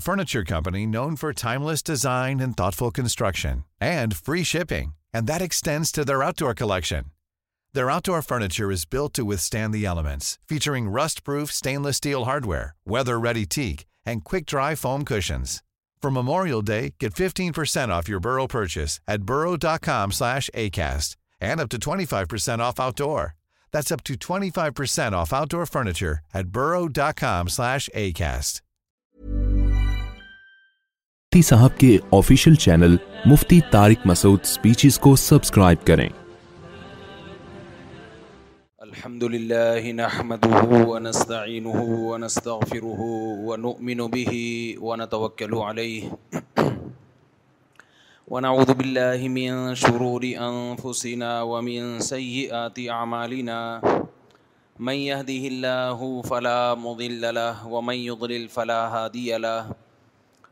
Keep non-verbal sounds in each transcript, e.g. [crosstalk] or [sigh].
Furniture company not for timeless design construction collection furniture whether very take and کئی form کرشنس from امور day you برو purchase at بروش ایسٹ پر مفتی صاحب کے official channel Mufti Tariq speeches کو سبسکرائب کریں الحمد لله نحمده ونستعينه ونستغفره ونؤمن به ونتوكل عليه [clears throat] ونعوذ بالله من من شرور أنفسنا ومن ومن سيئات أعمالنا يهده الله فلا فلا مضل له له يضلل هادي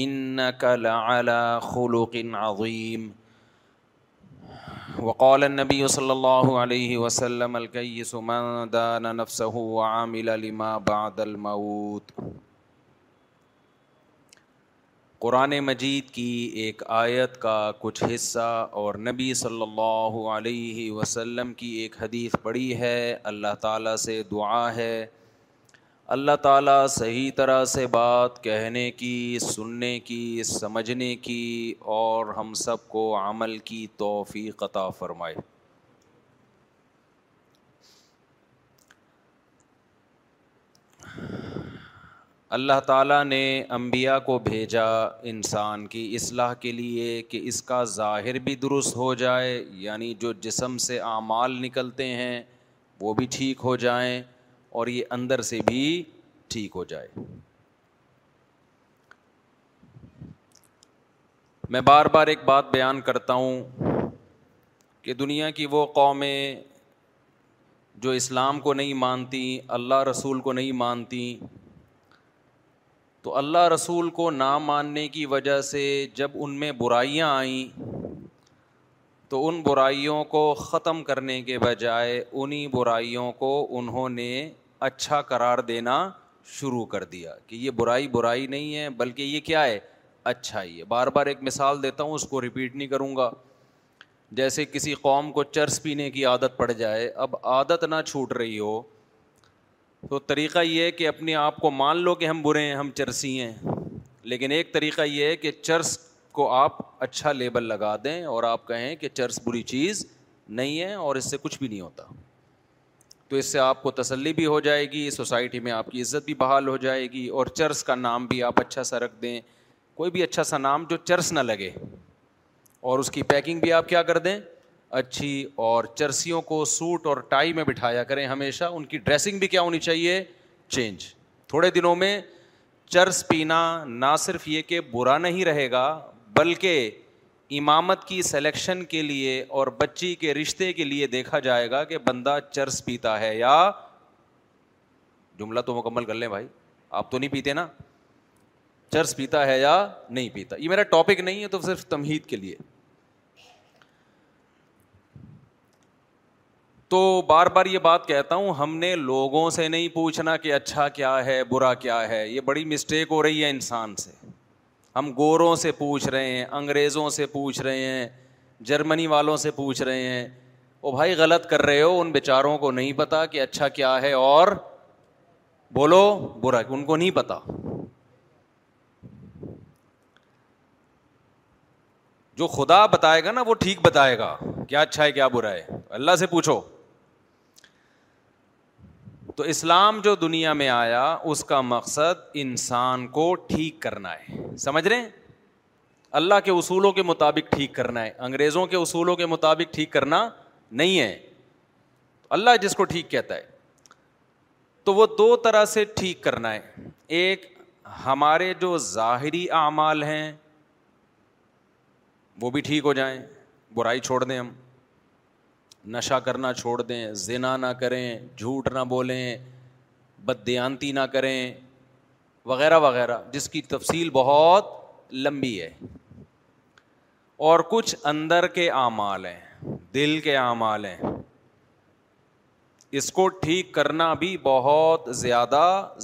انك لعلى خلق عظيم وقال النبي صلى الله عليه وسلم الكيس من دان نفسه وعمل لما بعد الموت قرآن مجید کی ایک آیت کا کچھ حصہ اور نبی صلی اللہ علیہ وسلم کی ایک حدیث پڑی ہے اللہ تعالیٰ سے دعا ہے اللہ تعالیٰ صحیح طرح سے بات کہنے کی سننے کی سمجھنے کی اور ہم سب کو عمل کی توفیق عطا فرمائے اللہ تعالیٰ نے انبیاء کو بھیجا انسان کی اصلاح کے لیے کہ اس کا ظاہر بھی درست ہو جائے یعنی جو جسم سے اعمال نکلتے ہیں وہ بھی ٹھیک ہو جائیں اور یہ اندر سے بھی ٹھیک ہو جائے میں بار بار ایک بات بیان کرتا ہوں کہ دنیا کی وہ قومیں جو اسلام کو نہیں مانتی اللہ رسول کو نہیں مانتی تو اللہ رسول کو نہ ماننے کی وجہ سے جب ان میں برائیاں آئیں تو ان برائیوں کو ختم کرنے کے بجائے انہیں برائیوں کو انہوں نے اچھا قرار دینا شروع کر دیا کہ یہ برائی برائی نہیں ہے بلکہ یہ کیا ہے اچھائی ہے بار بار ایک مثال دیتا ہوں اس کو ریپیٹ نہیں کروں گا جیسے کسی قوم کو چرس پینے کی عادت پڑ جائے اب عادت نہ چھوٹ رہی ہو تو طریقہ یہ ہے کہ اپنے آپ کو مان لو کہ ہم برے ہیں ہم چرسی ہیں لیکن ایک طریقہ یہ ہے کہ چرس کو آپ اچھا لیبل لگا دیں اور آپ کہیں کہ چرس بری چیز نہیں ہے اور اس سے کچھ بھی نہیں ہوتا تو اس سے آپ کو تسلی بھی ہو جائے گی سوسائٹی میں آپ کی عزت بھی بحال ہو جائے گی اور چرس کا نام بھی آپ اچھا سا رکھ دیں کوئی بھی اچھا سا نام جو چرس نہ لگے اور اس کی پیکنگ بھی آپ کیا کر دیں اچھی اور چرسیوں کو سوٹ اور ٹائی میں بٹھایا کریں ہمیشہ ان کی ڈریسنگ بھی کیا ہونی چاہیے چینج تھوڑے دنوں میں چرس پینا نہ صرف یہ کہ برا نہیں رہے گا بلکہ امامت کی سلیکشن کے لیے اور بچی کے رشتے کے لیے دیکھا جائے گا کہ بندہ چرس پیتا ہے یا جملہ تو مکمل کر لیں بھائی آپ تو نہیں پیتے نا چرس پیتا ہے یا نہیں پیتا یہ میرا ٹاپک نہیں ہے تو صرف تمہید کے لیے تو بار بار یہ بات کہتا ہوں ہم نے لوگوں سے نہیں پوچھنا کہ اچھا کیا ہے برا کیا ہے یہ بڑی مسٹیک ہو رہی ہے انسان سے ہم گوروں سے پوچھ رہے ہیں انگریزوں سے پوچھ رہے ہیں جرمنی والوں سے پوچھ رہے ہیں او بھائی غلط کر رہے ہو ان بیچاروں کو نہیں پتا کہ اچھا کیا ہے اور بولو برا ان کو نہیں پتا جو خدا بتائے گا نا وہ ٹھیک بتائے گا کیا اچھا ہے کیا برا ہے اللہ سے پوچھو تو اسلام جو دنیا میں آیا اس کا مقصد انسان کو ٹھیک کرنا ہے سمجھ رہے ہیں اللہ کے اصولوں کے مطابق ٹھیک کرنا ہے انگریزوں کے اصولوں کے مطابق ٹھیک کرنا نہیں ہے اللہ جس کو ٹھیک کہتا ہے تو وہ دو طرح سے ٹھیک کرنا ہے ایک ہمارے جو ظاہری اعمال ہیں وہ بھی ٹھیک ہو جائیں برائی چھوڑ دیں ہم نشہ کرنا چھوڑ دیں زنا نہ کریں جھوٹ نہ بولیں بددیانتی نہ کریں وغیرہ وغیرہ جس کی تفصیل بہت لمبی ہے اور کچھ اندر کے اعمال ہیں دل کے اعمال ہیں اس کو ٹھیک کرنا بھی بہت زیادہ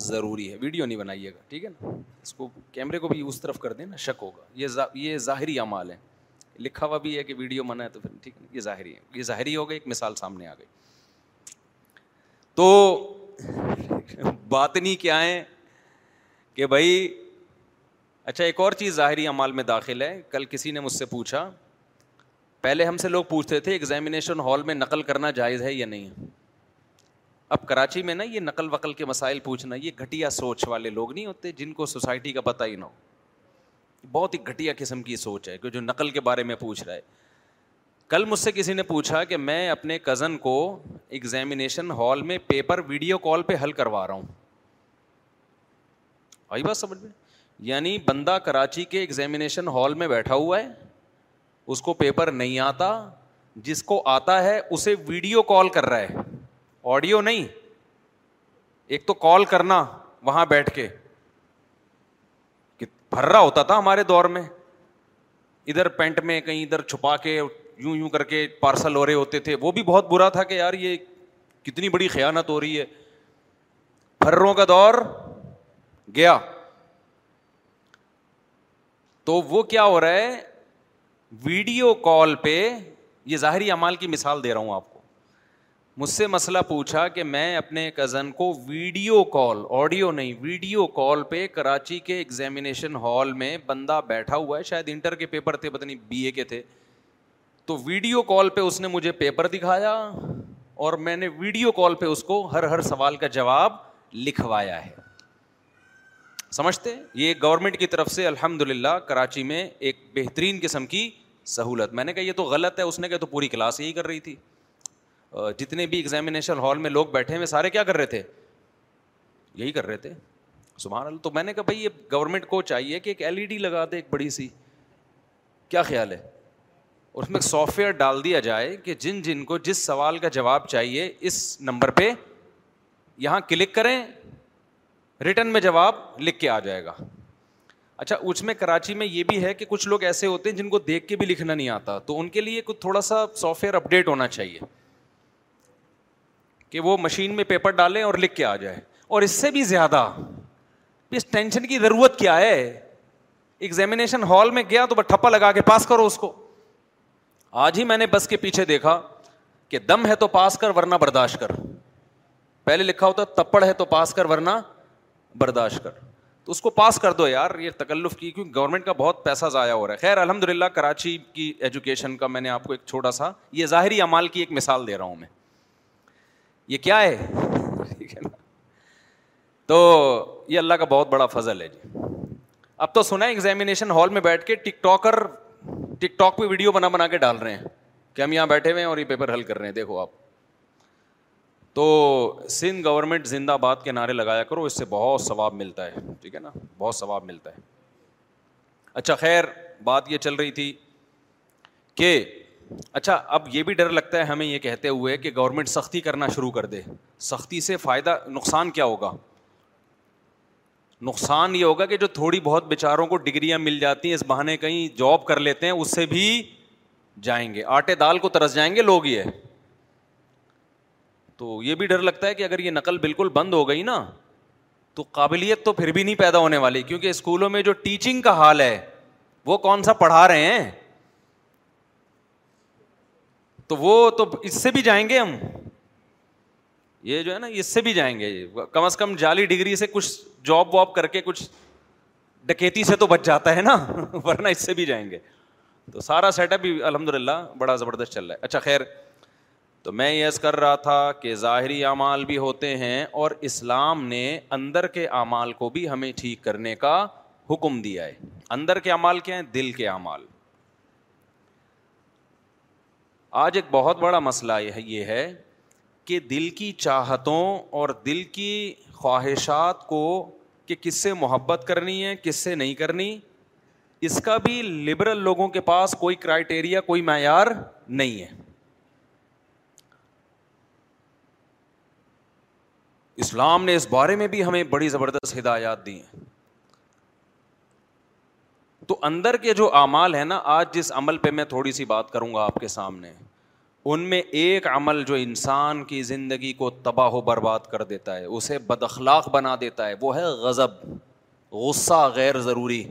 ضروری ہے ویڈیو نہیں بنائیے گا ٹھیک ہے نا اس کو کیمرے کو بھی اس طرف کر دیں نا شک ہوگا یہ ظاہری اعمال ہیں لکھا ہوا بھی ہے کہ ویڈیو منع ہے تو پھر ٹھیک یہ ظاہری ہے یہ ظاہری ہو گئی ایک مثال سامنے آ گئی تو بات نہیں کیا ہے کہ بھائی اچھا ایک اور چیز ظاہری عمال میں داخل ہے کل کسی نے مجھ سے پوچھا پہلے ہم سے لوگ پوچھتے تھے ایگزامینیشن ہال میں نقل کرنا جائز ہے یا نہیں اب کراچی میں نا یہ نقل وقل کے مسائل پوچھنا یہ گھٹیا سوچ والے لوگ نہیں ہوتے جن کو سوسائٹی کا پتہ ہی نہ ہو بہت ہی گھٹیا قسم کی سوچ ہے کہ جو نقل کے بارے میں پوچھ رہا ہے کل مجھ سے کسی نے پوچھا کہ میں اپنے کزن کو ایگزامینیشن ہال میں پیپر ویڈیو کال پہ حل کروا رہا ہوں آئی بات سمجھ میں یعنی بندہ کراچی کے ایگزامینیشن ہال میں بیٹھا ہوا ہے اس کو پیپر نہیں آتا جس کو آتا ہے اسے ویڈیو کال کر رہا ہے آڈیو نہیں ایک تو کال کرنا وہاں بیٹھ کے بھرا ہوتا تھا ہمارے دور میں ادھر پینٹ میں کہیں ادھر چھپا کے یوں یوں کر کے پارسل ہو رہے ہوتے تھے وہ بھی بہت برا تھا کہ یار یہ کتنی بڑی خیانت ہو رہی ہے بھروں کا دور گیا تو وہ کیا ہو رہا ہے ویڈیو کال پہ یہ ظاہری امال کی مثال دے رہا ہوں آپ کو مجھ سے مسئلہ پوچھا کہ میں اپنے کزن کو ویڈیو کال آڈیو نہیں ویڈیو کال پہ کراچی کے ایگزامینیشن ہال میں بندہ بیٹھا ہوا ہے شاید انٹر کے پیپر تھے پتہ نہیں بی اے کے تھے تو ویڈیو کال پہ اس نے مجھے پیپر دکھایا اور میں نے ویڈیو کال پہ اس کو ہر ہر سوال کا جواب لکھوایا ہے سمجھتے یہ گورنمنٹ کی طرف سے الحمد للہ کراچی میں ایک بہترین قسم کی سہولت میں نے کہا یہ تو غلط ہے اس نے کہا تو پوری کلاس یہی کر رہی تھی جتنے بھی ایگزامینیشن ہال میں لوگ بیٹھے ہوئے سارے کیا کر رہے تھے یہی کر رہے تھے سبحان اللہ تو میں نے کہا بھائی یہ گورنمنٹ کو چاہیے کہ ایک ایل ای ڈی لگا دے ایک بڑی سی کیا خیال ہے اس میں ایک سافٹ ویئر ڈال دیا جائے کہ جن جن کو جس سوال کا جواب چاہیے اس نمبر پہ یہاں کلک کریں ریٹرن میں جواب لکھ کے آ جائے گا اچھا اس میں کراچی میں یہ بھی ہے کہ کچھ لوگ ایسے ہوتے ہیں جن کو دیکھ کے بھی لکھنا نہیں آتا تو ان کے لیے کچھ تھوڑا سا سافٹ ویئر اپڈیٹ ہونا چاہیے کہ وہ مشین میں پیپر ڈالیں اور لکھ کے آ جائے اور اس سے بھی زیادہ اس ٹینشن کی ضرورت کیا ہے ایگزامینیشن ہال میں گیا تو بس ٹھپا لگا کے پاس کرو اس کو آج ہی میں نے بس کے پیچھے دیکھا کہ دم ہے تو پاس کر ورنہ برداشت کر پہلے لکھا ہوتا تپڑ ہے تو پاس کر ورنہ برداشت کر تو اس کو پاس کر دو یار یہ تکلف کی کیونکہ گورنمنٹ کا بہت پیسہ ضائع ہو رہا ہے خیر الحمد للہ کراچی کی ایجوکیشن کا میں نے آپ کو ایک چھوٹا سا یہ ظاہری اعمال کی ایک مثال دے رہا ہوں میں یہ کیا ہے تو یہ اللہ کا بہت بڑا فضل ہے جی اب تو سنا ہال میں بیٹھ کے ٹک ٹاکر ٹک ٹاک پہ ویڈیو بنا بنا کے ڈال رہے ہیں کہ ہم یہاں بیٹھے ہوئے ہیں اور یہ پیپر حل کر رہے ہیں دیکھو آپ تو سندھ گورنمنٹ زندہ باد کے نعرے لگایا کرو اس سے بہت ثواب ملتا ہے ٹھیک ہے نا بہت ثواب ملتا ہے اچھا خیر بات یہ چل رہی تھی کہ اچھا اب یہ بھی ڈر لگتا ہے ہمیں یہ کہتے ہوئے کہ گورنمنٹ سختی کرنا شروع کر دے سختی سے فائدہ نقصان کیا ہوگا نقصان یہ ہوگا کہ جو تھوڑی بہت بیچاروں کو ڈگریاں مل جاتی ہیں اس بہانے کہیں جاب کر لیتے ہیں اس سے بھی جائیں گے آٹے دال کو ترس جائیں گے لوگ یہ تو یہ بھی ڈر لگتا ہے کہ اگر یہ نقل بالکل بند ہو گئی نا تو قابلیت تو پھر بھی نہیں پیدا ہونے والی کیونکہ اسکولوں میں جو ٹیچنگ کا حال ہے وہ کون سا پڑھا رہے ہیں تو وہ تو اس سے بھی جائیں گے ہم یہ جو ہے نا اس سے بھی جائیں گے کم از کم جعلی ڈگری سے کچھ جاب واب کر کے کچھ ڈکیتی سے تو بچ جاتا ہے نا ورنہ اس سے بھی جائیں گے تو سارا سیٹ اپ بھی الحمد للہ بڑا زبردست چل رہا ہے اچھا خیر تو میں یس کر رہا تھا کہ ظاہری اعمال بھی ہوتے ہیں اور اسلام نے اندر کے اعمال کو بھی ہمیں ٹھیک کرنے کا حکم دیا ہے اندر کے اعمال کیا ہیں دل کے اعمال آج ایک بہت بڑا مسئلہ ہے یہ ہے کہ دل کی چاہتوں اور دل کی خواہشات کو کہ کس سے محبت کرنی ہے کس سے نہیں کرنی اس کا بھی لبرل لوگوں کے پاس کوئی کرائٹیریا کوئی معیار نہیں ہے اسلام نے اس بارے میں بھی ہمیں بڑی زبردست ہدایات دی ہیں تو اندر کے جو اعمال ہیں نا آج جس عمل پہ میں تھوڑی سی بات کروں گا آپ کے سامنے ان میں ایک عمل جو انسان کی زندگی کو تباہ و برباد کر دیتا ہے اسے بد اخلاق بنا دیتا ہے وہ ہے غضب غصہ غیر ضروری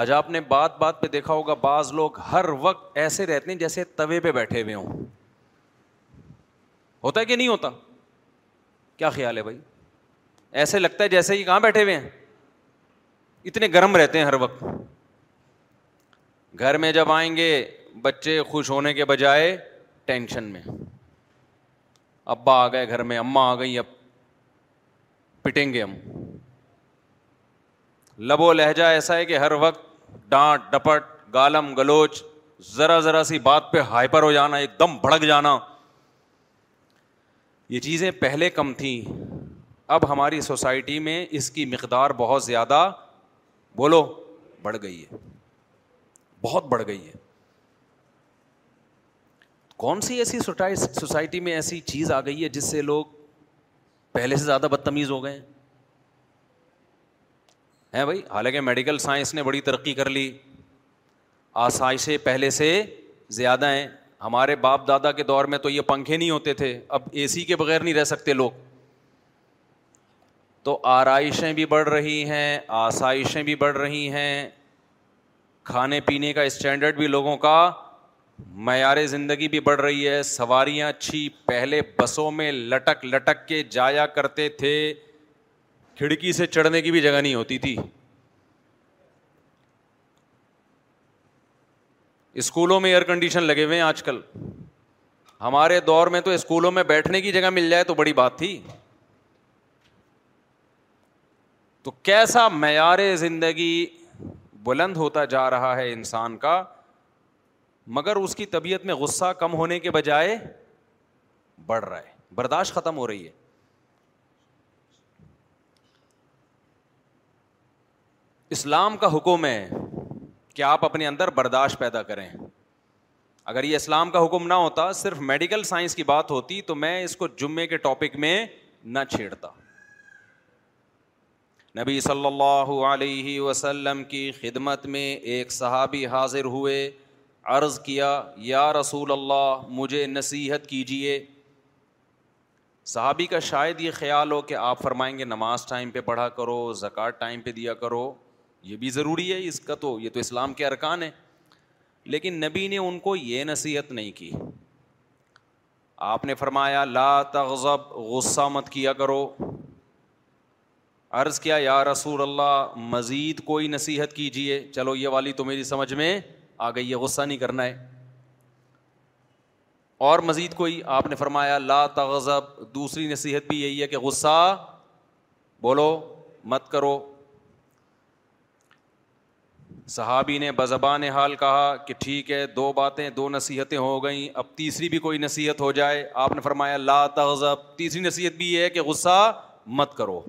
آج آپ نے بات بات پہ دیکھا ہوگا بعض لوگ ہر وقت ایسے رہتے ہیں جیسے توے پہ بیٹھے ہوئے ہوں ہوتا ہے کہ نہیں ہوتا کیا خیال ہے بھائی ایسے لگتا ہے جیسے ہی کہاں بیٹھے ہوئے ہیں اتنے گرم رہتے ہیں ہر وقت گھر میں جب آئیں گے بچے خوش ہونے کے بجائے ٹینشن میں ابا آ گئے گھر میں اماں آ گئی اب پٹیں گے ہم لب و لہجہ ایسا ہے کہ ہر وقت ڈانٹ ڈپٹ گالم گلوچ ذرا ذرا سی بات پہ ہائپر ہو جانا ایک دم بھڑک جانا یہ چیزیں پہلے کم تھیں اب ہماری سوسائٹی میں اس کی مقدار بہت زیادہ بولو بڑھ گئی ہے بہت بڑھ گئی ہے کون سی ایسی سوسائٹی میں ایسی چیز آ گئی ہے جس سے لوگ پہلے سے زیادہ بدتمیز ہو گئے ہیں بھائی حالانکہ میڈیکل سائنس نے بڑی ترقی کر لی آسائشیں پہلے سے زیادہ ہیں ہمارے باپ دادا کے دور میں تو یہ پنکھے نہیں ہوتے تھے اب اے سی کے بغیر نہیں رہ سکتے لوگ تو آرائشیں بھی بڑھ رہی ہیں آسائشیں بھی بڑھ رہی ہیں کھانے پینے کا اسٹینڈرڈ بھی لوگوں کا معیار زندگی بھی بڑھ رہی ہے سواریاں اچھی پہلے بسوں میں لٹک لٹک کے جایا کرتے تھے کھڑکی سے چڑھنے کی بھی جگہ نہیں ہوتی تھی اسکولوں میں ایئر کنڈیشن لگے ہوئے ہیں آج کل ہمارے دور میں تو اسکولوں میں بیٹھنے کی جگہ مل جائے تو بڑی بات تھی تو کیسا معیار زندگی بلند ہوتا جا رہا ہے انسان کا مگر اس کی طبیعت میں غصہ کم ہونے کے بجائے بڑھ رہا ہے برداشت ختم ہو رہی ہے اسلام کا حکم ہے کہ آپ اپنے اندر برداشت پیدا کریں اگر یہ اسلام کا حکم نہ ہوتا صرف میڈیکل سائنس کی بات ہوتی تو میں اس کو جمعے کے ٹاپک میں نہ چھیڑتا نبی صلی اللہ علیہ وسلم کی خدمت میں ایک صحابی حاضر ہوئے عرض کیا یا رسول اللہ مجھے نصیحت کیجیے صحابی کا شاید یہ خیال ہو کہ آپ فرمائیں گے نماز ٹائم پہ پڑھا کرو زکوٰۃ ٹائم پہ دیا کرو یہ بھی ضروری ہے اس کا تو یہ تو اسلام کے ارکان ہے لیکن نبی نے ان کو یہ نصیحت نہیں کی آپ نے فرمایا لا تغضب غصہ مت کیا کرو عرض کیا یا رسول اللہ مزید کوئی نصیحت کیجیے چلو یہ والی تو میری سمجھ میں آ گئی ہے غصہ نہیں کرنا ہے اور مزید کوئی آپ نے فرمایا لا تغضب دوسری نصیحت بھی یہی ہے کہ غصہ بولو مت کرو صحابی نے بزبان حال کہا کہ ٹھیک ہے دو باتیں دو نصیحتیں ہو گئیں اب تیسری بھی کوئی نصیحت ہو جائے آپ نے فرمایا لا تغذب تیسری نصیحت بھی یہ ہے کہ غصہ مت کرو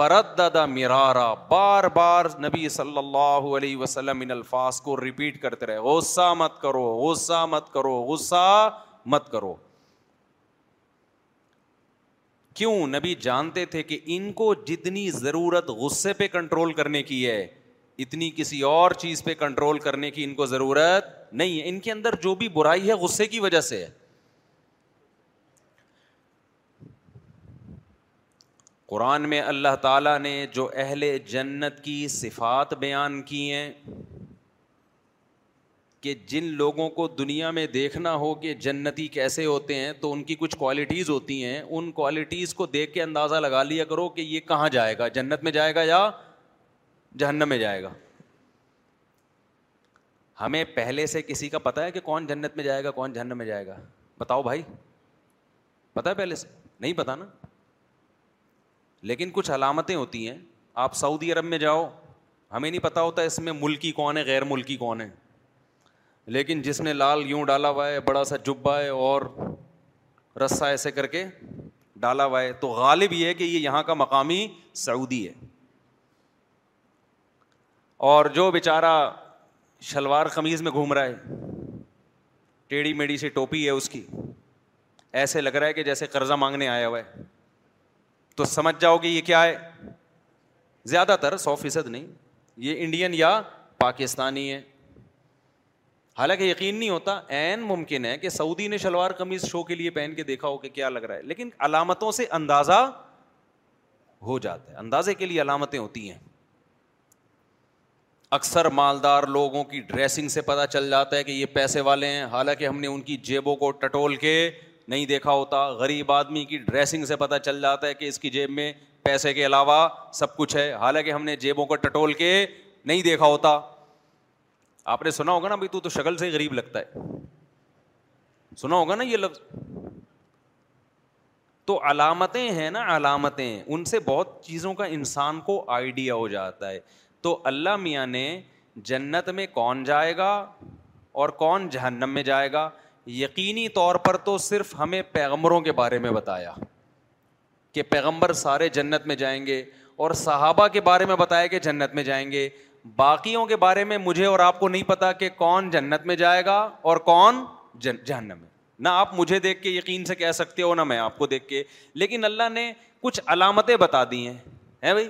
مرارا بار بار نبی صلی اللہ علیہ وسلم ان الفاظ کو ریپیٹ کرتے رہے غصہ مت کرو غصہ مت کرو غصہ مت کرو کیوں نبی جانتے تھے کہ ان کو جتنی ضرورت غصے پہ کنٹرول کرنے کی ہے اتنی کسی اور چیز پہ کنٹرول کرنے کی ان کو ضرورت نہیں ہے ان کے اندر جو بھی برائی ہے غصے کی وجہ سے ہے قرآن میں اللہ تعالیٰ نے جو اہل جنت کی صفات بیان کی ہیں کہ جن لوگوں کو دنیا میں دیکھنا ہو کہ جنتی کیسے ہوتے ہیں تو ان کی کچھ کوالٹیز ہوتی ہیں ان کوالٹیز کو دیکھ کے اندازہ لگا لیا کرو کہ یہ کہاں جائے گا جنت میں جائے گا یا جہنم میں جائے گا ہمیں پہلے سے کسی کا پتہ ہے کہ کون جنت میں جائے گا کون جہنم میں جائے گا بتاؤ بھائی پتہ ہے پہلے سے نہیں پتہ نا لیکن کچھ علامتیں ہوتی ہیں آپ سعودی عرب میں جاؤ ہمیں نہیں پتا ہوتا اس میں ملکی کون ہے غیر ملکی کون ہے لیکن جس نے لال یوں ڈالا ہوا ہے بڑا سا جبا ہے اور رسا ایسے کر کے ڈالا ہوا ہے تو غالب یہ ہے کہ یہ یہاں کا مقامی سعودی ہے اور جو بیچارہ شلوار قمیض میں گھوم رہا ہے ٹیڑھی میڑھی سی ٹوپی ہے اس کی ایسے لگ رہا ہے کہ جیسے قرضہ مانگنے آیا ہوا ہے تو سمجھ جاؤ گے یہ کیا ہے زیادہ تر سو فیصد نہیں یہ انڈین یا پاکستانی ہے حالانکہ یقین نہیں ہوتا این ممکن ہے کہ سعودی نے شلوار قمیض شو کے لیے پہن کے دیکھا ہو کہ کیا لگ رہا ہے لیکن علامتوں سے اندازہ ہو جاتا ہے اندازے کے لیے علامتیں ہوتی ہیں اکثر مالدار لوگوں کی ڈریسنگ سے پتا چل جاتا ہے کہ یہ پیسے والے ہیں حالانکہ ہم نے ان کی جیبوں کو ٹٹول کے نہیں دیکھا ہوتا غریب آدمی کی ڈریسنگ سے پتہ چل جاتا ہے کہ اس کی جیب میں پیسے کے علاوہ سب کچھ ہے حالانکہ ہم نے جیبوں کو ٹٹول کے نہیں دیکھا ہوتا آپ نے سنا سنا ہوگا ہوگا نا نا بھائی تو, شکل سے غریب لگتا ہے یہ لفظ تو علامتیں ہیں نا علامتیں ان سے بہت چیزوں کا انسان کو آئیڈیا ہو جاتا ہے تو اللہ میاں نے جنت میں کون جائے گا اور کون جہنم میں جائے گا یقینی طور پر تو صرف ہمیں پیغمبروں کے بارے میں بتایا کہ پیغمبر سارے جنت میں جائیں گے اور صحابہ کے بارے میں بتایا کہ جنت میں جائیں گے باقیوں کے بارے میں مجھے اور آپ کو نہیں پتا کہ کون جنت میں جائے گا اور کون جہنم میں نہ آپ مجھے دیکھ کے یقین سے کہہ سکتے ہو نہ میں آپ کو دیکھ کے لیکن اللہ نے کچھ علامتیں بتا دی ہیں بھائی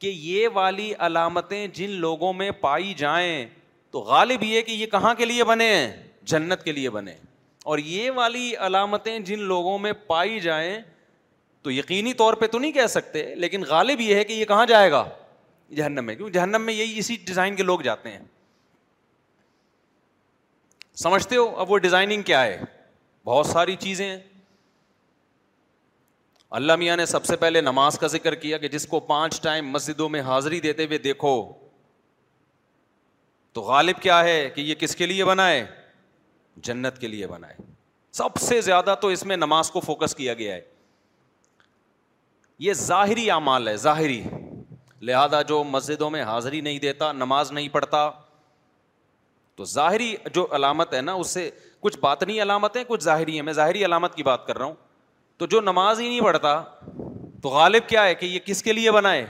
کہ یہ والی علامتیں جن لوگوں میں پائی جائیں تو غالب یہ کہ یہ کہاں کے لیے بنے ہیں جنت کے لیے بنے اور یہ والی علامتیں جن لوگوں میں پائی جائیں تو یقینی طور پہ تو نہیں کہہ سکتے لیکن غالب یہ ہے کہ یہ کہاں جائے گا جہنم میں کیونکہ جہنم میں یہی اسی ڈیزائن کے لوگ جاتے ہیں سمجھتے ہو اب وہ ڈیزائننگ کیا ہے بہت ساری چیزیں ہیں اللہ میاں نے سب سے پہلے نماز کا ذکر کیا کہ جس کو پانچ ٹائم مسجدوں میں حاضری دیتے ہوئے دیکھو تو غالب کیا ہے کہ یہ کس کے لیے بنائے جنت کے لیے بنائے سب سے زیادہ تو اس میں نماز کو فوکس کیا گیا ہے یہ ظاہری اعمال ہے ظاہری لہذا جو مسجدوں میں حاضری نہیں دیتا نماز نہیں پڑھتا تو ظاہری جو علامت ہے نا اس سے کچھ باطنی علامتیں کچھ ظاہری ہیں میں ظاہری علامت کی بات کر رہا ہوں تو جو نماز ہی نہیں پڑھتا تو غالب کیا ہے کہ یہ کس کے لیے بنائے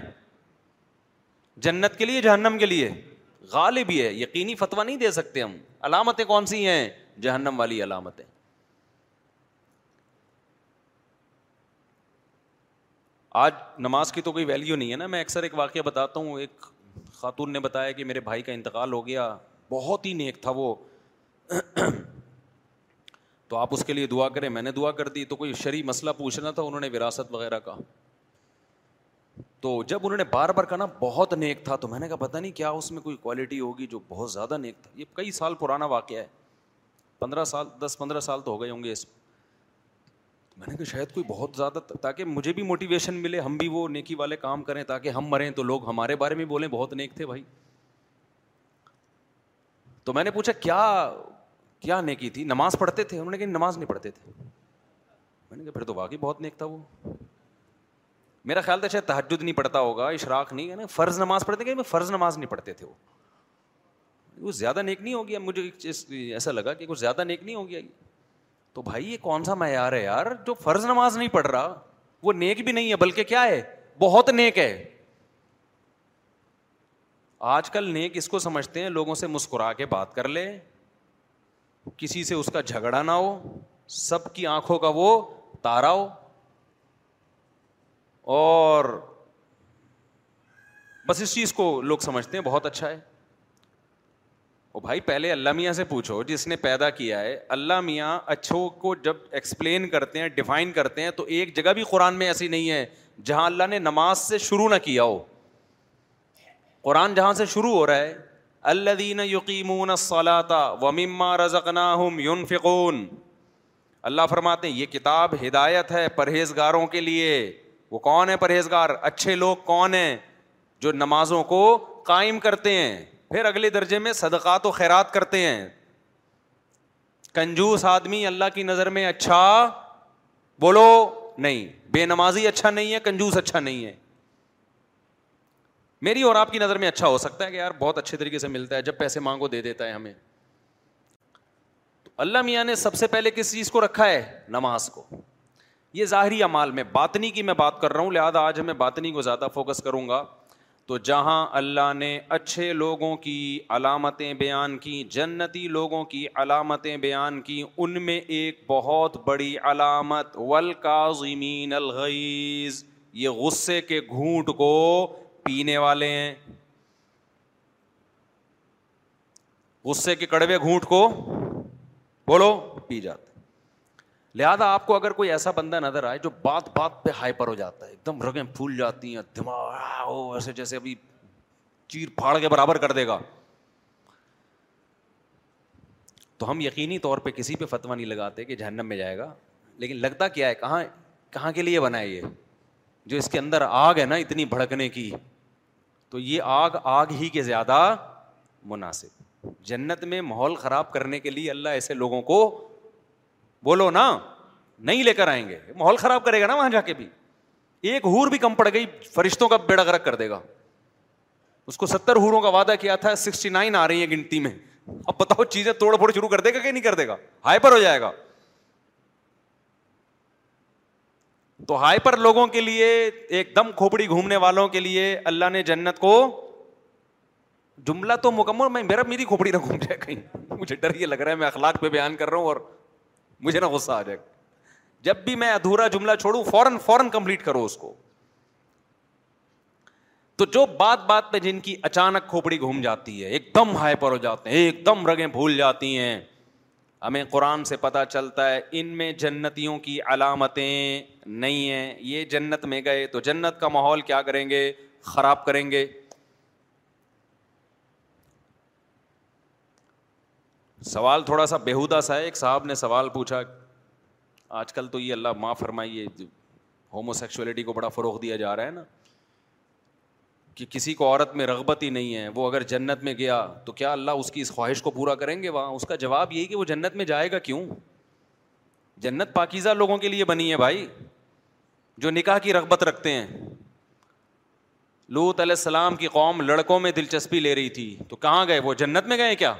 جنت کے لیے جہنم کے لیے غالب ہی ہے یقینی فتویٰ نہیں دے سکتے ہم علامتیں کون سی ہیں جہنم والی علامتیں آج نماز کی تو کوئی ویلیو نہیں ہے نا میں اکثر ایک واقعہ بتاتا ہوں ایک خاتون نے بتایا کہ میرے بھائی کا انتقال ہو گیا بہت ہی نیک تھا وہ تو آپ اس کے لیے دعا کریں میں نے دعا کر دی تو کوئی شرعی مسئلہ پوچھنا تھا انہوں نے وراثت وغیرہ کا تو جب انہوں نے بار بار کہا نا بہت نیک تھا تو میں نے کہا پتا نہیں کیا اس میں کوئی کوالٹی ہوگی جو بہت زیادہ نیک تھا یہ کئی سال پرانا واقعہ ہے پندرہ سال دس پندرہ سال تو ہو گئے ہوں گے اس میں نے کہا شاید کوئی بہت زیادہ تاکہ مجھے بھی موٹیویشن ملے ہم بھی وہ نیکی والے کام کریں تاکہ ہم مریں تو لوگ ہمارے بارے میں بولیں بہت نیک تھے بھائی تو میں نے پوچھا کیا کیا نیکی تھی نماز پڑھتے تھے انہوں نے کہا نماز نہیں پڑھتے تھے میں نے کہا پھر تو واقعی بہت نیک تھا وہ میرا خیال تھا شاید تحجد نہیں پڑھتا ہوگا اشراق نہیں ہے نا فرض نماز پڑھتے کہ میں فرض نماز نہیں پڑھتے تھے وہ وہ زیادہ نیک نہیں ہو گیا مجھے ایک چیز ایسا لگا کہ کچھ زیادہ نیک نہیں ہو گیا تو بھائی یہ کون سا معیار ہے یار جو فرض نماز نہیں پڑھ رہا وہ نیک بھی نہیں ہے بلکہ کیا ہے بہت نیک ہے آج کل نیک اس کو سمجھتے ہیں لوگوں سے مسکرا کے بات کر لے کسی سے اس کا جھگڑا نہ ہو سب کی آنکھوں کا وہ تارا ہو اور بس اس چیز کو لوگ سمجھتے ہیں بہت اچھا ہے او بھائی پہلے اللہ میاں سے پوچھو جس نے پیدا کیا ہے اللہ میاں اچھوں کو جب ایکسپلین کرتے ہیں ڈیفائن کرتے ہیں تو ایک جگہ بھی قرآن میں ایسی نہیں ہے جہاں اللہ نے نماز سے شروع نہ کیا ہو قرآن جہاں سے شروع ہو رہا ہے اللہ دین یقیمون صلاح و ماں ہم قنام یون فکون اللہ فرماتے ہیں یہ کتاب ہدایت ہے پرہیزگاروں کے لیے وہ کون ہے پرہیزگار اچھے لوگ کون ہیں جو نمازوں کو قائم کرتے ہیں پھر اگلے درجے میں صدقات و خیرات کرتے ہیں کنجوس آدمی اللہ کی نظر میں اچھا بولو نہیں بے نمازی اچھا نہیں ہے کنجوس اچھا نہیں ہے میری اور آپ کی نظر میں اچھا ہو سکتا ہے کہ یار بہت اچھے طریقے سے ملتا ہے جب پیسے مانگو دے دیتا ہے ہمیں تو اللہ میاں نے سب سے پہلے کس چیز کو رکھا ہے نماز کو یہ ظاہری امال میں باطنی کی میں بات کر رہا ہوں لہٰذا آج میں باطنی کو زیادہ فوکس کروں گا تو جہاں اللہ نے اچھے لوگوں کی علامتیں بیان کی جنتی لوگوں کی علامتیں بیان کی ان میں ایک بہت بڑی علامت ولکاظمین الغیز یہ غصے کے گھونٹ کو پینے والے ہیں غصے کے کڑوے گھونٹ کو بولو پی جاتے لہٰذا آپ کو اگر کوئی ایسا بندہ نظر آئے جو بات بات پہ ہائپر ہو جاتا ہے ایک دم رگیں پھول جاتی ہیں دماغ ایسے جیسے ابھی چیر پھاڑ کے برابر کر دے گا تو ہم یقینی طور پہ کسی پہ فتویٰ نہیں لگاتے کہ جہنم میں جائے گا لیکن لگتا کیا ہے کہاں کہاں کے لیے بنا ہے یہ جو اس کے اندر آگ ہے نا اتنی بھڑکنے کی تو یہ آگ آگ ہی کے زیادہ مناسب جنت میں ماحول خراب کرنے کے لیے اللہ ایسے لوگوں کو بولو نا نہیں لے کر آئیں گے ماحول خراب کرے گا نا وہاں جا کے بھی ایک ہور بھی کم پڑ گئی فرشتوں کا بیڑا گرک کر دے گا اس کو ستر ہوروں کا وعدہ کیا تھا سکسٹی نائن آ رہی ہے گنتی میں اب بتاؤ چیزیں توڑ پھوڑ شروع کر دے گا کہ نہیں کر دے گا ہائپر ہو جائے گا تو ہائپر لوگوں کے لیے ایک دم کھوپڑی گھومنے والوں کے لیے اللہ نے جنت کو جملہ تو مکمل میں میرا میری کھوپڑی نہ گھوم جائے کہیں مجھے ڈر یہ لگ رہا ہے میں اخلاق پہ بیان کر رہا ہوں اور مجھے نہ غصہ آ جائے گا جب بھی میں ادھورا جملہ چھوڑوں فوراً فوراً کمپلیٹ کرو اس کو تو جو بات بات پہ جن کی اچانک کھوپڑی گھوم جاتی ہے ایک دم پر ہو جاتے ہیں ایک دم رگیں بھول جاتی ہیں ہمیں قرآن سے پتا چلتا ہے ان میں جنتیوں کی علامتیں نہیں ہیں یہ جنت میں گئے تو جنت کا ماحول کیا کریں گے خراب کریں گے سوال تھوڑا سا بےحدا سا ہے ایک صاحب نے سوال پوچھا آج کل تو یہ اللہ ماں فرمائیے ہومو سیکچولیٹی کو بڑا فروغ دیا جا رہا ہے نا کہ کسی کو عورت میں رغبت ہی نہیں ہے وہ اگر جنت میں گیا تو کیا اللہ اس کی اس خواہش کو پورا کریں گے وہاں اس کا جواب یہی کہ وہ جنت میں جائے گا کیوں جنت پاکیزہ لوگوں کے لیے بنی ہے بھائی جو نکاح کی رغبت رکھتے ہیں لوت علیہ السلام کی قوم لڑکوں میں دلچسپی لے رہی تھی تو کہاں گئے وہ جنت میں گئے کیا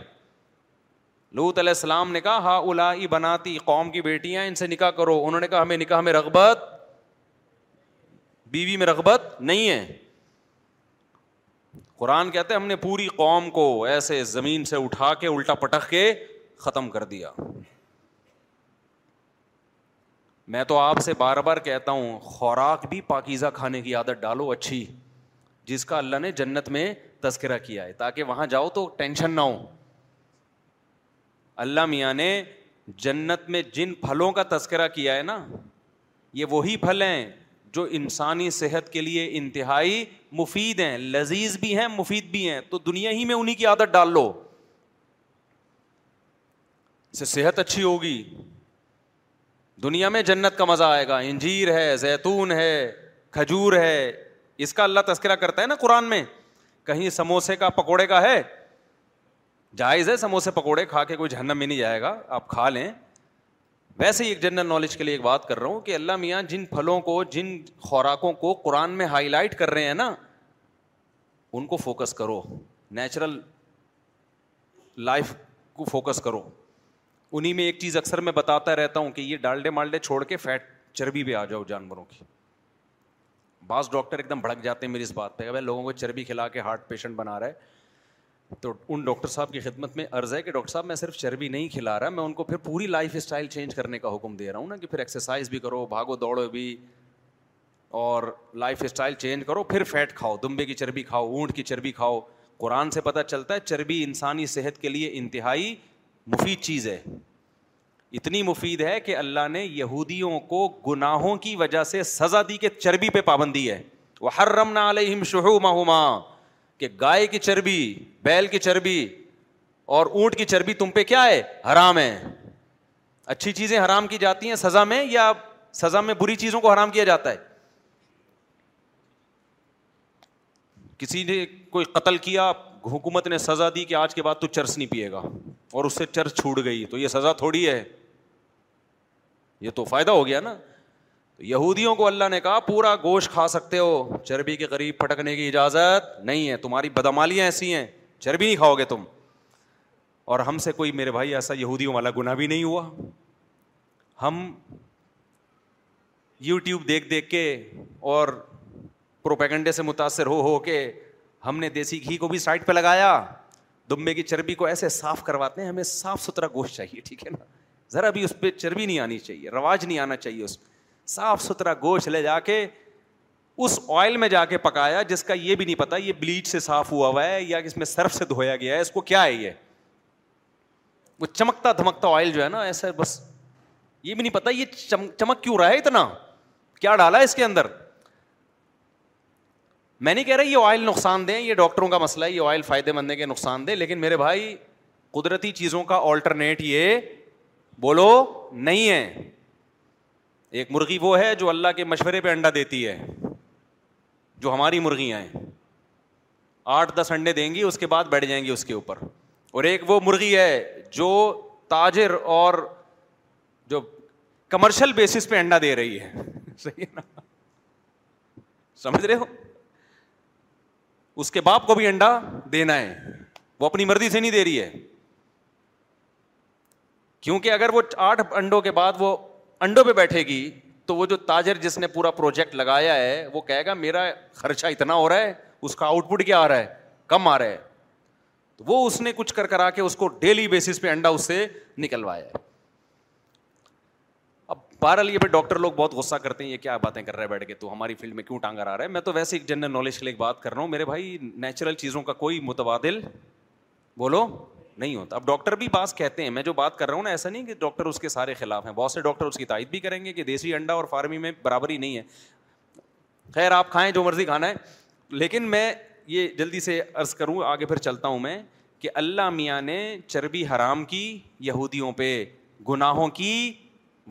لوت علیہ السلام نے کہا ہا اولا بناتی قوم کی بیٹیاں ان سے نکاح کرو انہوں نے کہا ہمیں نکاح میں رغبت بیوی بی میں رغبت نہیں ہے قرآن کہتے ہم نے پوری قوم کو ایسے زمین سے اٹھا کے الٹا پٹخ کے ختم کر دیا میں تو آپ سے بار بار کہتا ہوں خوراک بھی پاکیزہ کھانے کی عادت ڈالو اچھی جس کا اللہ نے جنت میں تذکرہ کیا ہے تاکہ وہاں جاؤ تو ٹینشن نہ ہو اللہ میاں نے جنت میں جن پھلوں کا تذکرہ کیا ہے نا یہ وہی پھل ہیں جو انسانی صحت کے لیے انتہائی مفید ہیں لذیذ بھی ہیں مفید بھی ہیں تو دنیا ہی میں انہیں کی عادت ڈال لو اسے صحت اچھی ہوگی دنیا میں جنت کا مزہ آئے گا انجیر ہے زیتون ہے کھجور ہے اس کا اللہ تذکرہ کرتا ہے نا قرآن میں کہیں سموسے کا پکوڑے کا ہے جائز ہے سموسے پکوڑے کھا کے کوئی جہنم میں نہیں جائے گا آپ کھا لیں ویسے ہی ایک جنرل نالج کے لیے ایک بات کر رہا ہوں کہ اللہ میاں جن پھلوں کو جن خوراکوں کو قرآن میں ہائی لائٹ کر رہے ہیں نا ان کو فوکس کرو نیچرل لائف کو فوکس کرو انہیں میں ایک چیز اکثر میں بتاتا رہتا ہوں کہ یہ ڈالڈے مالڈے چھوڑ کے فیٹ چربی بھی آ جاؤ جانوروں کی بعض ڈاکٹر ایک دم بھڑک جاتے ہیں میری اس بات پہ لوگوں کو چربی کھلا کے ہارٹ پیشنٹ بنا رہا ہے تو ان ڈاکٹر صاحب کی خدمت میں عرض ہے کہ ڈاکٹر صاحب میں صرف چربی نہیں کھلا رہا میں ان کو پھر پوری لائف اسٹائل چینج کرنے کا حکم دے رہا ہوں نا کہ پھر ایکسرسائز بھی کرو بھاگو دوڑو بھی اور لائف اسٹائل چینج کرو پھر فیٹ کھاؤ دمبے کی چربی کھاؤ اونٹ کی چربی کھاؤ قرآن سے پتہ چلتا ہے چربی انسانی صحت کے لیے انتہائی مفید چیز ہے اتنی مفید ہے کہ اللہ نے یہودیوں کو گناہوں کی وجہ سے سزا دی کہ چربی پہ پابندی ہے وہ ہر رمنا علیہم شہو مہما کہ گائے کی چربی بیل کی چربی اور اونٹ کی چربی تم پہ کیا ہے حرام ہے اچھی چیزیں حرام کی جاتی ہیں سزا میں یا سزا میں بری چیزوں کو حرام کیا جاتا ہے کسی نے کوئی قتل کیا حکومت نے سزا دی کہ آج کے بعد تو چرس نہیں پیے گا اور اس سے چرس چھوٹ گئی تو یہ سزا تھوڑی ہے یہ تو فائدہ ہو گیا نا یہودیوں کو اللہ نے کہا پورا گوشت کھا سکتے ہو چربی کے قریب پھٹکنے کی اجازت نہیں ہے تمہاری بدمالیاں ایسی ہیں چربی نہیں کھاؤ گے تم اور ہم سے کوئی میرے بھائی ایسا یہودیوں والا گناہ بھی نہیں ہوا ہم یو ٹیوب دیکھ دیکھ کے اور پروپیگنڈے سے متاثر ہو ہو کے ہم نے دیسی گھی کو بھی سائڈ پہ لگایا دمبے کی چربی کو ایسے صاف کرواتے ہیں ہمیں صاف ستھرا گوشت چاہیے ٹھیک ہے نا ذرا بھی اس پہ چربی نہیں آنی چاہیے رواج نہیں آنا چاہیے اس پہ صاف ستھرا گوشت لے جا کے اس آئل میں جا کے پکایا جس کا یہ بھی نہیں پتا یہ بلیچ سے صاف ہوا ہوا ہے یا اس میں سرف سے دھویا گیا ہے اس کو کیا ہے یہ وہ چمکتا دھمکتا آئل جو ہے نا ایسا بس یہ بھی نہیں پتا یہ چمک کیوں رہا ہے اتنا کیا ڈالا اس کے اندر میں نہیں کہہ رہا یہ آئل نقصان دیں یہ ڈاکٹروں کا مسئلہ ہے یہ آئل فائدے مند ہے کہ نقصان دے لیکن میرے بھائی قدرتی چیزوں کا آلٹرنیٹ یہ بولو نہیں ہے ایک مرغی وہ ہے جو اللہ کے مشورے پہ انڈا دیتی ہے جو ہماری مرغیاں ہیں آٹھ دس انڈے دیں گی اس کے بعد بیٹھ جائیں گی اس کے اوپر اور ایک وہ مرغی ہے جو تاجر اور جو کمرشل بیسس پہ انڈا دے رہی ہے [laughs] صحیح ہے نا سمجھ رہے ہو اس کے باپ کو بھی انڈا دینا ہے وہ اپنی مرضی سے نہیں دے رہی ہے کیونکہ اگر وہ آٹھ انڈوں کے بعد وہ انڈوں پہ بیٹھے گی تو وہ جو تاجر جس نے پورا پروجیکٹ لگایا ہے وہ کہے گا میرا خرچہ اتنا ہو رہا ہے اس کا آؤٹ پٹ کیا آ رہا ہے کم آ رہا ہے تو وہ اس نے کچھ کر کرا کے اس کو ڈیلی بیسس پہ انڈا اس سے نکلوایا ہے اب بہرحال یہ پہ ڈاکٹر لوگ بہت غصہ کرتے ہیں یہ کیا باتیں کر رہے بیٹھ کے تو ہماری فیلڈ میں کیوں ٹانگا آ رہا ہے میں تو ویسے ایک جنرل نالج کے لیے بات کر رہا ہوں میرے بھائی نیچرل چیزوں کا کوئی متبادل بولو نہیں ہوتا اب ڈاکٹر بھی بعض کہتے ہیں میں جو بات کر رہا ہوں نا ایسا نہیں کہ ڈاکٹر اس کے سارے خلاف ہیں بہت سے ڈاکٹر اس کی تائید بھی کریں گے کہ دیسی انڈا اور فارمی میں برابری نہیں ہے خیر آپ کھائیں جو مرضی کھانا ہے لیکن میں یہ جلدی سے عرض کروں آگے پھر چلتا ہوں میں کہ اللہ میاں نے چربی حرام کی یہودیوں پہ گناہوں کی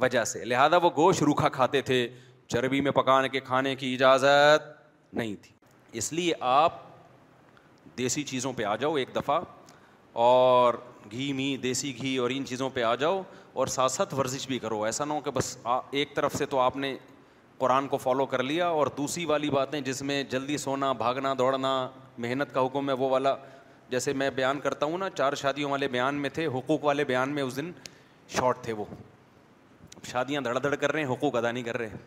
وجہ سے لہٰذا وہ گوشت روکھا کھاتے تھے چربی میں پکانے کے کھانے کی اجازت نہیں تھی اس لیے آپ دیسی چیزوں پہ آ جاؤ ایک دفعہ اور گھی می دیسی گھی اور ان چیزوں پہ آ جاؤ اور ساتھ ساتھ ورزش بھی کرو ایسا نہ ہو کہ بس ایک طرف سے تو آپ نے قرآن کو فالو کر لیا اور دوسری والی باتیں جس میں جلدی سونا بھاگنا دوڑنا محنت کا حکم ہے وہ والا جیسے میں بیان کرتا ہوں نا چار شادیوں والے بیان میں تھے حقوق والے بیان میں اس دن شارٹ تھے وہ شادیاں دھڑ دھڑ کر رہے ہیں حقوق ادا نہیں کر رہے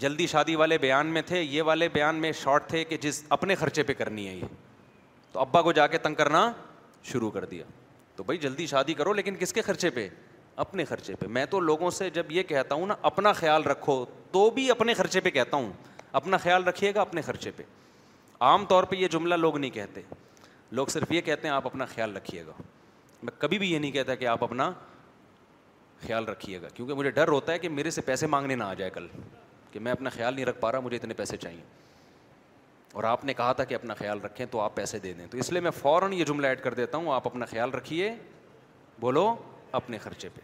جلدی شادی والے بیان میں تھے یہ والے بیان میں شارٹ تھے کہ جس اپنے خرچے پہ کرنی ہے یہ تو ابا کو جا کے تنگ کرنا شروع کر دیا تو بھائی جلدی شادی کرو لیکن کس کے خرچے پہ اپنے خرچے پہ میں تو لوگوں سے جب یہ کہتا ہوں نا اپنا خیال رکھو تو بھی اپنے خرچے پہ کہتا ہوں اپنا خیال رکھیے گا اپنے خرچے پہ عام طور پہ یہ جملہ لوگ نہیں کہتے لوگ صرف یہ کہتے ہیں آپ اپنا خیال رکھیے گا میں کبھی بھی یہ نہیں کہتا کہ آپ اپنا خیال رکھیے گا کیونکہ مجھے ڈر ہوتا ہے کہ میرے سے پیسے مانگنے نہ آ جائے کل کہ میں اپنا خیال نہیں رکھ پا رہا مجھے اتنے پیسے چاہیے اور آپ نے کہا تھا کہ اپنا خیال رکھیں تو آپ پیسے دے دیں تو اس لیے میں فوراً یہ جملہ ایڈ کر دیتا ہوں آپ اپنا خیال رکھیے بولو اپنے خرچے پہ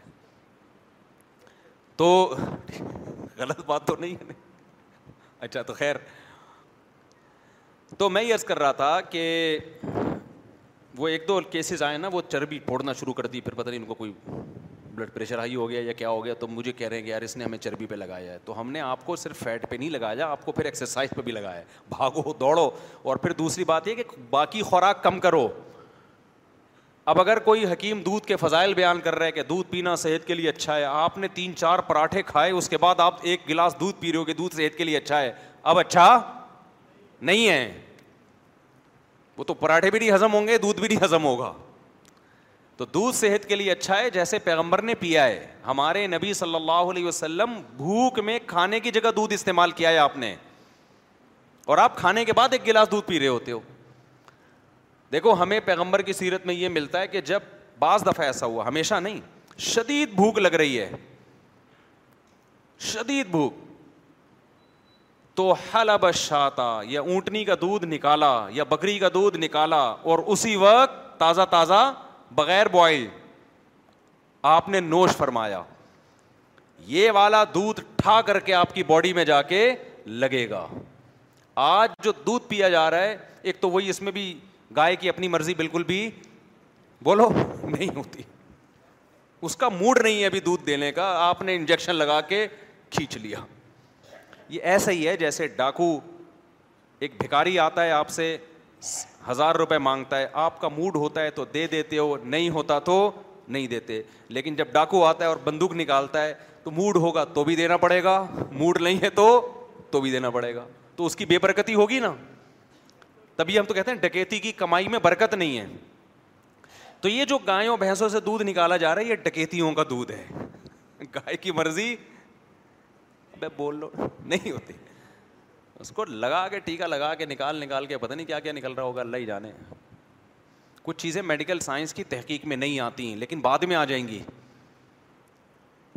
تو غلط بات تو نہیں ہے اچھا تو خیر تو میں یہ عرض کر رہا تھا کہ وہ ایک دو کیسز آئے نا وہ چربی پھوڑنا شروع کر دی پھر پتہ نہیں ان کو کوئی بلڈ پریشر ہائی ہو گیا یا کیا ہو گیا تو مجھے کہہ رہے ہیں کہ یار اس نے ہمیں چربی پہ لگایا ہے تو ہم نے آپ کو صرف فیٹ پہ نہیں لگایا آپ کو پھر ایکسرسائز پہ بھی لگایا بھاگو دوڑو اور پھر دوسری بات یہ کہ باقی خوراک کم کرو اب اگر کوئی حکیم دودھ کے فضائل بیان کر رہا ہے کہ دودھ پینا صحت کے لیے اچھا ہے آپ نے تین چار پراٹھے کھائے اس کے بعد آپ ایک گلاس دودھ پی رہے ہو کہ دودھ صحت کے لیے اچھا ہے اب اچھا نہیں ہے وہ تو پراٹھے بھی نہیں ہضم ہوں گے دودھ بھی نہیں ہضم ہوگا تو دودھ صحت کے لیے اچھا ہے جیسے پیغمبر نے پیا ہے ہمارے نبی صلی اللہ علیہ وسلم بھوک میں کھانے کی جگہ دودھ استعمال کیا ہے آپ نے اور آپ کھانے کے بعد ایک گلاس دودھ پی رہے ہوتے ہو دیکھو ہمیں پیغمبر کی سیرت میں یہ ملتا ہے کہ جب بعض دفعہ ایسا ہوا ہمیشہ نہیں شدید بھوک لگ رہی ہے شدید بھوک تو حلب شاتا یا اونٹنی کا دودھ نکالا یا بکری کا دودھ نکالا اور اسی وقت تازہ تازہ بغیر بوائل آپ نے نوش فرمایا یہ والا دودھ ٹھا کر کے آپ کی باڈی میں جا کے لگے گا آج جو دودھ پیا جا رہا ہے ایک تو وہی اس میں بھی گائے کی اپنی مرضی بالکل بھی بولو نہیں ہوتی اس کا موڈ نہیں ہے ابھی دودھ دینے کا آپ نے انجیکشن لگا کے کھینچ لیا یہ ایسا ہی ہے جیسے ڈاکو ایک بھکاری آتا ہے آپ سے ہزار روپے مانگتا ہے آپ کا موڈ ہوتا ہے تو دے دیتے ہو نہیں ہوتا تو نہیں دیتے لیکن جب ڈاکو آتا ہے اور بندوق نکالتا ہے تو موڈ ہوگا تو بھی دینا پڑے گا موڈ نہیں ہے تو تو بھی دینا پڑے گا تو اس کی بے برکتی ہوگی نا تبھی ہم تو کہتے ہیں ڈکیتی کی کمائی میں برکت نہیں ہے تو یہ جو گایوں بھینسوں سے دودھ نکالا جا رہا ہے یہ ڈکیتیوں کا دودھ ہے گائے کی مرضی بول لو نہیں ہوتی اس کو لگا کے ٹیکہ لگا کے نکال نکال کے پتہ نہیں کیا کیا نکل رہا ہوگا اللہ ہی جانے کچھ چیزیں میڈیکل سائنس کی تحقیق میں نہیں آتی ہیں لیکن بعد میں آ جائیں گی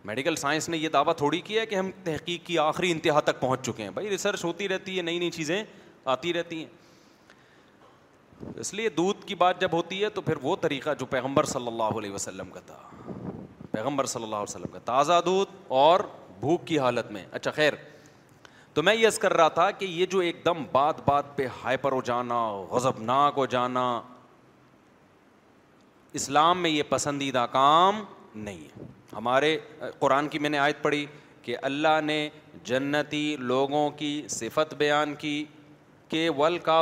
میڈیکل سائنس نے یہ دعویٰ تھوڑی کیا ہے کہ ہم تحقیق کی آخری انتہا تک پہنچ چکے ہیں بھائی ریسرچ ہوتی رہتی ہے نئی نئی چیزیں آتی رہتی ہیں اس لیے دودھ کی بات جب ہوتی ہے تو پھر وہ طریقہ جو پیغمبر صلی اللہ علیہ وسلم کا تھا پیغمبر صلی اللہ علیہ وسلم کا تازہ دودھ اور بھوک کی حالت میں اچھا خیر تو میں یس کر رہا تھا کہ یہ جو ایک دم بات بات پہ ہائپر ہو جانا غضبناک ناک ہو جانا اسلام میں یہ پسندیدہ کام نہیں ہے ہمارے قرآن کی میں نے آیت پڑھی کہ اللہ نے جنتی لوگوں کی صفت بیان کی کہ ول کا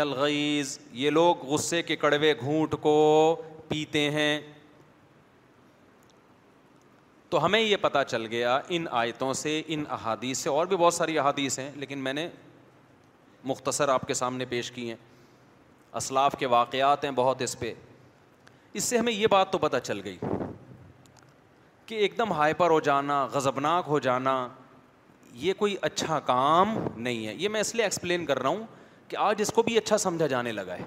الغیز یہ لوگ غصے کے کڑوے گھونٹ کو پیتے ہیں تو ہمیں یہ پتہ چل گیا ان آیتوں سے ان احادیث سے اور بھی بہت ساری احادیث ہیں لیکن میں نے مختصر آپ کے سامنے پیش کی ہیں اسلاف کے واقعات ہیں بہت اس پہ اس سے ہمیں یہ بات تو پتہ چل گئی کہ ایک دم ہائپر ہو جانا غضبناک ہو جانا یہ کوئی اچھا کام نہیں ہے یہ میں اس لیے ایکسپلین کر رہا ہوں کہ آج اس کو بھی اچھا سمجھا جانے لگا ہے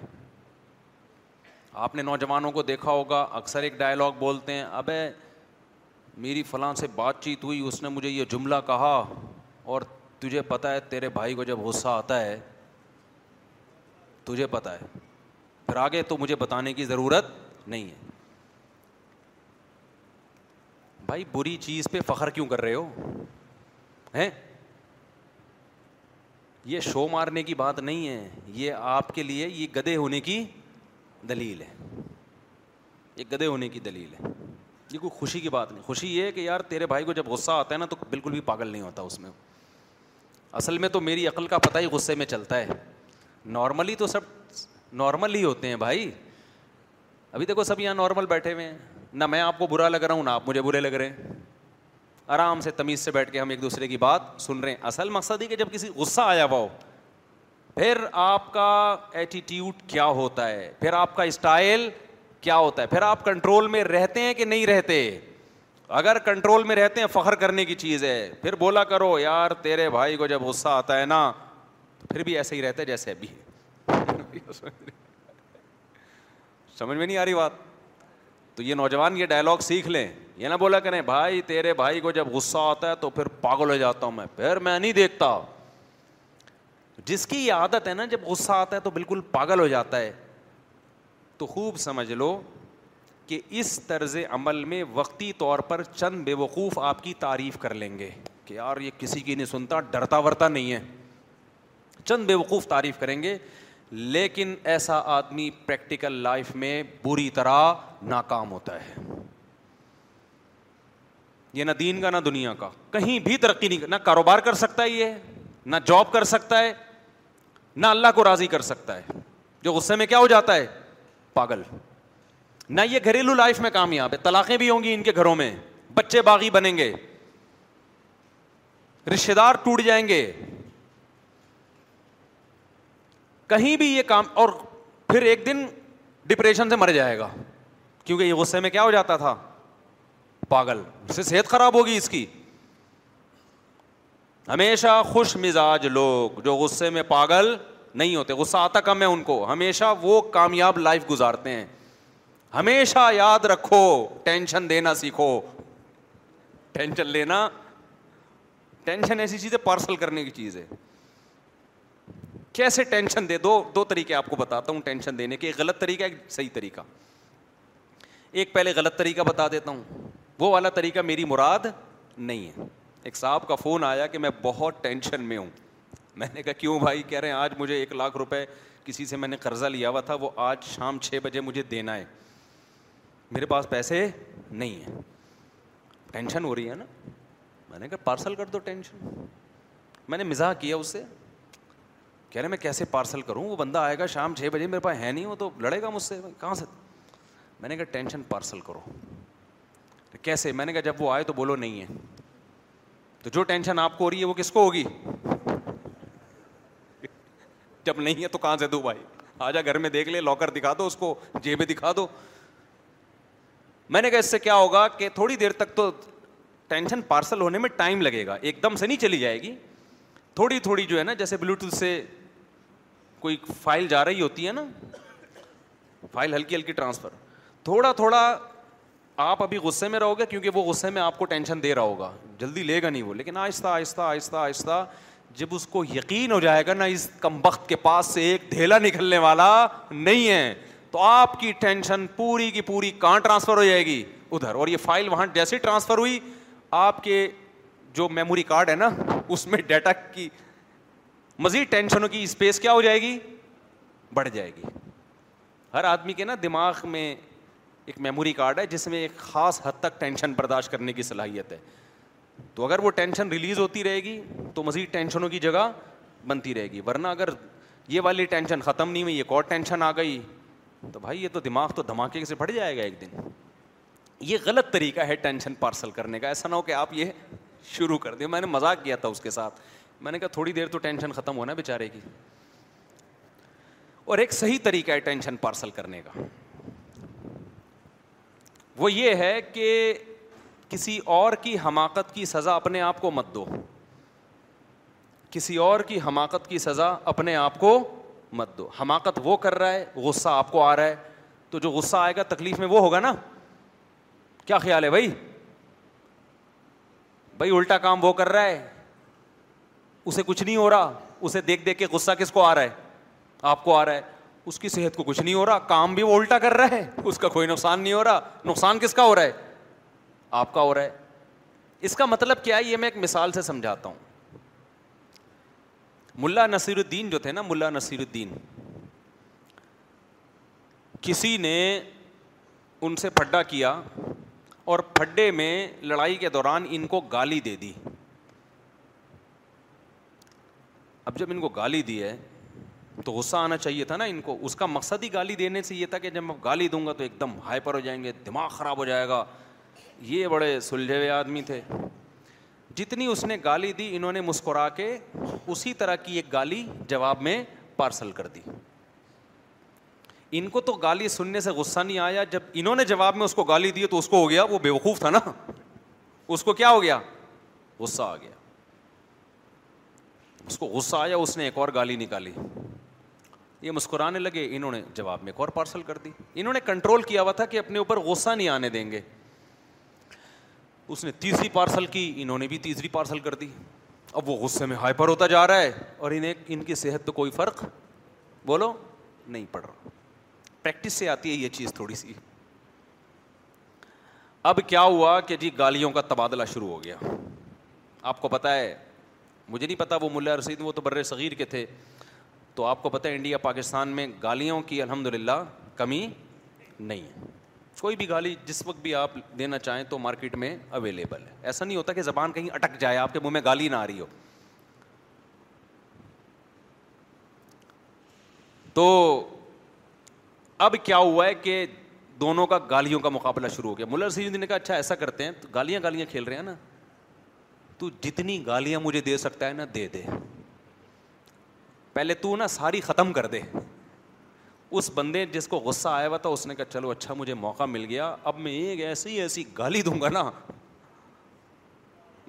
آپ نے نوجوانوں کو دیکھا ہوگا اکثر ایک ڈائلاگ بولتے ہیں ابے میری فلاں سے بات چیت ہوئی اس نے مجھے یہ جملہ کہا اور تجھے پتہ ہے تیرے بھائی کو جب غصہ آتا ہے تجھے پتا ہے پھر آگے تو مجھے بتانے کی ضرورت نہیں ہے بھائی بری چیز پہ فخر کیوں کر رہے ہو ہیں یہ شو مارنے کی بات نہیں ہے یہ آپ کے لیے یہ گدے ہونے کی دلیل ہے یہ گدے ہونے کی دلیل ہے یہ کوئی خوشی کی بات نہیں خوشی یہ ہے کہ یار تیرے بھائی کو جب غصہ آتا ہے نا تو بالکل بھی پاگل نہیں ہوتا اس میں اصل میں تو میری عقل کا پتہ ہی غصے میں چلتا ہے نارملی تو سب نارمل ہی ہوتے ہیں بھائی ابھی دیکھو سب یہاں نارمل بیٹھے ہوئے ہیں نہ میں آپ کو برا لگ رہا ہوں نہ آپ مجھے برے لگ رہے ہیں آرام سے تمیز سے بیٹھ کے ہم ایک دوسرے کی بات سن رہے ہیں اصل مقصد ہی کہ جب کسی غصہ آیا ہوا ہو پھر آپ کا ایٹیٹیوڈ کیا ہوتا ہے پھر آپ کا اسٹائل کیا ہوتا ہے پھر آپ کنٹرول میں رہتے ہیں کہ نہیں رہتے اگر کنٹرول میں رہتے ہیں فخر کرنے کی چیز ہے پھر بولا کرو یار تیرے بھائی کو جب غصہ آتا ہے نا تو پھر بھی ایسے ہی رہتا ہے جیسے ابھی [laughs] سمجھ میں نہیں آ رہی بات تو یہ نوجوان یہ ڈائلگ سیکھ لیں یہ نہ بولا کریں بھائی تیرے بھائی کو جب غصہ آتا ہے تو پھر پاگل ہو جاتا ہوں میں پھر میں نہیں دیکھتا جس کی یہ عادت ہے نا جب غصہ آتا ہے تو بالکل پاگل ہو جاتا ہے تو خوب سمجھ لو کہ اس طرز عمل میں وقتی طور پر چند بے وقوف آپ کی تعریف کر لیں گے کہ یار یہ کسی کی نہیں سنتا ڈرتا ورتا نہیں ہے چند بے وقوف تعریف کریں گے لیکن ایسا آدمی پریکٹیکل لائف میں بری طرح ناکام ہوتا ہے یہ نہ دین کا نہ دنیا کا کہیں بھی ترقی نہیں نہ کاروبار کر سکتا ہے یہ نہ جاب کر سکتا ہے نہ اللہ کو راضی کر سکتا ہے جو غصے میں کیا ہو جاتا ہے پاگل نہ یہ گھریلو لائف میں کامیاب ہے طلاقیں بھی ہوں گی ان کے گھروں میں بچے باغی بنیں گے رشتے دار ٹوٹ جائیں گے کہیں بھی یہ کام اور پھر ایک دن ڈپریشن سے مر جائے گا کیونکہ یہ غصے میں کیا ہو جاتا تھا پاگل سے صحت خراب ہوگی اس کی ہمیشہ خوش مزاج لوگ جو غصے میں پاگل نہیں ہوتے غصہ آتا کم ہے ان کو ہمیشہ وہ کامیاب لائف گزارتے ہیں ہمیشہ یاد رکھو ٹینشن ٹینشن ٹینشن دینا سیکھو لینا ایسی چیز چیز ہے ہے پارسل کرنے کی کیسے ٹینشن دے دو طریقے آپ کو بتاتا ہوں ٹینشن دینے کے غلط طریقہ ایک صحیح طریقہ ایک پہلے غلط طریقہ بتا دیتا ہوں وہ والا طریقہ میری مراد نہیں ہے ایک صاحب کا فون آیا کہ میں بہت ٹینشن میں ہوں میں نے کہا کیوں بھائی کہہ رہے ہیں آج مجھے ایک لاکھ روپے کسی سے میں نے قرضہ لیا ہوا تھا وہ آج شام چھ بجے مجھے دینا ہے میرے پاس پیسے نہیں ہیں ٹینشن ہو رہی ہے نا میں نے کہا پارسل کر دو ٹینشن میں نے مزاح کیا اس سے کہہ رہے میں کیسے پارسل کروں وہ بندہ آئے گا شام چھ بجے میرے پاس ہے نہیں وہ تو لڑے گا مجھ سے کہاں سے میں نے کہا ٹینشن پارسل کرو کیسے میں نے کہا جب وہ آئے تو بولو نہیں ہے تو جو ٹینشن آپ کو ہو رہی ہے وہ کس کو ہوگی جب نہیں ہے تو کہاں سے دو بھائی آ جا گھر میں دیکھ لے لاکر دکھا دو اس کو جیبیں دکھا دو میں نے کہا اس سے کیا ہوگا کہ تھوڑی دیر تک تو ٹینشن پارسل ہونے میں ٹائم لگے گا ایک دم سے نہیں چلی جائے گی تھوڑی تھوڑی جو ہے نا جیسے بلوٹوتھ سے کوئی فائل جا رہی ہوتی ہے نا فائل ہلکی ہلکی ٹرانسفر تھوڑا تھوڑا آپ ابھی غصے میں رہو گے کیونکہ وہ غصے میں آپ کو ٹینشن دے رہا ہوگا جلدی لے گا نہیں وہ لیکن آہستہ آہستہ آہستہ آہستہ جب اس کو یقین ہو جائے گا نا اس کم وقت کے پاس سے ایک ڈھیلا نکلنے والا نہیں ہے تو آپ کی ٹینشن پوری کی پوری کہاں ٹرانسفر ہو جائے گی ادھر اور یہ فائل وہاں جیسے ٹرانسفر ہوئی آپ کے جو میموری کارڈ ہے نا اس میں ڈیٹا کی مزید ٹینشن کی اسپیس کیا ہو جائے گی بڑھ جائے گی ہر آدمی کے نا دماغ میں ایک میموری کارڈ ہے جس میں ایک خاص حد تک ٹینشن برداشت کرنے کی صلاحیت ہے تو اگر وہ ٹینشن ریلیز ہوتی رہے گی تو مزید ٹینشنوں کی جگہ بنتی رہے گی ورنہ اگر یہ والی ٹینشن ختم نہیں ہوئی ایک اور ٹینشن آ گئی تو بھائی یہ تو تو دماغ دھماکے سے پھٹ جائے گا ایک دن یہ غلط طریقہ ہے ٹینشن پارسل کرنے کا ایسا نہ ہو کہ آپ یہ شروع کر دیں میں نے مذاق کیا تھا اس کے ساتھ میں نے کہا تھوڑی دیر تو ٹینشن ختم ہونا بےچارے کی اور ایک صحیح طریقہ ہے ٹینشن پارسل کرنے کا وہ یہ ہے کہ کسی اور کی حماقت کی سزا اپنے آپ کو مت دو کسی اور کی حماقت کی سزا اپنے آپ کو مت دو حماقت وہ کر رہا ہے غصہ آپ کو آ رہا ہے تو جو غصہ آئے گا تکلیف میں وہ ہوگا نا کیا خیال ہے بھائی بھائی الٹا کام وہ کر رہا ہے اسے کچھ نہیں ہو رہا اسے دیکھ دیکھ کے غصہ کس کو آ رہا ہے آپ کو آ رہا ہے اس کی صحت کو کچھ نہیں ہو رہا کام بھی وہ الٹا کر رہا ہے اس کا کوئی نقصان نہیں ہو رہا نقصان کس کا ہو رہا ہے آپ کا ہو رہا ہے اس کا مطلب کیا ہے یہ میں ایک مثال سے سمجھاتا ہوں ملا نصیر الدین جو تھے نا ملا نصیر الدین کسی نے ان سے پھڈا کیا اور پھڈے میں لڑائی کے دوران ان کو گالی دے دی اب جب ان کو گالی دی ہے تو غصہ آنا چاہیے تھا نا ان کو اس کا مقصد ہی گالی دینے سے یہ تھا کہ جب میں گالی دوں گا تو ایک دم ہائپر ہو جائیں گے دماغ خراب ہو جائے گا یہ بڑے سلجھے ہوئے آدمی تھے جتنی اس نے گالی دی انہوں نے مسکرا کے اسی طرح کی ایک گالی جواب میں پارسل کر دی ان کو تو گالی سننے سے غصہ نہیں آیا جب انہوں نے جواب میں اس کو گالی دی تو اس کو ہو گیا وہ بے وقوف تھا نا اس کو کیا ہو گیا غصہ آ گیا اس کو غصہ آیا اس نے ایک اور گالی نکالی یہ مسکرانے لگے انہوں نے جواب میں ایک اور پارسل کر دی انہوں نے کنٹرول کیا ہوا تھا کہ اپنے اوپر غصہ نہیں آنے دیں گے اس نے تیسری پارسل کی انہوں نے بھی تیسری پارسل کر دی اب وہ غصے میں ہائپر ہوتا جا رہا ہے اور انہیں ان کی صحت پہ کوئی فرق بولو نہیں پڑ رہا پریکٹس سے آتی ہے یہ چیز تھوڑی سی اب کیا ہوا کہ جی گالیوں کا تبادلہ شروع ہو گیا آپ کو پتا ہے مجھے نہیں پتا وہ ملا رسید وہ تو بر صغیر کے تھے تو آپ کو پتا ہے انڈیا پاکستان میں گالیوں کی الحمد للہ کمی نہیں ہے کوئی بھی گالی جس وقت بھی آپ دینا چاہیں تو مارکیٹ میں اویلیبل ہے ایسا نہیں ہوتا کہ زبان کہیں اٹک جائے آپ کے منہ میں گالی نہ آ رہی ہو تو اب کیا ہوا ہے کہ دونوں کا گالیوں کا مقابلہ شروع ہو گیا ملر سید جی نے کہا اچھا ایسا کرتے ہیں گالیاں گالیاں کھیل رہے ہیں نا تو جتنی گالیاں مجھے دے سکتا ہے نا دے دے پہلے تو نا ساری ختم کر دے اس بندے جس کو غصہ آیا ہوا تھا اس نے کہا چلو اچھا مجھے موقع مل گیا اب میں ایک ایسی ایسی گالی دوں گا نا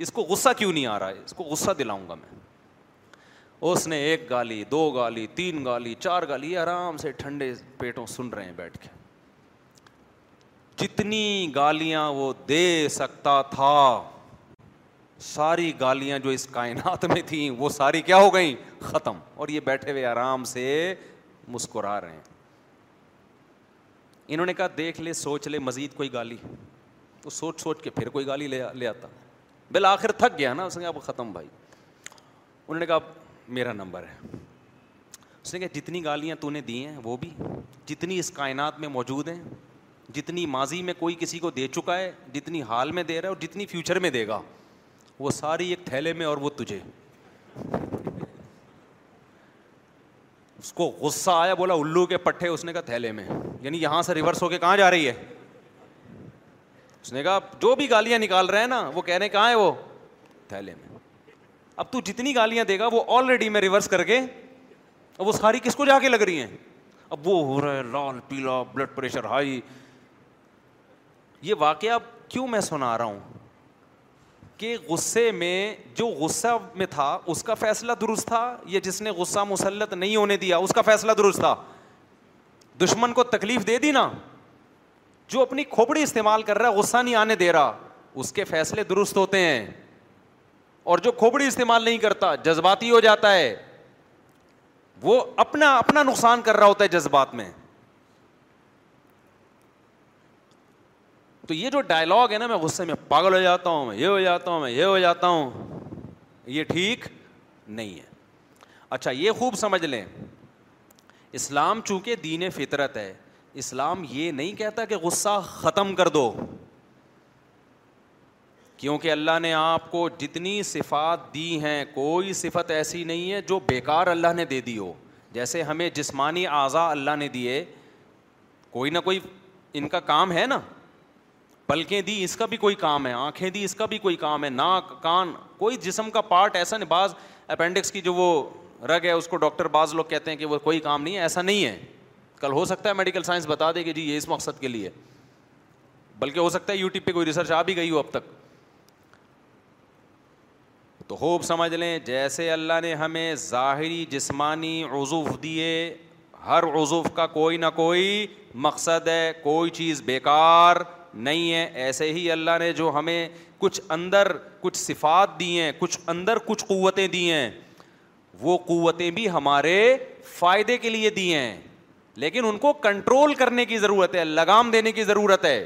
اس کو غصہ کیوں نہیں آ رہا ہے اس کو غصہ دلاؤں گا میں اس نے ایک گالی دو گالی تین گالی چار گالی آرام سے ٹھنڈے پیٹوں سن رہے ہیں بیٹھ کے جتنی گالیاں وہ دے سکتا تھا ساری گالیاں جو اس کائنات میں تھیں وہ ساری کیا ہو گئیں ختم اور یہ بیٹھے ہوئے آرام سے مسکرا رہے ہیں انہوں نے کہا دیکھ لے سوچ لے مزید کوئی گالی تو سوچ سوچ کے پھر کوئی گالی لے لے آتا بل آخر تھک گیا نا اس نے کہا ختم بھائی انہوں نے کہا میرا نمبر ہے اس نے کہا جتنی گالیاں تو نے دی ہیں وہ بھی جتنی اس کائنات میں موجود ہیں جتنی ماضی میں کوئی کسی کو دے چکا ہے جتنی حال میں دے رہا ہے اور جتنی فیوچر میں دے گا وہ ساری ایک تھیلے میں اور وہ تجھے اس کو غصہ آیا بولا الو کے پٹھے اس اس نے نے کہا کہا تھیلے میں یعنی یہاں سے ریورس ہو کے کہاں جا رہی ہے جو بھی گالیاں نکال رہے ہیں نا وہ کہہ رہے کہاں ہے وہ تھیلے میں اب تو جتنی گالیاں دے گا وہ آلریڈی میں ریورس کر کے اب وہ ساری کس کو جا کے لگ رہی ہیں اب وہ ہو رہا ہے لال پیلا بلڈ پریشر ہائی یہ واقعہ کیوں میں سنا رہا ہوں غصے میں جو غصہ میں تھا اس کا فیصلہ درست تھا یا جس نے غصہ مسلط نہیں ہونے دیا اس کا فیصلہ درست تھا دشمن کو تکلیف دے دی نا جو اپنی کھوپڑی استعمال کر رہا ہے غصہ نہیں آنے دے رہا اس کے فیصلے درست ہوتے ہیں اور جو کھوپڑی استعمال نہیں کرتا جذباتی ہو جاتا ہے وہ اپنا اپنا نقصان کر رہا ہوتا ہے جذبات میں تو یہ جو ڈائلاگ ہے نا میں غصے میں پاگل ہو جاتا ہوں میں یہ ہو جاتا ہوں میں یہ ہو جاتا ہوں یہ ٹھیک نہیں ہے اچھا یہ خوب سمجھ لیں اسلام چونکہ دین فطرت ہے اسلام یہ نہیں کہتا کہ غصہ ختم کر دو کیونکہ اللہ نے آپ کو جتنی صفات دی ہیں کوئی صفت ایسی نہیں ہے جو بیکار اللہ نے دے دی ہو جیسے ہمیں جسمانی اعضا اللہ نے دیے کوئی نہ کوئی ان کا کام ہے نا پلکیں دی اس کا بھی کوئی کام ہے آنکھیں دی اس کا بھی کوئی کام ہے ناک کان کوئی جسم کا پارٹ ایسا نہیں بعض اپینڈکس کی جو وہ رگ ہے اس کو ڈاکٹر بعض لوگ کہتے ہیں کہ وہ کوئی کام نہیں ہے ایسا نہیں ہے کل ہو سکتا ہے میڈیکل سائنس بتا دے کہ جی یہ اس مقصد کے لیے بلکہ ہو سکتا ہے یو ٹیوب پہ کوئی ریسرچ آ بھی گئی ہو اب تک تو ہوپ سمجھ لیں جیسے اللہ نے ہمیں ظاہری جسمانی عضوف دیے ہر عضوف کا کوئی نہ کوئی مقصد ہے کوئی چیز بیکار نہیں ہے ایسے ہی اللہ نے جو ہمیں کچھ اندر کچھ صفات دی ہیں کچھ اندر کچھ قوتیں دی ہیں وہ قوتیں بھی ہمارے فائدے کے لیے دی ہیں لیکن ان کو کنٹرول کرنے کی ضرورت ہے لگام دینے کی ضرورت ہے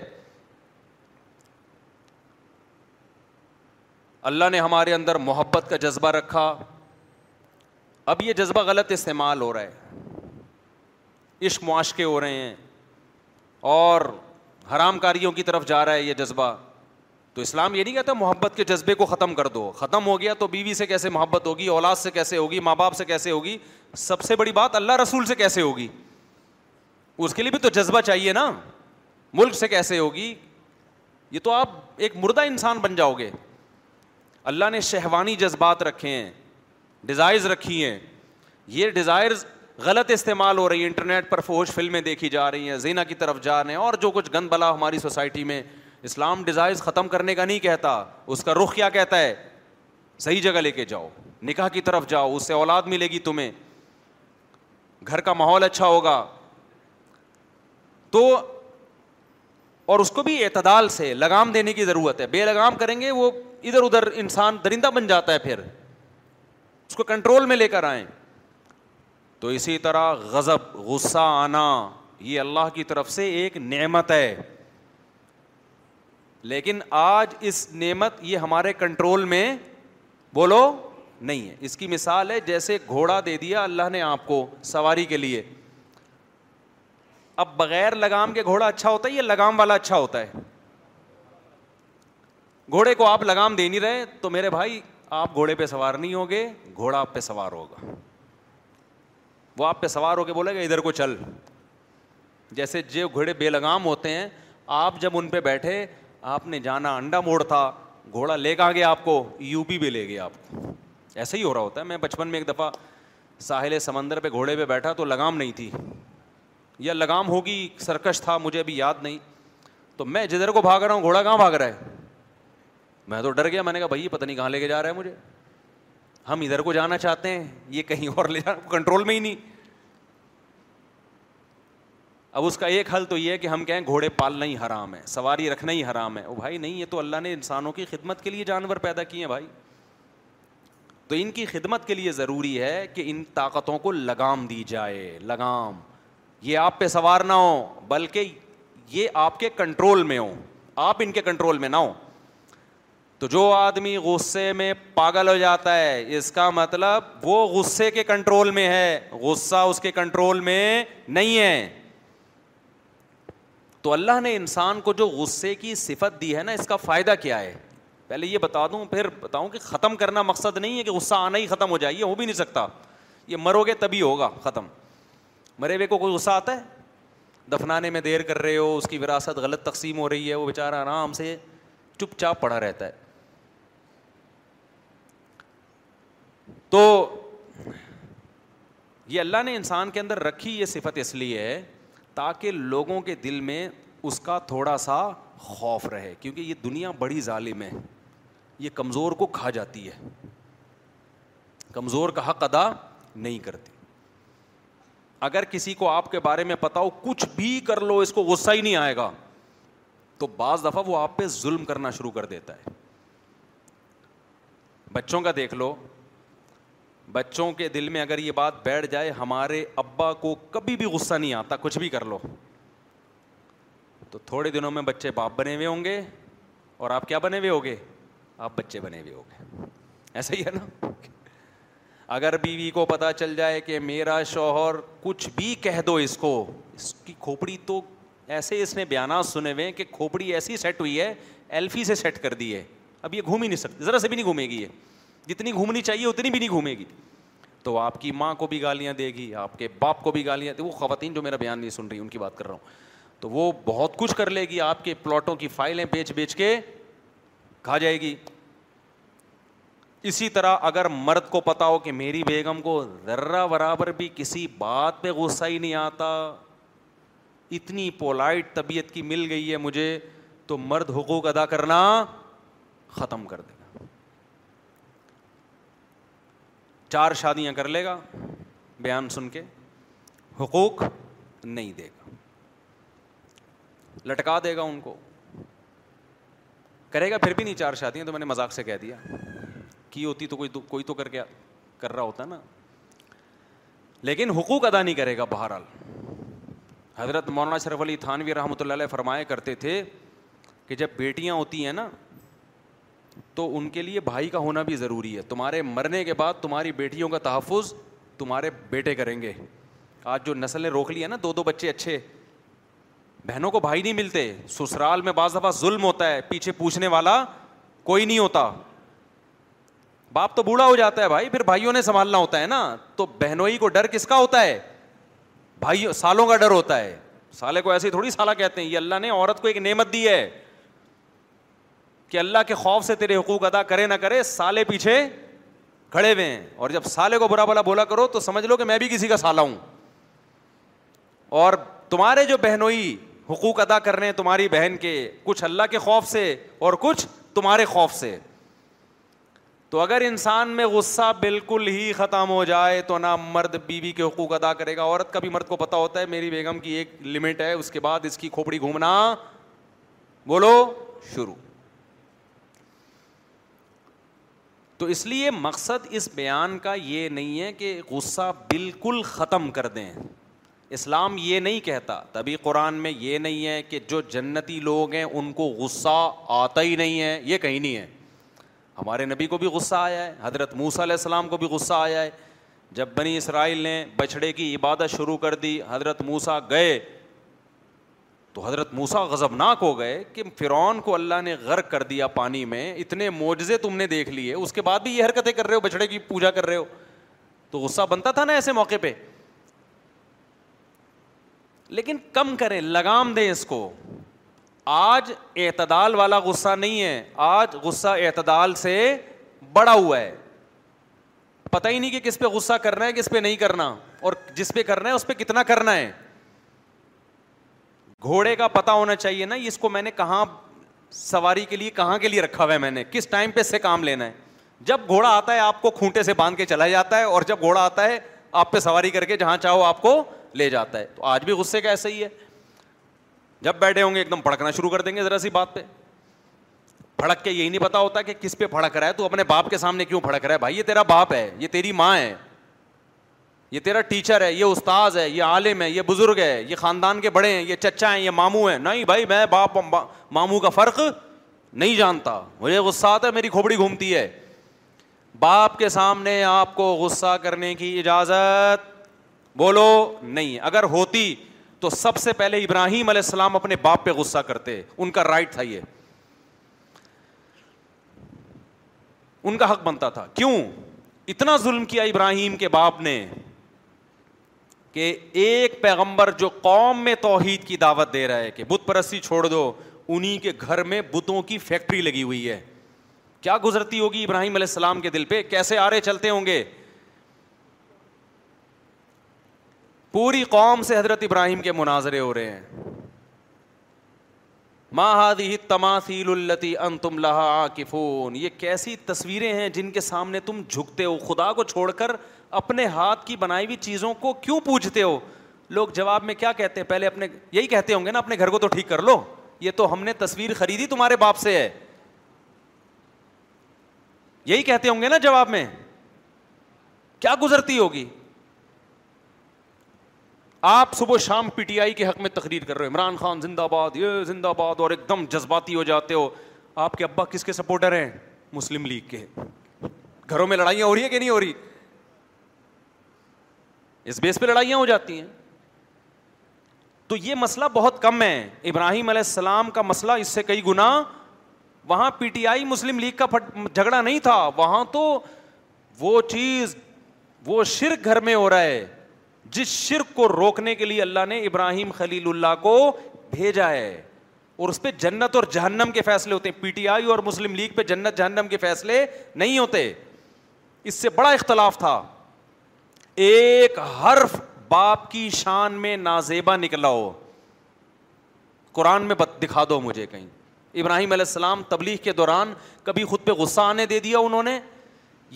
اللہ نے ہمارے اندر محبت کا جذبہ رکھا اب یہ جذبہ غلط استعمال ہو رہا ہے عشق معاشقے ہو رہے ہیں اور حرام کاریوں کی طرف جا رہا ہے یہ جذبہ تو اسلام یہ نہیں کہتا محبت کے جذبے کو ختم کر دو ختم ہو گیا تو بیوی سے کیسے محبت ہوگی اولاد سے کیسے ہوگی ماں باپ سے کیسے ہوگی سب سے بڑی بات اللہ رسول سے کیسے ہوگی اس کے لیے بھی تو جذبہ چاہیے نا ملک سے کیسے ہوگی یہ تو آپ ایک مردہ انسان بن جاؤ گے اللہ نے شہوانی جذبات رکھے ہیں ڈیزائرز رکھی ہیں یہ ڈیزائرز غلط استعمال ہو رہی ہے انٹرنیٹ پر فوج فلمیں دیکھی جا رہی ہیں زینا کی طرف جا رہے ہیں اور جو کچھ گند بلا ہماری سوسائٹی میں اسلام ڈیزائز ختم کرنے کا نہیں کہتا اس کا رخ کیا کہتا ہے صحیح جگہ لے کے جاؤ نکاح کی طرف جاؤ اس سے اولاد ملے گی تمہیں گھر کا ماحول اچھا ہوگا تو اور اس کو بھی اعتدال سے لگام دینے کی ضرورت ہے بے لگام کریں گے وہ ادھر ادھر انسان درندہ بن جاتا ہے پھر اس کو کنٹرول میں لے کر آئیں تو اسی طرح غضب غصہ آنا یہ اللہ کی طرف سے ایک نعمت ہے لیکن آج اس نعمت یہ ہمارے کنٹرول میں بولو نہیں ہے اس کی مثال ہے جیسے گھوڑا دے دیا اللہ نے آپ کو سواری کے لیے اب بغیر لگام کے گھوڑا اچھا ہوتا ہے یا لگام والا اچھا ہوتا ہے گھوڑے کو آپ لگام دے نہیں رہے تو میرے بھائی آپ گھوڑے پہ سوار نہیں ہوگے گھوڑا آپ پہ سوار ہوگا وہ آپ پہ سوار ہو کے بولے گا ادھر کو چل جیسے جو گھوڑے بے لگام ہوتے ہیں آپ جب ان پہ بیٹھے آپ نے جانا انڈا موڑ تھا گھوڑا لے کے گیا آپ کو یو پی پہ لے گیا آپ کو ایسے ہی ہو رہا ہوتا ہے میں بچپن میں ایک دفعہ ساحل سمندر پہ گھوڑے پہ بیٹھا تو لگام نہیں تھی یا لگام ہوگی سرکش تھا مجھے ابھی یاد نہیں تو میں جدھر کو بھاگ رہا ہوں گھوڑا کہاں بھاگ رہا ہے میں تو ڈر گیا میں نے کہا بھائی پتہ نہیں کہاں لے کے جا رہا ہے مجھے ہم ادھر کو جانا چاہتے ہیں یہ کہیں اور لے جانا کنٹرول میں ہی نہیں اب اس کا ایک حل تو یہ ہے کہ ہم کہیں گھوڑے پالنا ہی حرام ہے سواری رکھنا ہی حرام ہے وہ بھائی نہیں یہ تو اللہ نے انسانوں کی خدمت کے لیے جانور پیدا کیے ہیں بھائی تو ان کی خدمت کے لیے ضروری ہے کہ ان طاقتوں کو لگام دی جائے لگام یہ آپ پہ سوار نہ ہو بلکہ یہ آپ کے کنٹرول میں ہوں آپ ان کے کنٹرول میں نہ ہوں تو جو آدمی غصے میں پاگل ہو جاتا ہے اس کا مطلب وہ غصے کے کنٹرول میں ہے غصہ اس کے کنٹرول میں نہیں ہے تو اللہ نے انسان کو جو غصے کی صفت دی ہے نا اس کا فائدہ کیا ہے پہلے یہ بتا دوں پھر بتاؤں کہ ختم کرنا مقصد نہیں ہے کہ غصہ آنا ہی ختم ہو جائے یہ ہو بھی نہیں سکتا یہ مرو گے تبھی ہوگا ختم مرے ہوئے کو کوئی غصہ آتا ہے دفنانے میں دیر کر رہے ہو اس کی وراثت غلط تقسیم ہو رہی ہے وہ بیچارہ آرام سے چپ چاپ پڑا رہتا ہے تو یہ اللہ نے انسان کے اندر رکھی یہ صفت اس لیے ہے تاکہ لوگوں کے دل میں اس کا تھوڑا سا خوف رہے کیونکہ یہ دنیا بڑی ظالم ہے یہ کمزور کو کھا جاتی ہے کمزور کا حق ادا نہیں کرتی اگر کسی کو آپ کے بارے میں پتا ہو کچھ بھی کر لو اس کو غصہ ہی نہیں آئے گا تو بعض دفعہ وہ آپ پہ ظلم کرنا شروع کر دیتا ہے بچوں کا دیکھ لو بچوں کے دل میں اگر یہ بات بیٹھ جائے ہمارے ابا کو کبھی بھی غصہ نہیں آتا کچھ بھی کر لو تو تھوڑے دنوں میں بچے باپ بنے ہوئے ہوں گے اور آپ کیا بنے ہوئے ہو گے آپ بچے بنے ہوئے ہو گے ایسا ہی ہے نا اگر بیوی کو پتا چل جائے کہ میرا شوہر کچھ بھی کہہ دو اس کو اس کی کھوپڑی تو ایسے اس نے بیانات سنے ہوئے ہیں کہ کھوپڑی ایسی سیٹ ہوئی ہے ایلفی سے سیٹ کر دی ہے اب یہ گھوم ہی نہیں سکتی ذرا سے بھی نہیں گھومے گی یہ جتنی گھومنی چاہیے اتنی بھی نہیں گھومے گی تو آپ کی ماں کو بھی گالیاں دے گی آپ کے باپ کو بھی گالیاں دے وہ خواتین جو میرا بیان نہیں سن رہی ان کی بات کر رہا ہوں تو وہ بہت کچھ کر لے گی آپ کے پلاٹوں کی فائلیں بیچ بیچ کے کھا جائے گی اسی طرح اگر مرد کو پتا ہو کہ میری بیگم کو ذرہ برابر بھی کسی بات پہ غصہ ہی نہیں آتا اتنی پولائٹ طبیعت کی مل گئی ہے مجھے تو مرد حقوق ادا کرنا ختم کر دے چار شادیاں کر لے گا بیان سن کے حقوق نہیں دے گا لٹکا دے گا ان کو کرے گا پھر بھی نہیں چار شادیاں تو میں نے مذاق سے کہہ دیا کی ہوتی تو کوئی تو کوئی تو کر کے کر رہا ہوتا نا لیکن حقوق ادا نہیں کرے گا بہرحال حضرت مولانا شرف علی تھانوی رحمۃ اللہ علیہ فرمایا کرتے تھے کہ جب بیٹیاں ہوتی ہیں نا تو ان کے لیے بھائی کا ہونا بھی ضروری ہے تمہارے مرنے کے بعد تمہاری بیٹیوں کا تحفظ تمہارے بیٹے کریں گے آج جو نسل نے روک لی ہے نا دو دو بچے اچھے بہنوں کو بھائی نہیں ملتے سسرال میں بعض دفعہ ظلم ہوتا ہے پیچھے پوچھنے والا کوئی نہیں ہوتا باپ تو بوڑھا ہو جاتا ہے بھائی پھر بھائیوں نے سنبھالنا ہوتا ہے نا تو بہنوئی کو ڈر کس کا ہوتا ہے بھائی سالوں کا ڈر ہوتا ہے سالے کو ایسے تھوڑی سالہ کہتے ہیں یہ اللہ نے عورت کو ایک نعمت دی ہے کہ اللہ کے خوف سے تیرے حقوق ادا کرے نہ کرے سالے پیچھے کھڑے ہوئے ہیں اور جب سالے کو برا بلا بولا کرو تو سمجھ لو کہ میں بھی کسی کا سالہ ہوں اور تمہارے جو بہنوئی حقوق ادا کر رہے ہیں تمہاری بہن کے کچھ اللہ کے خوف سے اور کچھ تمہارے خوف سے تو اگر انسان میں غصہ بالکل ہی ختم ہو جائے تو نہ مرد بیوی بی کے حقوق ادا کرے گا عورت کا بھی مرد کو پتہ ہوتا ہے میری بیگم کی ایک لمٹ ہے اس کے بعد اس کی کھوپڑی گھومنا بولو شروع تو اس لیے مقصد اس بیان کا یہ نہیں ہے کہ غصہ بالکل ختم کر دیں اسلام یہ نہیں کہتا تبھی قرآن میں یہ نہیں ہے کہ جو جنتی لوگ ہیں ان کو غصہ آتا ہی نہیں ہے یہ کہیں نہیں ہے ہمارے نبی کو بھی غصہ آیا ہے حضرت موسیٰ علیہ السلام کو بھی غصہ آیا ہے جب بنی اسرائیل نے بچھڑے کی عبادت شروع کر دی حضرت موسیٰ گئے تو حضرت موسا غضبناک ہو گئے کہ فرعون کو اللہ نے غرق کر دیا پانی میں اتنے معجزے تم نے دیکھ لیے اس کے بعد بھی یہ حرکتیں کر رہے ہو بچڑے کی پوجا کر رہے ہو تو غصہ بنتا تھا نا ایسے موقع پہ لیکن کم کریں لگام دیں اس کو آج اعتدال والا غصہ نہیں ہے آج غصہ اعتدال سے بڑا ہوا ہے پتہ ہی نہیں کہ کس پہ غصہ کرنا ہے کس پہ نہیں کرنا اور جس پہ کرنا ہے اس پہ کتنا کرنا ہے گھوڑے کا پتا ہونا چاہیے نا اس کو میں نے کہاں سواری کے لیے کہاں کے لیے رکھا ہوا ہے میں نے کس ٹائم پہ اس سے کام لینا ہے جب گھوڑا آتا ہے آپ کو کھونٹے سے باندھ کے چلا جاتا ہے اور جب گھوڑا آتا ہے آپ پہ سواری کر کے جہاں چاہو آپ کو لے جاتا ہے تو آج بھی غصے کا ایسا ہی ہے جب بیٹھے ہوں گے ایک دم بھڑکنا شروع کر دیں گے ذرا سی بات پہ پھڑک کے یہی نہیں پتا ہوتا کہ کس پہ پھڑک رہا ہے تو اپنے باپ کے سامنے کیوں پھڑک رہا ہے بھائی یہ تیرا باپ ہے یہ تیری ماں ہے یہ تیرا ٹیچر ہے یہ استاد ہے یہ عالم ہے یہ بزرگ ہے یہ خاندان کے بڑے ہیں یہ چچا ہیں یہ ماموں ہیں نہیں بھائی میں باپ ماموں کا فرق نہیں جانتا مجھے غصہ آتا ہے میری کھوپڑی گھومتی ہے باپ کے سامنے آپ کو غصہ کرنے کی اجازت بولو نہیں اگر ہوتی تو سب سے پہلے ابراہیم علیہ السلام اپنے باپ پہ غصہ کرتے ان کا رائٹ تھا یہ ان کا حق بنتا تھا کیوں اتنا ظلم کیا ابراہیم کے باپ نے کہ ایک پیغمبر جو قوم میں توحید کی دعوت دے رہا ہے کہ بت پرستی چھوڑ دو انہیں کے گھر میں بتوں کی فیکٹری لگی ہوئی ہے کیا گزرتی ہوگی ابراہیم علیہ السلام کے دل پہ کیسے آرے چلتے ہوں گے پوری قوم سے حضرت ابراہیم کے مناظرے ہو رہے ہیں ماہدی تماثیل التی ان تم لہا کفون یہ کیسی تصویریں ہیں جن کے سامنے تم جھکتے ہو خدا کو چھوڑ کر اپنے ہاتھ کی بنائی ہوئی چیزوں کو کیوں پوچھتے ہو لوگ جواب میں کیا کہتے ہیں پہلے اپنے یہی کہتے ہوں گے نا اپنے گھر کو تو ٹھیک کر لو یہ تو ہم نے تصویر خریدی تمہارے باپ سے ہے یہی کہتے ہوں گے نا جواب میں کیا گزرتی ہوگی آپ صبح شام پی ٹی آئی کے حق میں تقریر کر رہے ہو عمران خان زندہ باد یہ زندہ باد اور ایک دم جذباتی ہو جاتے ہو آپ کے ابا کس کے سپورٹر ہیں مسلم لیگ کے گھروں میں لڑائیاں ہو رہی ہیں کہ نہیں ہو رہی اس بیس پہ لڑائیاں ہو جاتی ہیں تو یہ مسئلہ بہت کم ہے ابراہیم علیہ السلام کا مسئلہ اس سے کئی گنا وہاں P T I Muslim league کا جھگڑا نہیں تھا وہاں تو وہ چیز وہ شرک گھر میں ہو رہا ہے جس شرک کو روکنے کے لیے اللہ نے ابراہیم خلیل اللہ کو بھیجا ہے اور اس پہ جنت اور جہنم کے فیصلے ہوتے ہیں پی ٹی آئی اور مسلم لیگ پہ جنت جہنم کے فیصلے نہیں ہوتے اس سے بڑا اختلاف تھا ایک حرف باپ کی شان میں نازیبا نکلا ہو قرآن میں دکھا دو مجھے کہیں ابراہیم علیہ السلام تبلیغ کے دوران کبھی خود پہ غصہ آنے دے دیا انہوں نے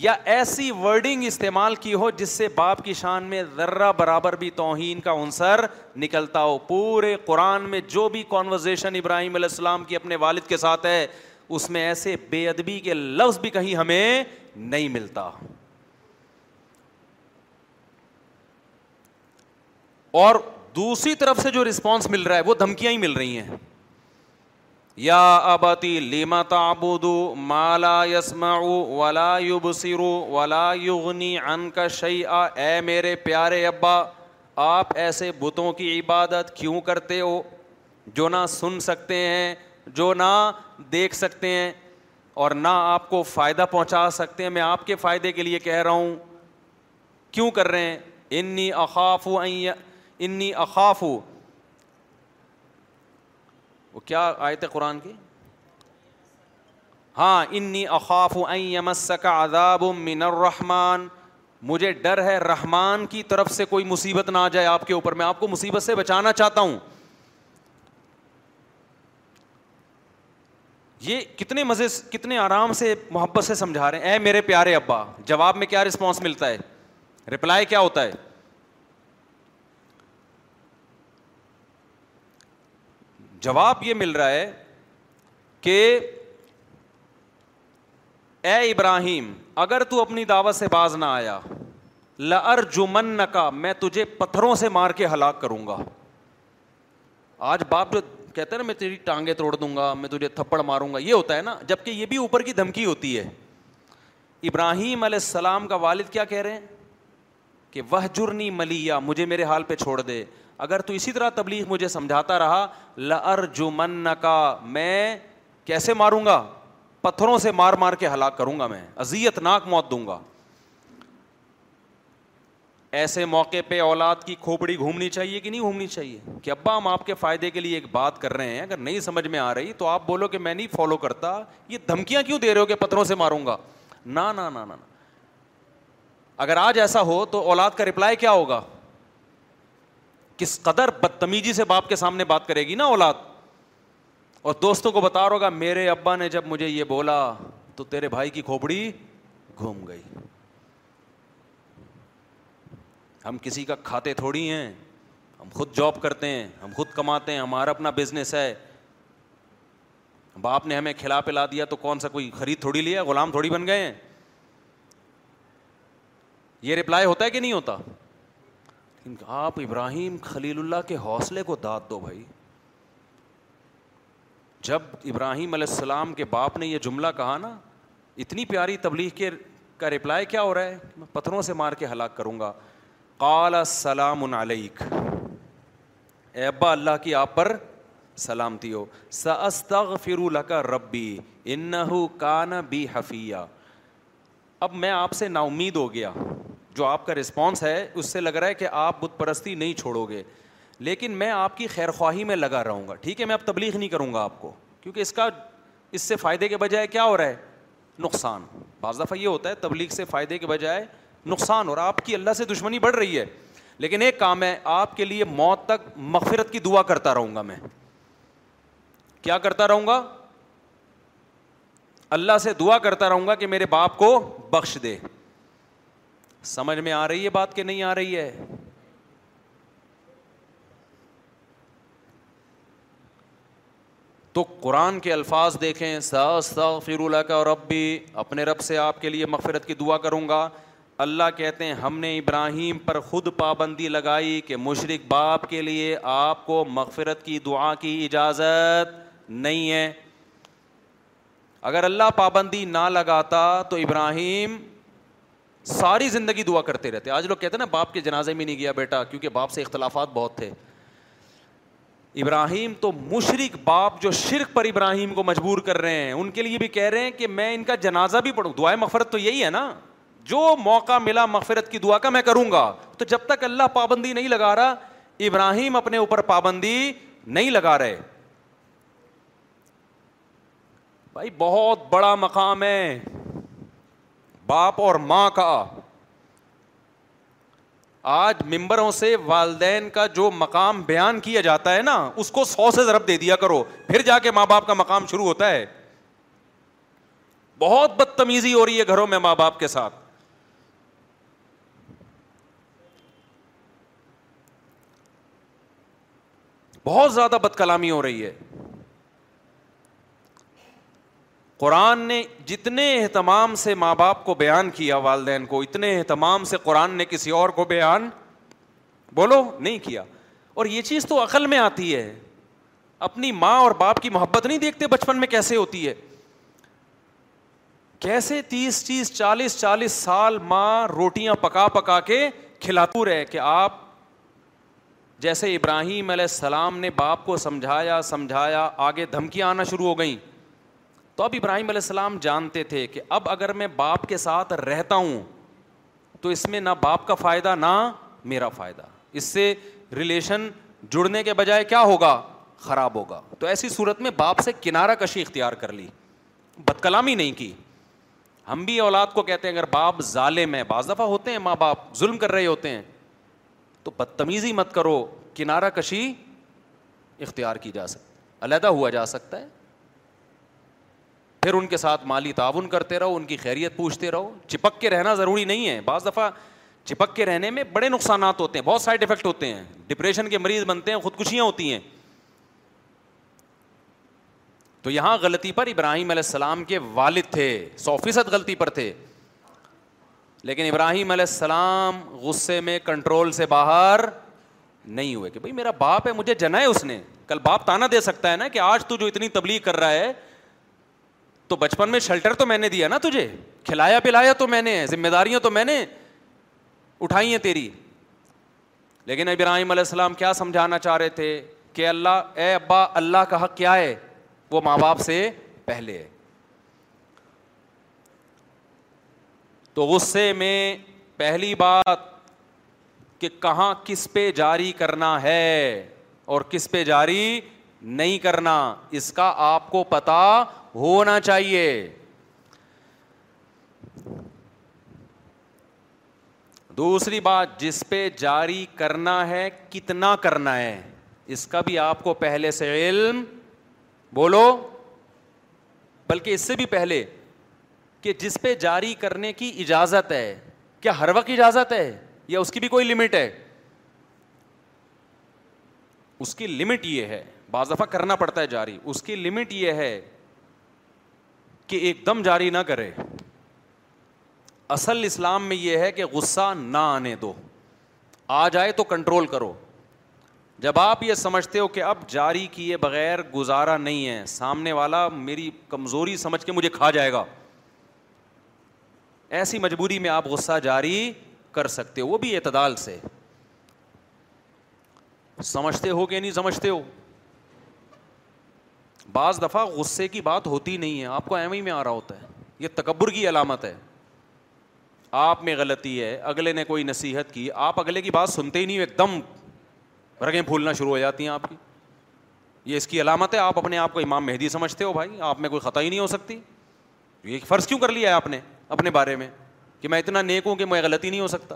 یا ایسی ورڈنگ استعمال کی ہو جس سے باپ کی شان میں ذرہ برابر بھی توہین کا عنصر نکلتا ہو پورے قرآن میں جو بھی کانورزیشن ابراہیم علیہ السلام کی اپنے والد کے ساتھ ہے اس میں ایسے بے ادبی کے لفظ بھی کہیں ہمیں نہیں ملتا اور دوسری طرف سے جو رسپانس مل رہا ہے وہ دھمکیاں ہی مل رہی ہیں یا آباتی لیما تابود مالا یسما ولا یو بسیرو ولا یوگنی ان کا شعی اے میرے پیارے ابا آپ ایسے بتوں کی عبادت کیوں کرتے ہو جو نہ سن سکتے ہیں جو نہ دیکھ سکتے ہیں اور نہ آپ کو فائدہ پہنچا سکتے ہیں میں آپ کے فائدے کے لیے کہہ رہا ہوں کیوں کر رہے ہیں انی اقاف و انی اخاف وہ کیا آئے تھے قرآن کی ہاں این اخاف سکا الرحمن مجھے ڈر ہے رحمان کی طرف سے کوئی مصیبت نہ آ جائے آپ کے اوپر میں آپ کو مصیبت سے بچانا چاہتا ہوں یہ کتنے مزے کتنے آرام سے محبت سے سمجھا رہے ہیں اے میرے پیارے ابا جواب میں کیا رسپانس ملتا ہے رپلائی کیا ہوتا ہے جواب یہ مل رہا ہے کہ اے ابراہیم اگر تو اپنی دعوت سے باز نہ آیا لر جمن نکا میں تجھے پتھروں سے مار کے ہلاک کروں گا آج باپ جو کہتے ہیں نا میں تیری ٹانگیں توڑ دوں گا میں تجھے تھپڑ ماروں گا یہ ہوتا ہے نا جبکہ یہ بھی اوپر کی دھمکی ہوتی ہے ابراہیم علیہ السلام کا والد کیا کہہ رہے ہیں کہ وہ جرنی ملیا مجھے میرے حال پہ چھوڑ دے اگر تو اسی طرح تبلیغ مجھے سمجھاتا رہا لر جمن کا میں کیسے ماروں گا پتھروں سے مار مار کے ہلاک کروں گا میں اذیت ناک موت دوں گا ایسے موقع پہ اولاد کی کھوپڑی گھومنی چاہیے کہ نہیں گھومنی چاہیے کہ ابا ہم آپ کے فائدے کے لیے ایک بات کر رہے ہیں اگر نہیں سمجھ میں آ رہی تو آپ بولو کہ میں نہیں فالو کرتا یہ دھمکیاں کیوں دے رہے ہو کہ پتھروں سے ماروں گا نہ اگر آج ایسا ہو تو اولاد کا رپلائی کیا ہوگا کس قدر بدتمیزی سے باپ کے سامنے بات کرے گی نا اولاد اور دوستوں کو بتا رہا ہوگا میرے ابا نے جب مجھے یہ بولا تو تیرے بھائی کی کھوپڑی گھوم گئی ہم کسی کا کھاتے تھوڑی ہیں ہم خود جاب کرتے ہیں ہم خود کماتے ہیں ہمارا اپنا بزنس ہے باپ نے ہمیں کھلا پلا دیا تو کون سا کوئی خرید تھوڑی لیا غلام تھوڑی بن گئے ہیں یہ ریپلائی ہوتا ہے کہ نہیں ہوتا آپ ابراہیم خلیل اللہ کے حوصلے کو داد دو بھائی جب ابراہیم علیہ السلام کے باپ نے یہ جملہ کہا نا اتنی پیاری تبلیغ کے کا رپلائی کیا ہو رہا ہے میں پتھروں سے مار کے ہلاک کروں گا قال السلام علیک اے ابا اللہ کی آپ پر سلامتی ہو لک ربی ان کا نہ بھی حفیہ اب میں آپ سے نا امید ہو گیا جو آپ کا رسپانس ہے اس سے لگ رہا ہے کہ آپ بت پرستی نہیں چھوڑو گے لیکن میں آپ کی خیر خواہی میں لگا رہوں گا ٹھیک ہے میں اب تبلیغ نہیں کروں گا آپ کو کیونکہ اس کا اس سے فائدے کے بجائے کیا ہو رہا ہے نقصان بعض دفعہ یہ ہوتا ہے تبلیغ سے فائدے کے بجائے نقصان اور آپ کی اللہ سے دشمنی بڑھ رہی ہے لیکن ایک کام ہے آپ کے لیے موت تک مغفرت کی دعا کرتا رہوں گا میں کیا کرتا رہوں گا اللہ سے دعا کرتا رہوں گا کہ میرے باپ کو بخش دے سمجھ میں آ رہی ہے بات کہ نہیں آ رہی ہے تو قرآن کے الفاظ دیکھیں سیر اللہ کا رب بھی اپنے رب سے آپ کے لیے مغفرت کی دعا کروں گا اللہ کہتے ہیں ہم نے ابراہیم پر خود پابندی لگائی کہ مشرق باپ کے لیے آپ کو مغفرت کی دعا کی اجازت نہیں ہے اگر اللہ پابندی نہ لگاتا تو ابراہیم ساری زندگی دعا کرتے رہتے آج لوگ کہتے ہیں نا باپ کے جنازے میں نہیں گیا بیٹا کیونکہ باپ سے اختلافات بہت تھے ابراہیم تو مشرق باپ جو شرک پر ابراہیم کو مجبور کر رہے ہیں ان کے لیے بھی کہہ رہے ہیں کہ میں ان کا جنازہ بھی پڑھوں دعائیں مغفرت تو یہی ہے نا جو موقع ملا مغفرت کی دعا کا میں کروں گا تو جب تک اللہ پابندی نہیں لگا رہا ابراہیم اپنے اوپر پابندی نہیں لگا رہے بھائی بہت بڑا مقام ہے باپ اور ماں کا آج ممبروں سے والدین کا جو مقام بیان کیا جاتا ہے نا اس کو سو سے ضرب دے دیا کرو پھر جا کے ماں باپ کا مقام شروع ہوتا ہے بہت بدتمیزی ہو رہی ہے گھروں میں ماں باپ کے ساتھ بہت زیادہ بد کلامی ہو رہی ہے قرآن نے جتنے اہتمام سے ماں باپ کو بیان کیا والدین کو اتنے اہتمام سے قرآن نے کسی اور کو بیان بولو نہیں کیا اور یہ چیز تو عقل میں آتی ہے اپنی ماں اور باپ کی محبت نہیں دیکھتے بچپن میں کیسے ہوتی ہے کیسے تیس تیس چالیس چالیس سال ماں روٹیاں پکا پکا کے کھلاتو رہے کہ آپ جیسے ابراہیم علیہ السلام نے باپ کو سمجھایا سمجھایا آگے دھمکیاں آنا شروع ہو گئیں تو اب ابراہیم علیہ السلام جانتے تھے کہ اب اگر میں باپ کے ساتھ رہتا ہوں تو اس میں نہ باپ کا فائدہ نہ میرا فائدہ اس سے ریلیشن جڑنے کے بجائے کیا ہوگا خراب ہوگا تو ایسی صورت میں باپ سے کنارہ کشی اختیار کر لی بد کلامی نہیں کی ہم بھی اولاد کو کہتے ہیں اگر باپ ظالم ہے بعض دفعہ ہوتے ہیں ماں باپ ظلم کر رہے ہوتے ہیں تو بدتمیزی مت کرو کنارہ کشی اختیار کی جا سکتی علیحدہ ہوا جا سکتا ہے پھر ان کے ساتھ مالی تعاون کرتے رہو ان کی خیریت پوچھتے رہو چپک کے رہنا ضروری نہیں ہے بعض دفعہ چپک کے رہنے میں بڑے نقصانات ہوتے ہیں بہت سائڈ افیکٹ ہوتے ہیں ڈپریشن کے مریض بنتے ہیں خودکشیاں ہوتی ہیں تو یہاں غلطی پر ابراہیم علیہ السلام کے والد تھے سو فیصد غلطی پر تھے لیکن ابراہیم علیہ السلام غصے میں کنٹرول سے باہر نہیں ہوئے کہ بھائی میرا باپ ہے مجھے جنا ہے اس نے کل باپ تانا دے سکتا ہے نا کہ آج تو جو اتنی تبلیغ کر رہا ہے تو بچپن میں شیلٹر تو میں نے دیا نا تجھے کھلایا پلایا تو میں نے ذمہ داریاں تو میں نے اٹھائی ہیں تیری لیکن ابراہیم علیہ السلام کیا سمجھانا چاہ رہے تھے کہ اللہ اے ابا اللہ کا حق کیا ہے وہ ماں باپ سے پہلے ہے تو غصے میں پہلی بات کہ کہاں کس پہ جاری کرنا ہے اور کس پہ جاری نہیں کرنا اس کا آپ کو پتا ہونا چاہیے دوسری بات جس پہ جاری کرنا ہے کتنا کرنا ہے اس کا بھی آپ کو پہلے سے علم بولو بلکہ اس سے بھی پہلے کہ جس پہ جاری کرنے کی اجازت ہے کیا ہر وقت اجازت ہے یا اس کی بھی کوئی لمٹ ہے اس کی لمٹ یہ ہے بعض دفعہ کرنا پڑتا ہے جاری اس کی لمٹ یہ ہے کہ ایک دم جاری نہ کرے اصل اسلام میں یہ ہے کہ غصہ نہ آنے دو آ جائے تو کنٹرول کرو جب آپ یہ سمجھتے ہو کہ اب جاری کیے بغیر گزارا نہیں ہے سامنے والا میری کمزوری سمجھ کے مجھے کھا جائے گا ایسی مجبوری میں آپ غصہ جاری کر سکتے ہو وہ بھی اعتدال سے سمجھتے ہو کہ نہیں سمجھتے ہو بعض دفعہ غصے کی بات ہوتی نہیں ہے آپ کو ایم ہی میں آ رہا ہوتا ہے یہ تکبر کی علامت ہے آپ میں غلطی ہے اگلے نے کوئی نصیحت کی آپ اگلے کی بات سنتے ہی نہیں ہو ایک دم رگیں پھولنا شروع ہو جاتی ہیں آپ کی یہ اس کی علامت ہے آپ اپنے آپ کو امام مہدی سمجھتے ہو بھائی آپ میں کوئی خطا ہی نہیں ہو سکتی یہ فرض کیوں کر لیا ہے آپ نے اپنے بارے میں کہ میں اتنا نیک ہوں کہ میں غلطی نہیں ہو سکتا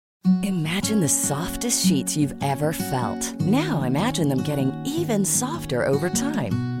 Imagine the softest sheets you've ever felt. Now imagine them getting even softer over time.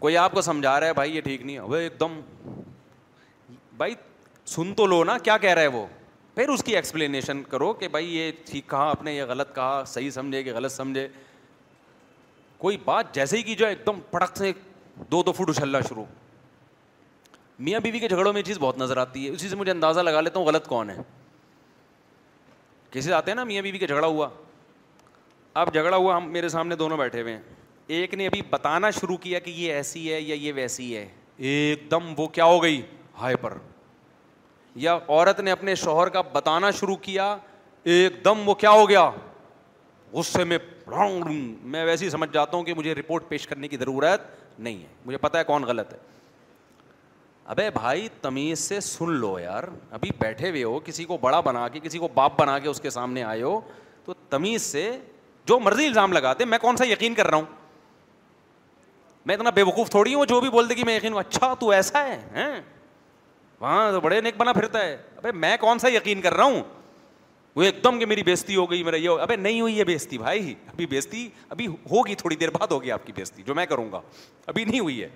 کوئی آپ کو سمجھا رہا ہے بھائی یہ ٹھیک نہیں وہ ایک دم بھائی سن تو لو نا کیا کہہ رہا ہے وہ پھر اس کی ایکسپلینیشن کرو کہ بھائی یہ ٹھیک کہا آپ نے یہ غلط کہا صحیح سمجھے کہ غلط سمجھے کوئی بات جیسے ہی کی جو ایک دم پڑک سے دو دو فٹ اچھلنا شروع میاں بیوی کے جھگڑوں میں یہ چیز بہت نظر آتی ہے اسی سے مجھے اندازہ لگا لیتا ہوں غلط کون ہے کیسے آتے ہیں نا میاں بیوی کا جھگڑا ہوا اب جھگڑا ہوا ہم میرے سامنے دونوں بیٹھے ہوئے ہیں ایک نے ابھی بتانا شروع کیا کہ یہ ایسی ہے یا یہ ویسی ہے ایک دم وہ کیا ہو گئی ہائی پر یا عورت نے اپنے شوہر کا بتانا شروع کیا ایک دم وہ کیا ہو گیا غصے میں میں ہی سمجھ جاتا ہوں کہ مجھے رپورٹ پیش کرنے کی ضرورت نہیں ہے مجھے پتا ہے کون غلط ہے ابے بھائی تمیز سے سن لو یار ابھی بیٹھے ہوئے ہو کسی کو بڑا بنا کے کسی کو باپ بنا کے اس کے سامنے آئے ہو تو تمیز سے جو مرضی الزام لگاتے میں کون سا یقین کر رہا ہوں میں اتنا بے وقوف تھوڑی ہوں جو بھی بول دے گی میں یقین ہوں اچھا تو ایسا ہے وہاں تو بڑے نیک بنا پھرتا ہے ابھی میں کون سا یقین کر رہا ہوں وہ ایک دم کہ میری بےزتی ہو گئی میرا یہ ابھی نہیں ہوئی ہے بےزتی بھائی ابھی بےزتی ابھی ہوگی تھوڑی دیر بعد ہوگی آپ کی بےزتی جو میں کروں گا ابھی نہیں ہوئی ہے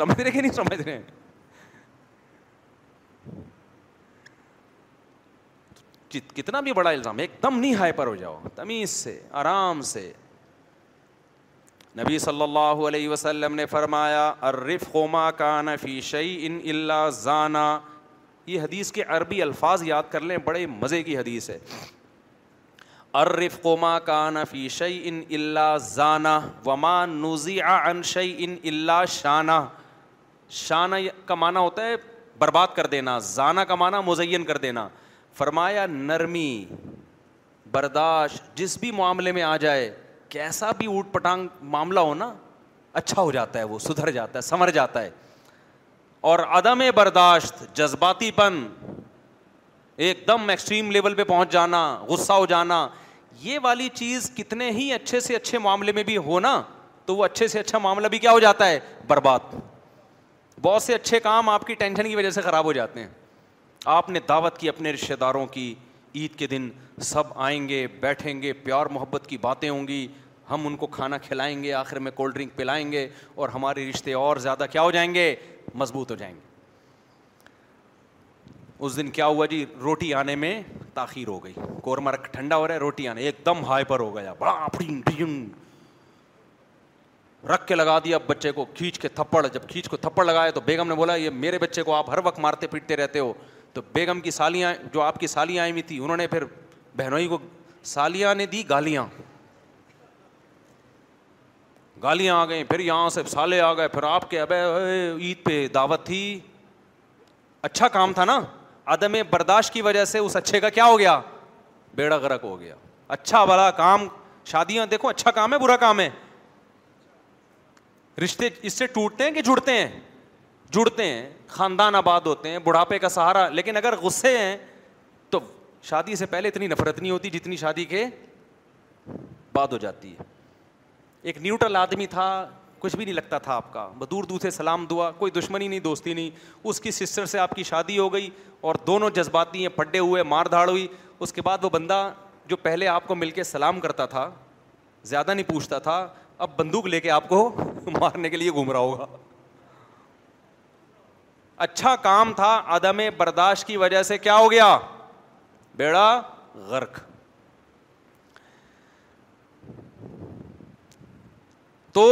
سمجھ رہے کہ نہیں سمجھ رہے کتنا بھی بڑا الزام ایک دم نہیں ہائپر ہو جاؤ تمیز سے آرام سے نبی صلی اللہ علیہ وسلم نے فرمایا عرف ما کان شعی ان اللہ زانا یہ حدیث کے عربی الفاظ یاد کر لیں بڑے مزے کی حدیث ہے عرف قما کانفی شعی ان اللہ زانہ وما نوزی عن ان شعی ان اللہ شانہ شانہ کا معنی ہوتا ہے برباد کر دینا زانہ کا معنی مزین کر دینا فرمایا نرمی برداشت جس بھی معاملے میں آ جائے کیسا بھی اوٹ پٹانگ معاملہ ہونا اچھا ہو جاتا ہے وہ سدھر جاتا ہے سمر جاتا ہے اور عدم برداشت جذباتی پن ایک دم ایکسٹریم لیول پہ پہنچ جانا غصہ ہو جانا یہ والی چیز کتنے ہی اچھے سے اچھے معاملے میں بھی ہونا تو وہ اچھے سے اچھا معاملہ بھی کیا ہو جاتا ہے برباد بہت سے اچھے کام آپ کی ٹینشن کی وجہ سے خراب ہو جاتے ہیں آپ نے دعوت کی اپنے رشتے داروں کی عید کے دن سب آئیں گے بیٹھیں گے پیار محبت کی باتیں ہوں گی ہم ان کو کھانا کھلائیں گے آخر میں کولڈ ڈرنک پلائیں گے اور ہمارے رشتے اور زیادہ کیا ہو جائیں گے مضبوط ہو جائیں گے اس دن کیا ہوا جی روٹی آنے میں تاخیر ہو گئی قورمہ رکھ ٹھنڈا ہو رہا ہے روٹی آنے ایک دم ہائی پر ہو گیا بڑا رکھ کے لگا دیا بچے کو کھینچ کے تھپڑ جب کھینچ کو تھپڑ لگایا تو بیگم نے بولا یہ میرے بچے کو آپ ہر وقت مارتے پیٹتے رہتے ہو تو بیگم کی سالیاں جو آپ کی سالیاں آئی ہوئی تھیں انہوں نے پھر بہنوئی کو سالیا نے دی گالیاں گالیاں آ گئیں پھر یہاں سے سالے آ گئے پھر آپ کے اب عید پہ دعوت تھی اچھا کام تھا نا عدم برداشت کی وجہ سے اس اچھے کا کیا ہو گیا بیڑا گرک ہو گیا اچھا بڑا کام شادیاں دیکھو اچھا کام ہے برا کام ہے رشتے اس سے ٹوٹتے ہیں کہ جڑتے ہیں جڑتے ہیں خاندان آباد ہوتے ہیں بڑھاپے کا سہارا لیکن اگر غصے ہیں تو شادی سے پہلے اتنی نفرت نہیں ہوتی جتنی شادی کے بعد ہو جاتی ہے ایک نیوٹرل آدمی تھا کچھ بھی نہیں لگتا تھا آپ کا بدور دور سے سلام دعا کوئی دشمنی نہیں دوستی نہیں اس کی سسٹر سے آپ کی شادی ہو گئی اور دونوں جذباتی ہیں پڈے ہوئے مار دھاڑ ہوئی اس کے بعد وہ بندہ جو پہلے آپ کو مل کے سلام کرتا تھا زیادہ نہیں پوچھتا تھا اب بندوق لے کے آپ کو مارنے کے لیے گھوم رہا ہوگا اچھا کام تھا عدم برداشت کی وجہ سے کیا ہو گیا بیڑا غرق تو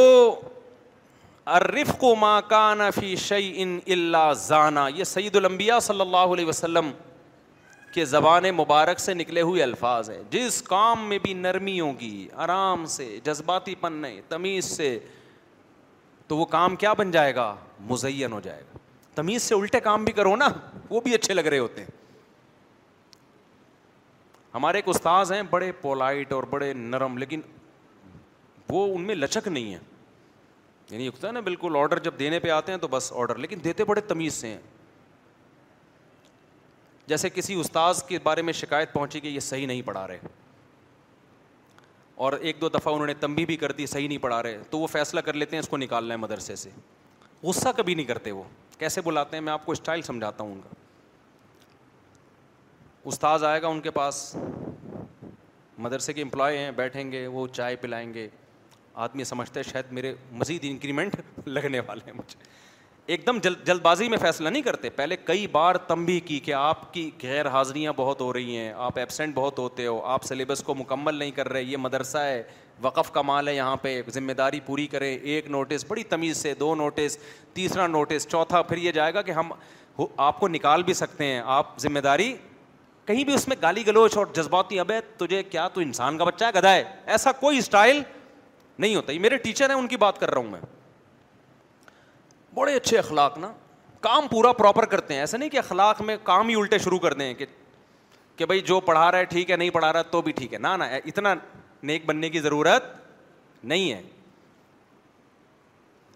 کو الانبیاء صلی اللہ علیہ وسلم کے زبان مبارک سے نکلے ہوئے الفاظ ہیں جس کام میں بھی نرمی ہوگی آرام سے جذباتی پن نہیں تمیز سے تو وہ کام کیا بن جائے گا مزین ہو جائے گا تمیز سے الٹے کام بھی کرو نا وہ بھی اچھے لگ رہے ہوتے ہیں ہمارے ایک استاذ ہیں بڑے پولائٹ اور بڑے نرم لیکن وہ ان میں لچک نہیں ہے یعنی اکتا ہے نا بالکل آڈر جب دینے پہ آتے ہیں تو بس آڈر لیکن دیتے بڑے تمیز سے ہیں جیسے کسی استاذ کے بارے میں شکایت پہنچی کہ یہ صحیح نہیں پڑھا رہے اور ایک دو دفعہ انہوں نے تمبی بھی کر دی صحیح نہیں پڑھا رہے تو وہ فیصلہ کر لیتے ہیں اس کو نکالنا ہے مدرسے سے غصہ کبھی نہیں کرتے وہ کیسے بلاتے ہیں میں آپ کو اسٹائل سمجھاتا ہوں ان کا استاذ آئے گا ان کے پاس مدرسے کے امپلائی ہیں بیٹھیں گے وہ چائے پلائیں گے آدمی سمجھتے شاید میرے مزید انکریمنٹ لگنے والے ہیں مجھے ایک دم جلد جلد بازی میں فیصلہ نہیں کرتے پہلے کئی بار تم بھی کی کہ آپ کی غیر حاضریاں بہت ہو رہی ہیں آپ ایبسنٹ بہت ہوتے ہو آپ سلیبس کو مکمل نہیں کر رہے یہ مدرسہ ہے وقف کا مال ہے یہاں پہ ذمہ داری پوری کریں ایک نوٹس بڑی تمیز سے دو نوٹس تیسرا نوٹس چوتھا پھر یہ جائے گا کہ ہم آپ کو نکال بھی سکتے ہیں آپ ذمہ داری کہیں بھی اس میں گالی گلوچ اور جذباتی اب ہے تجھے کیا تو انسان کا بچہ ہے گدا ہے ایسا کوئی اسٹائل نہیں ہوتا یہ میرے ٹیچر ہیں ان کی بات کر رہا ہوں میں بڑے اچھے اخلاق نا کام پورا پراپر کرتے ہیں ایسا نہیں کہ اخلاق میں کام ہی الٹے شروع کر دیں کہ کہ بھائی جو پڑھا رہا ہے ٹھیک ہے نہیں پڑھا رہا تو بھی ٹھیک ہے نہ اتنا نیک بننے کی ضرورت نہیں ہے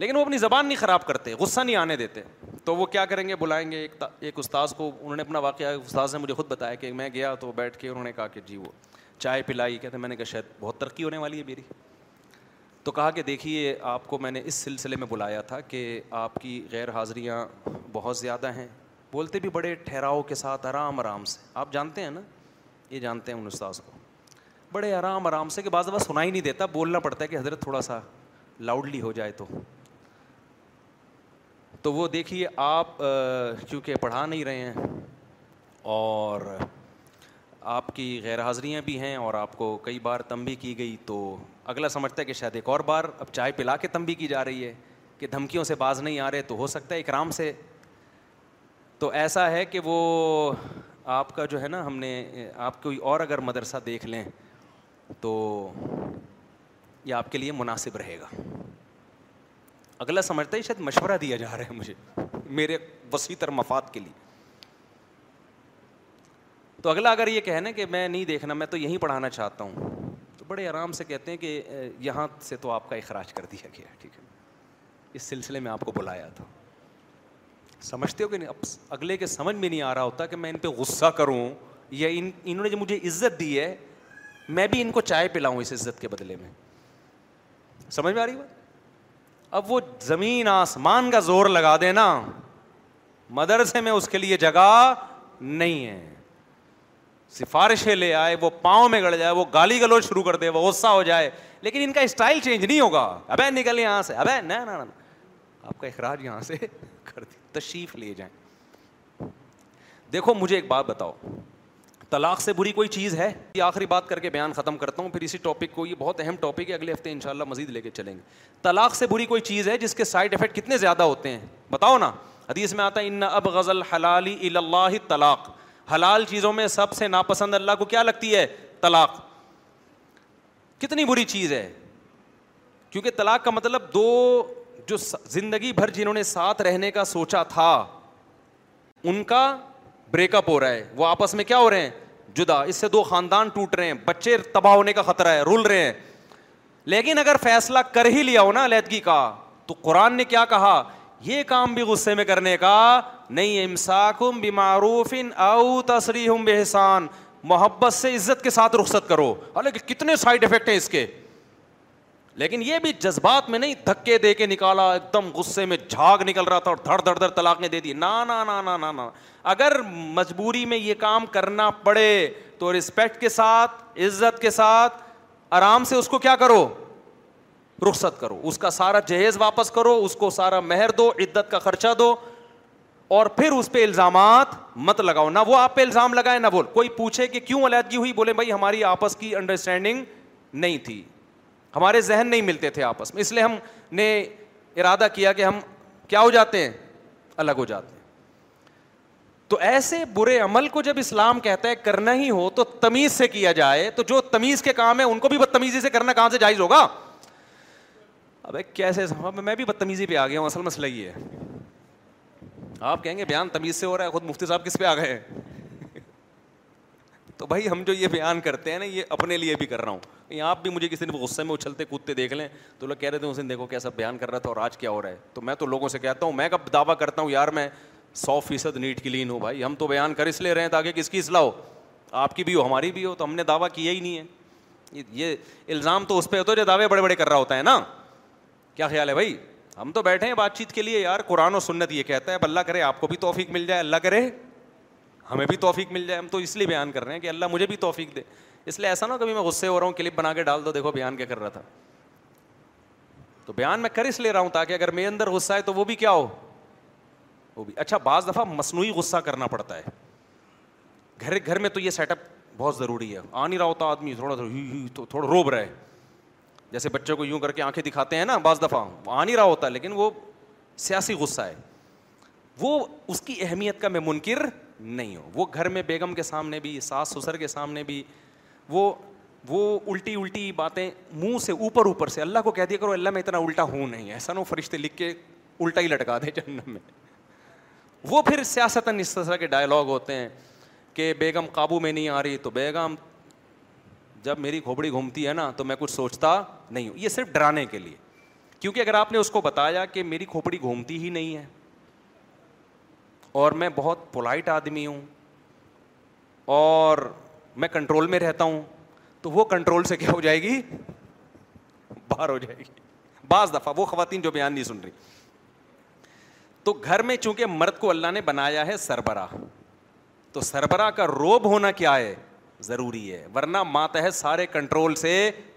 لیکن وہ اپنی زبان نہیں خراب کرتے غصہ نہیں آنے دیتے تو وہ کیا کریں گے بلائیں گے ایک ایک استاذ کو انہوں نے اپنا واقعہ استاذ نے مجھے خود بتایا کہ میں گیا تو بیٹھ کے انہوں نے کہا کہ جی وہ چائے پلائی کہتے ہیں میں نے کہا شاید بہت ترقی ہونے والی ہے میری تو کہا کہ دیکھیے آپ کو میں نے اس سلسلے میں بلایا تھا کہ آپ کی غیر حاضریاں بہت زیادہ ہیں بولتے بھی بڑے ٹھہراؤ کے ساتھ آرام آرام سے آپ جانتے ہیں نا یہ جانتے ہیں ان استاذ کو بڑے آرام آرام سے کہ بعض بعض سنا ہی نہیں دیتا بولنا پڑتا ہے کہ حضرت تھوڑا سا لاؤڈلی ہو جائے تو تو وہ دیکھیے آپ چونکہ پڑھا نہیں رہے ہیں اور آپ کی غیر حاضریاں بھی ہیں اور آپ کو کئی بار تنبی کی گئی تو اگلا سمجھتا ہے کہ شاید ایک اور بار اب چائے پلا کے تنبی کی جا رہی ہے کہ دھمکیوں سے باز نہیں آ رہے تو ہو سکتا ہے اکرام سے تو ایسا ہے کہ وہ آپ کا جو ہے نا ہم نے آپ کوئی اور اگر مدرسہ دیکھ لیں تو یہ آپ کے لیے مناسب رہے گا اگلا سمجھتا ہے شاید مشورہ دیا جا رہا ہے مجھے میرے وسیع تر مفاد کے لیے تو اگلا اگر یہ کہنا کہ میں نہیں دیکھنا میں تو یہیں پڑھانا چاہتا ہوں تو بڑے آرام سے کہتے ہیں کہ یہاں سے تو آپ کا اخراج کر دیا گیا ٹھیک ہے اس سلسلے میں آپ کو بلایا تھا سمجھتے ہو کہ اب اگلے کے سمجھ میں نہیں آ رہا ہوتا کہ میں ان پہ غصہ کروں یا ان انہوں نے جو مجھے عزت دی ہے میں بھی ان کو چائے پلاؤں اس عزت کے بدلے میں سمجھ میں آ رہی بات اب وہ زمین آسمان کا زور لگا دے نا مدرسے میں اس کے لیے جگہ نہیں ہے سفارشیں لے آئے وہ پاؤں میں گڑ جائے وہ گالی گلوچ شروع کر دے وہ غصہ ہو جائے لیکن ان کا اسٹائل چینج نہیں ہوگا اب نکل یہاں سے اب ہے آپ کا اخراج یہاں سے [laughs] کر دی تشریف لیے جائیں دیکھو مجھے ایک بات بتاؤ طلاق سے بری کوئی چیز ہے یہ آخری بات کر کے بیان ختم کرتا ہوں پھر اسی ٹاپک کو یہ بہت اہم ٹاپک ہے اگلے ہفتے ان شاء اللہ مزید لے کے چلیں گے طلاق سے بری کوئی چیز ہے جس کے سائڈ افیکٹ کتنے زیادہ ہوتے ہیں بتاؤ نا حدیث میں آتا ہے ان اب غزل اللہ طلاق حلال چیزوں میں سب سے ناپسند اللہ کو کیا لگتی ہے طلاق کتنی بری چیز ہے کیونکہ طلاق کا مطلب دو جو زندگی بھر جنہوں نے ساتھ رہنے کا سوچا تھا ان کا بریک اپ ہو رہا ہے وہ آپس میں کیا ہو رہے ہیں جدا اس سے دو خاندان ٹوٹ رہے ہیں بچے تباہ ہونے کا خطرہ ہے رول رہے ہیں لیکن اگر فیصلہ کر ہی لیا ہو نا علیحدگی کا تو قرآن نے کیا کہا یہ کام بھی غصے میں کرنے کا نہیں امساکم او تصری ہوں بحسان محبت سے عزت کے ساتھ رخصت کرو حالانکہ کتنے سائڈ افیکٹ ہیں اس کے لیکن یہ بھی جذبات میں نہیں دھکے دے کے نکالا ایک دم غصے میں جھاگ نکل رہا تھا اور دھڑ دھڑ دھڑ طلاق نے دے دی نا نا نا نا نا نا اگر مجبوری میں یہ کام کرنا پڑے تو رسپیکٹ کے ساتھ عزت کے ساتھ آرام سے اس کو کیا کرو رخصت کرو اس کا سارا جہیز واپس کرو اس کو سارا مہر دو عدت کا خرچہ دو اور پھر اس پہ الزامات مت لگاؤ نہ وہ آپ پہ الزام لگائے نہ بول کوئی پوچھے کہ کیوں علیحدگی ہوئی بولے بھائی ہماری آپس کی انڈرسٹینڈنگ نہیں تھی ہمارے ذہن نہیں ملتے تھے آپس میں اس لیے ہم نے ارادہ کیا کہ ہم کیا ہو جاتے ہیں الگ ہو جاتے ہیں تو ایسے برے عمل کو جب اسلام کہتا ہے کرنا ہی ہو تو تمیز سے کیا جائے تو جو تمیز کے کام ہے ان کو بھی بدتمیزی سے کرنا کہاں سے جائز ہوگا اب کیسے میں بھی بدتمیزی پہ آ گیا ہوں اصل مسئلہ یہ ہے آپ کہیں گے بیان تمیز سے ہو رہا ہے خود مفتی صاحب کس پہ آ گئے ہیں تو بھائی ہم جو یہ بیان کرتے ہیں نا یہ اپنے لیے بھی کر رہا ہوں یہ آپ بھی مجھے کسی نے غصے میں اچھلتے کودتے دیکھ لیں تو لوگ کہہ رہے تھے اس دن دیکھو کیسا بیان کر رہا تھا اور آج کیا ہو رہا ہے تو میں تو لوگوں سے کہتا ہوں میں کب دعویٰ کرتا ہوں یار میں سو فیصد نیٹ کلین ہوں بھائی ہم تو بیان کر اس لیے ہیں تاکہ کس کی اصلاح ہو آپ کی بھی ہو ہماری بھی ہو تو ہم نے دعویٰ کیا ہی نہیں ہے یہ الزام تو اس پہ ہوتا ہے جو دعوے بڑے بڑے کر رہا ہوتا ہے نا کیا خیال ہے بھائی ہم تو بیٹھے ہیں بات چیت کے لیے یار قرآن و سنت یہ کہتا ہے اب اللہ کرے آپ کو بھی توفیق مل جائے اللہ کرے ہمیں بھی توفیق مل جائے ہم تو اس لیے بیان کر رہے ہیں کہ اللہ مجھے بھی توفیق دے اس لیے ایسا نہ کبھی میں غصے ہو رہا ہوں کلپ بنا کے ڈال دو دیکھو بیان کیا کر رہا تھا تو بیان میں کر اس لے رہا ہوں تاکہ اگر میرے اندر غصہ ہے تو وہ بھی کیا ہو وہ بھی اچھا بعض دفعہ مصنوعی غصہ کرنا پڑتا ہے گھر گھر میں تو یہ سیٹ اپ بہت ضروری ہے آ نہیں رہا ہوتا آدمی تھوڑا تھوڑا تھوڑا روب رہے جیسے بچوں کو یوں کر کے آنکھیں دکھاتے ہیں نا بعض دفعہ آ نہیں رہا ہوتا لیکن وہ سیاسی غصہ ہے وہ اس کی اہمیت کا میں منکر نہیں ہو وہ گھر میں بیگم کے سامنے بھی ساس سسر کے سامنے بھی وہ وہ الٹی الٹی باتیں منہ سے اوپر اوپر سے اللہ کو کہہ دیا کرو اللہ میں اتنا الٹا ہوں نہیں ایسا نہ فرشتے لکھ کے الٹا ہی لٹکا دے جنم میں وہ پھر سیاست اس طرح کے ڈائلاگ ہوتے ہیں کہ بیگم قابو میں نہیں آ رہی تو بیگم جب میری کھوپڑی گھومتی ہے نا تو میں کچھ سوچتا نہیں ہوں یہ صرف ڈرانے کے لیے کیونکہ اگر آپ نے اس کو بتایا کہ میری کھوپڑی گھومتی ہی نہیں ہے اور میں بہت پولائٹ آدمی ہوں اور میں کنٹرول میں رہتا ہوں تو وہ کنٹرول سے کیا ہو جائے گی باہر ہو جائے گی بعض دفعہ وہ خواتین جو بیان نہیں سن رہی تو گھر میں چونکہ مرد کو اللہ نے بنایا ہے سربراہ تو سربراہ کا روب ہونا کیا ہے ضروری ہے ورنہ ماتحت سارے کنٹرول سے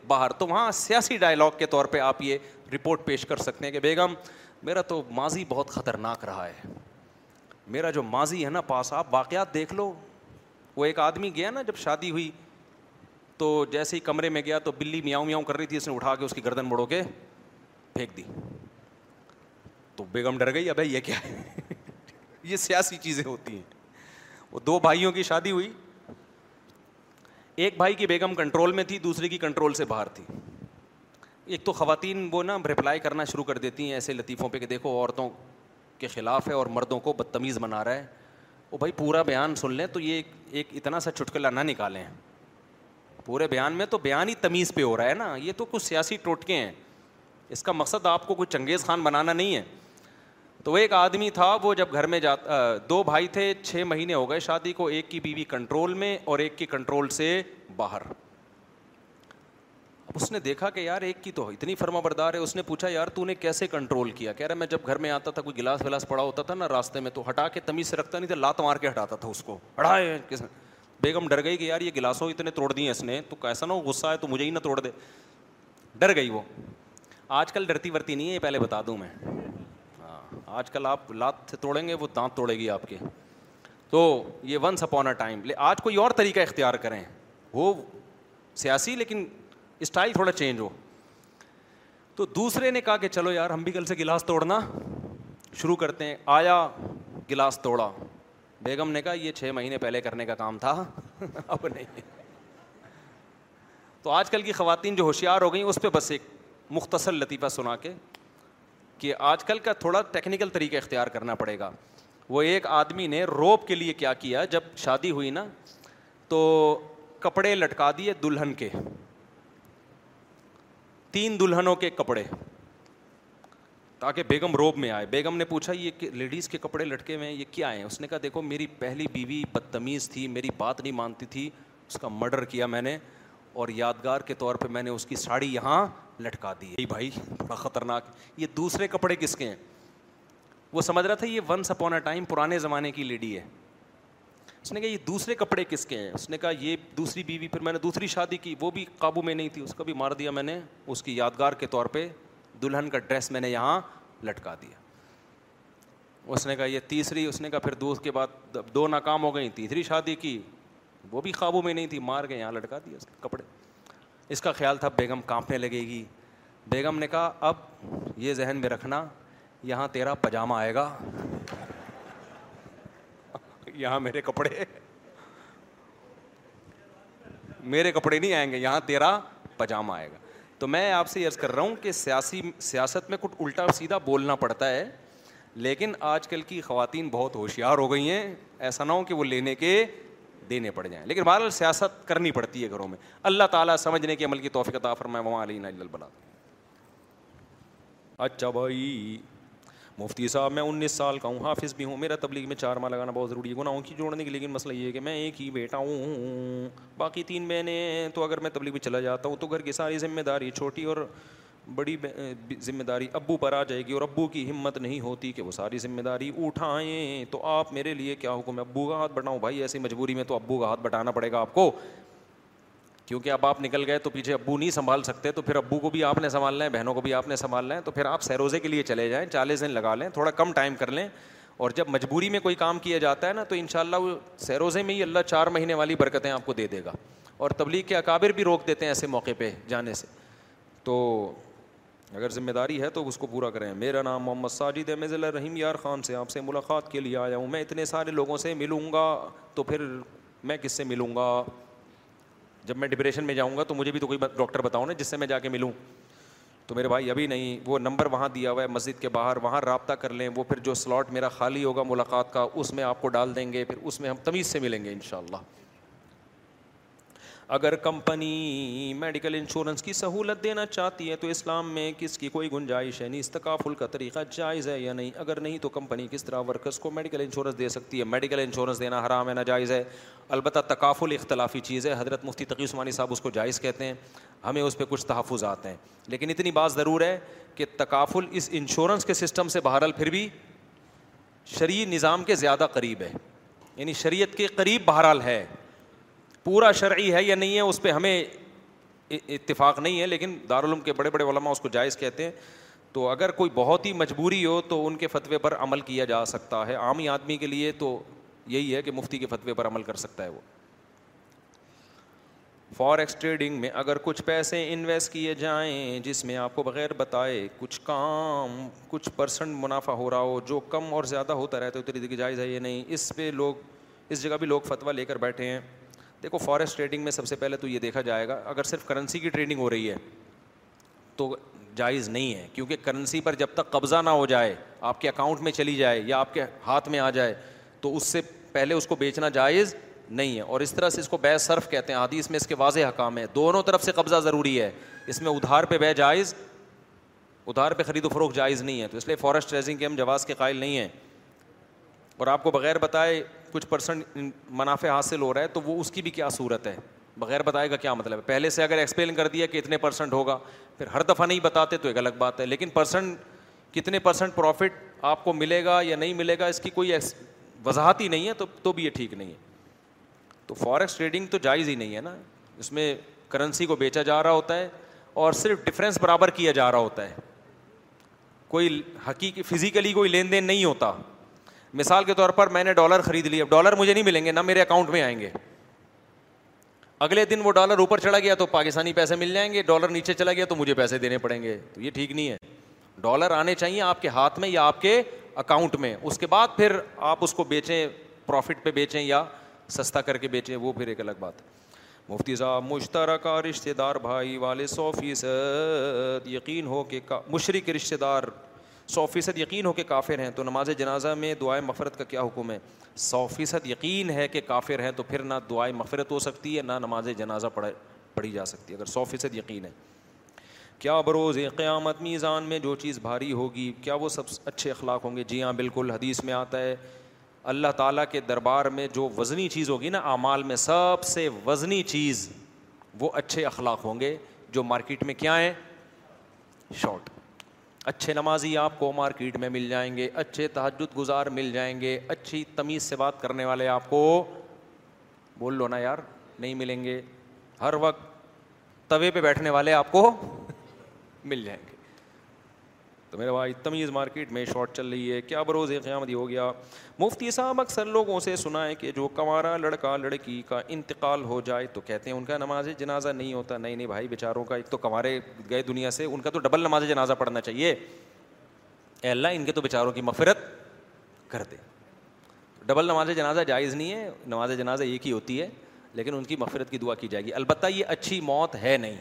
باہر تو وہاں سیاسی ڈائلوگ کے طور پہ آپ یہ رپورٹ پیش کر سکتے ہیں کہ بیگم میرا تو ماضی بہت خطرناک رہا ہے میرا جو ماضی ہے نا پاس آپ واقعات دیکھ لو وہ ایک آدمی گیا نا جب شادی ہوئی تو جیسے ہی کمرے میں گیا تو بلی میاؤں میاؤں کر رہی تھی اس نے اٹھا کے اس کی گردن مڑو کے پھینک دی تو بیگم ڈر گئی ابھی یہ کیا ہے [laughs] یہ سیاسی چیزیں ہوتی ہیں وہ دو بھائیوں کی شادی ہوئی ایک بھائی کی بیگم کنٹرول میں تھی دوسرے کی کنٹرول سے باہر تھی ایک تو خواتین وہ نا رپلائی کرنا شروع کر دیتی ہیں ایسے لطیفوں پہ کہ دیکھو عورتوں کے خلاف ہے اور مردوں کو بدتمیز بنا رہا ہے وہ بھائی پورا بیان سن لیں تو یہ ایک اتنا سا چھٹکلا نہ نکالیں پورے بیان میں تو بیان ہی تمیز پہ ہو رہا ہے نا یہ تو کچھ سیاسی ٹوٹکے ہیں اس کا مقصد آپ کو کوئی چنگیز خان بنانا نہیں ہے تو وہ ایک آدمی تھا وہ جب گھر میں جاتا دو بھائی تھے چھ مہینے ہو گئے شادی کو ایک کی بیوی کنٹرول میں اور ایک کی کنٹرول سے باہر اس نے دیکھا کہ یار ایک کی تو اتنی فرما بردار ہے اس نے پوچھا یار تو نے کیسے کنٹرول کیا کہہ رہا میں جب گھر میں آتا تھا کوئی گلاس ولاس پڑا ہوتا تھا نا راستے میں تو ہٹا کے تمیز سے رکھتا نہیں تھا لات مار کے ہٹاتا تھا اس کو ہڑائے بیگم ڈر گئی کہ یار یہ گلاسوں اتنے توڑ دیے اس نے تو کیسا نہ ہو غصہ ہے تو مجھے ہی نہ توڑ دے ڈر گئی وہ آج کل ڈرتی ورتی نہیں ہے یہ پہلے بتا دوں میں ہاں آج کل آپ لات سے توڑیں گے وہ دانت توڑے گی آپ کے تو یہ ونس اپون اے ٹائم آج کوئی اور طریقہ اختیار کریں وہ سیاسی لیکن اسٹائل تھوڑا چینج ہو تو دوسرے نے کہا کہ چلو یار ہم بھی کل سے گلاس توڑنا شروع کرتے ہیں آیا گلاس توڑا بیگم نے کہا یہ چھ مہینے پہلے کرنے کا کام تھا [laughs] اب نہیں تو آج کل کی خواتین جو ہوشیار ہو گئیں اس پہ بس ایک مختصر لطیفہ سنا کے کہ آج کل کا تھوڑا ٹیکنیکل طریقہ اختیار کرنا پڑے گا وہ ایک آدمی نے روپ کے لیے کیا کیا جب شادی ہوئی نا تو کپڑے لٹکا دیے دلہن کے تین دلہنوں کے کپڑے تاکہ بیگم روب میں آئے بیگم نے پوچھا یہ لیڈیز کے کپڑے لٹکے ہوئے ہیں یہ کیا ہیں اس نے کہا دیکھو میری پہلی بیوی بدتمیز تھی میری بات نہیں مانتی تھی اس کا مرڈر کیا میں نے اور یادگار کے طور پہ میں نے اس کی ساڑی یہاں لٹکا دی بھائی بڑا خطرناک یہ دوسرے کپڑے کس کے ہیں وہ سمجھ رہا تھا یہ ونس اپون اے ٹائم پرانے زمانے کی لیڈی ہے اس نے کہا یہ دوسرے کپڑے کس کے ہیں اس نے کہا یہ دوسری بیوی پھر میں نے دوسری شادی کی وہ بھی قابو میں نہیں تھی اس کا بھی مار دیا میں نے اس کی یادگار کے طور پہ دلہن کا ڈریس میں نے یہاں لٹکا دیا اس نے کہا یہ تیسری اس نے کہا پھر دوست کے بعد دو ناکام ہو گئیں تیسری شادی کی وہ بھی قابو میں نہیں تھی مار گئے یہاں لٹکا دیا اس کے کپڑے اس کا خیال تھا بیگم کانپنے لگے گی بیگم نے کہا اب یہ ذہن میں رکھنا یہاں تیرا پاجامہ آئے گا یہاں میرے کپڑے میرے کپڑے نہیں آئیں گے یہاں تیرا پاجامہ آئے گا تو میں آپ سے یس کر رہا ہوں کہ سیاسی سیاست میں کچھ الٹا سیدھا بولنا پڑتا ہے لیکن آج کل کی خواتین بہت ہوشیار ہو گئی ہیں ایسا نہ ہو کہ وہ لینے کے دینے پڑ جائیں لیکن بہرحال سیاست کرنی پڑتی ہے گھروں میں اللہ تعالیٰ سمجھنے کے عمل کی توفیق تعفر میں اچھا بھائی مفتی صاحب میں انیس سال کا ہوں حافظ بھی ہوں میرا تبلیغ میں چار ماہ لگانا بہت ضروری ہے گناہوں کی جوڑنے کی لیکن مسئلہ یہ ہے کہ میں ایک ہی بیٹا ہوں باقی تین بہنیں تو اگر میں تبلیغ میں چلا جاتا ہوں تو گھر کی ساری ذمہ داری چھوٹی اور بڑی ذمہ داری ابو پر آ جائے گی اور ابو کی ہمت نہیں ہوتی کہ وہ ساری ذمہ داری اٹھائیں تو آپ میرے لیے کیا حکم ہے ابو کا ہاتھ بٹاؤں بھائی ایسی مجبوری میں تو ابو کا ہاتھ بٹانا پڑے گا آپ کو کیونکہ اب آپ نکل گئے تو پیچھے ابو نہیں سنبھال سکتے تو پھر ابو کو بھی آپ نے سنبھالنا ہے بہنوں کو بھی آپ نے سنبھالنا ہے تو پھر آپ سیروزے کے لیے چلے جائیں چالیس دن لگا لیں تھوڑا کم ٹائم کر لیں اور جب مجبوری میں کوئی کام کیا جاتا ہے نا تو ان شاء اللہ وہ سیروزے میں ہی اللہ چار مہینے والی برکتیں آپ کو دے دے گا اور تبلیغ کے اکابر بھی روک دیتے ہیں ایسے موقعے پہ جانے سے تو اگر ذمہ داری ہے تو اس کو پورا کریں میرا نام محمد ساجد ہے میں ضلع رحیم یار خان سے آپ سے ملاقات کے لیے آیا ہوں میں اتنے سارے لوگوں سے ملوں گا تو پھر میں کس سے ملوں گا جب میں ڈپریشن میں جاؤں گا تو مجھے بھی تو کوئی ڈاکٹر بتاؤ نا جس سے میں جا کے ملوں تو میرے بھائی ابھی نہیں وہ نمبر وہاں دیا ہوا ہے مسجد کے باہر وہاں رابطہ کر لیں وہ پھر جو سلاٹ میرا خالی ہوگا ملاقات کا اس میں آپ کو ڈال دیں گے پھر اس میں ہم تمیز سے ملیں گے ان شاء اللہ اگر کمپنی میڈیکل انشورنس کی سہولت دینا چاہتی ہے تو اسلام میں کس کی کوئی گنجائش ہے نہیں استقافل کا طریقہ جائز ہے یا نہیں اگر نہیں تو کمپنی کس طرح ورکرس کو میڈیکل انشورنس دے سکتی ہے میڈیکل انشورنس دینا حرام ہے ناجائز ہے البتہ تقافل اختلافی چیز ہے حضرت مفتی تقی عثمانی صاحب اس کو جائز کہتے ہیں ہمیں اس پہ کچھ تحفظات ہیں لیکن اتنی بات ضرور ہے کہ تقافل اس انشورنس کے سسٹم سے بہرحال پھر بھی شرعی نظام کے زیادہ قریب ہے یعنی شریعت کے قریب بہرحال ہے پورا شرعی ہے یا نہیں ہے اس پہ ہمیں اتفاق نہیں ہے لیکن دارالعلوم کے بڑے بڑے علماء اس کو جائز کہتے ہیں تو اگر کوئی بہت ہی مجبوری ہو تو ان کے فتوے پر عمل کیا جا سکتا ہے عام ہی آدمی کے لیے تو یہی ہے کہ مفتی کے فتوے پر عمل کر سکتا ہے وہ فارسٹ ٹریڈنگ میں اگر کچھ پیسے انویسٹ کیے جائیں جس میں آپ کو بغیر بتائے کچھ کام کچھ پرسنٹ منافع ہو رہا ہو جو کم اور زیادہ ہوتا رہتا ہے اتنی دیکھی جائز ہے یہ نہیں اس پہ لوگ اس جگہ بھی لوگ فتویٰ لے کر بیٹھے ہیں دیکھو فارسٹ ٹریڈنگ میں سب سے پہلے تو یہ دیکھا جائے گا اگر صرف کرنسی کی ٹریڈنگ ہو رہی ہے تو جائز نہیں ہے کیونکہ کرنسی پر جب تک قبضہ نہ ہو جائے آپ کے اکاؤنٹ میں چلی جائے یا آپ کے ہاتھ میں آ جائے تو اس سے پہلے اس کو بیچنا جائز نہیں ہے اور اس طرح سے اس کو بے صرف کہتے ہیں آدھی اس میں اس کے واضح حکام ہیں دونوں طرف سے قبضہ ضروری ہے اس میں ادھار پہ بے جائز ادھار پہ خرید و فروخت جائز نہیں ہے تو اس لیے فارسٹ ٹریزنگ کے ہم جواز کے قائل نہیں ہیں اور آپ کو بغیر بتائے کچھ پرسنٹ منافع حاصل ہو رہا ہے تو وہ اس کی بھی کیا صورت ہے بغیر بتائے گا کیا مطلب ہے پہلے سے اگر ایکسپلین کر دیا کہ اتنے پرسنٹ ہوگا پھر ہر دفعہ نہیں بتاتے تو ایک الگ بات ہے لیکن پرسنٹ کتنے پرسنٹ پروفٹ آپ کو ملے گا یا نہیں ملے گا اس کی کوئی وضاحت ہی نہیں ہے تو تو بھی یہ ٹھیک نہیں ہے تو فارکس ٹریڈنگ تو جائز ہی نہیں ہے نا اس میں کرنسی کو بیچا جا رہا ہوتا ہے اور صرف ڈفرینس برابر کیا جا رہا ہوتا ہے کوئی حقیقی فزیکلی کوئی لین دین نہیں ہوتا مثال کے طور پر میں نے ڈالر خرید لی اب ڈالر مجھے نہیں ملیں گے نہ میرے اکاؤنٹ میں آئیں گے اگلے دن وہ ڈالر اوپر چڑھا گیا تو پاکستانی پیسے مل جائیں گے ڈالر نیچے چلا گیا تو مجھے پیسے دینے پڑیں گے تو یہ ٹھیک نہیں ہے ڈالر آنے چاہیے آپ کے ہاتھ میں یا آپ کے اکاؤنٹ میں اس کے بعد پھر آپ اس کو بیچیں پروفٹ پہ بیچیں یا سستا کر کے بیچیں وہ پھر ایک الگ بات مفتی صاحب مشترکہ رشتے دار بھائی والے سو فیصد یقین ہو کہ مشرق رشتے دار سو فیصد یقین ہو کہ کافر ہیں تو نماز جنازہ میں دعائے مفرت کا کیا حکم ہے سو فیصد یقین ہے کہ کافر ہیں تو پھر نہ دعائے مفرت ہو سکتی ہے نہ نماز جنازہ پڑھ پڑھی جا سکتی ہے اگر سو فیصد یقین ہے کیا بروز قیامت میزان میں جو چیز بھاری ہوگی کیا وہ سب اچھے اخلاق ہوں گے جی ہاں بالکل حدیث میں آتا ہے اللہ تعالیٰ کے دربار میں جو وزنی چیز ہوگی نا اعمال میں سب سے وزنی چیز وہ اچھے اخلاق ہوں گے جو مارکیٹ میں کیا ہیں شارٹ اچھے نمازی آپ کو مارکیٹ میں مل جائیں گے اچھے تحجد گزار مل جائیں گے اچھی تمیز سے بات کرنے والے آپ کو بول لو نا یار نہیں ملیں گے ہر وقت توے پہ بیٹھنے والے آپ کو مل جائیں گے تو میرے بھائی تمیز مارکیٹ میں شارٹ چل رہی ہے کیا بروز قیام ہو گیا مفتی صاحب اکثر لوگوں سے سنا ہے کہ جو کمارا لڑکا لڑکی کا انتقال ہو جائے تو کہتے ہیں ان کا نماز جنازہ نہیں ہوتا نہیں نہیں بھائی بیچاروں کا ایک تو کمارے گئے دنیا سے ان کا تو ڈبل نماز جنازہ پڑھنا چاہیے اے اللہ ان کے تو بیچاروں کی مفرت کر دے ڈبل نماز جنازہ جائز نہیں ہے نماز جنازہ ایک ہی ہوتی ہے لیکن ان کی مفرت کی دعا کی جائے گی البتہ یہ اچھی موت ہے نہیں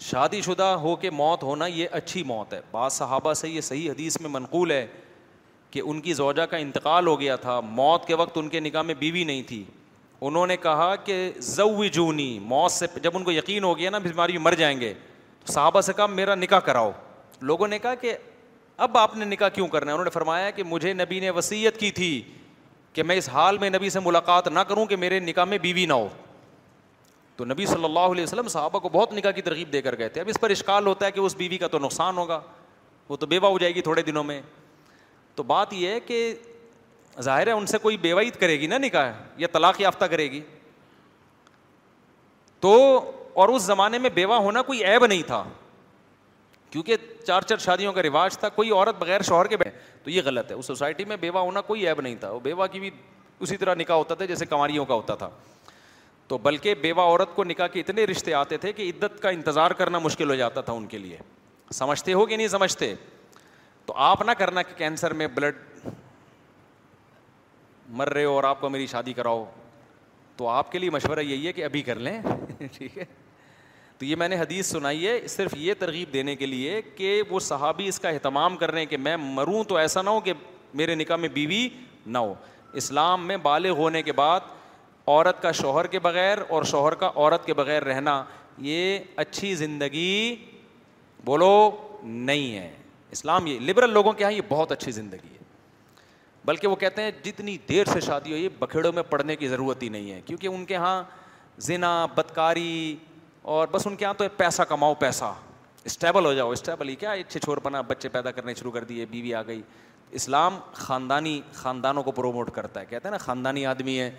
شادی شدہ ہو کے موت ہونا یہ اچھی موت ہے بعض صحابہ سے یہ صحیح حدیث میں منقول ہے کہ ان کی زوجہ کا انتقال ہو گیا تھا موت کے وقت ان کے نکاح میں بیوی نہیں تھی انہوں نے کہا کہ ضوی جونی موت سے جب ان کو یقین ہو گیا نا بیماری مر جائیں گے تو صحابہ سے کہا میرا نکاح کراؤ لوگوں نے کہا کہ اب آپ نے نکاح کیوں کرنا ہے انہوں نے فرمایا کہ مجھے نبی نے وصیت کی تھی کہ میں اس حال میں نبی سے ملاقات نہ کروں کہ میرے نکاح میں بیوی نہ ہو تو نبی صلی اللہ علیہ وسلم صحابہ کو بہت نکاح کی ترغیب دے کر گئے تھے اب اس پر اشکال ہوتا ہے کہ اس بیوی کا تو نقصان ہوگا وہ تو بیوہ ہو جائے گی تھوڑے دنوں میں تو بات یہ ہے کہ ظاہر ہے ان سے کوئی بےوایت کرے گی نا نکاح یا طلاق یافتہ کرے گی تو اور اس زمانے میں بیوہ ہونا کوئی عیب نہیں تھا کیونکہ چار چار شادیوں کا رواج تھا کوئی عورت بغیر شوہر کے بیٹھے تو یہ غلط ہے اس سوسائٹی میں بیوہ ہونا کوئی عیب نہیں تھا وہ بیوہ کی بھی اسی طرح نکاح ہوتا تھا جیسے کنواریوں کا ہوتا تھا تو بلکہ بیوہ عورت کو نکاح کے اتنے رشتے آتے تھے کہ عدت کا انتظار کرنا مشکل ہو جاتا تھا ان کے لیے سمجھتے ہو کہ نہیں سمجھتے تو آپ نہ کرنا کہ کینسر میں بلڈ مر رہے ہو اور آپ کو میری شادی کراؤ تو آپ کے لیے مشورہ یہی ہے کہ ابھی کر لیں [laughs] ٹھیک ہے تو یہ میں نے حدیث سنائی ہے صرف یہ ترغیب دینے کے لیے کہ وہ صحابی اس کا اہتمام کر رہے ہیں کہ میں مروں تو ایسا نہ ہو کہ میرے نکاح میں بیوی نہ ہو اسلام میں بالغ ہونے کے بعد عورت کا شوہر کے بغیر اور شوہر کا عورت کے بغیر رہنا یہ اچھی زندگی بولو نہیں ہے اسلام یہ لبرل لوگوں کے یہاں یہ بہت اچھی زندگی ہے بلکہ وہ کہتے ہیں جتنی دیر سے شادی ہوئی بکھیڑوں میں پڑھنے کی ضرورت ہی نہیں ہے کیونکہ ان کے یہاں زنا بدکاری اور بس ان کے یہاں تو پیسہ کماؤ پیسہ اسٹیبل ہو جاؤ اسٹیبل ہی کیا اچھے چھوڑ بنا بچے پیدا کرنے شروع کر دیے بیوی آ گئی اسلام خاندانی خاندانوں کو پروموٹ کرتا ہے کہتے ہیں نا خاندانی آدمی ہے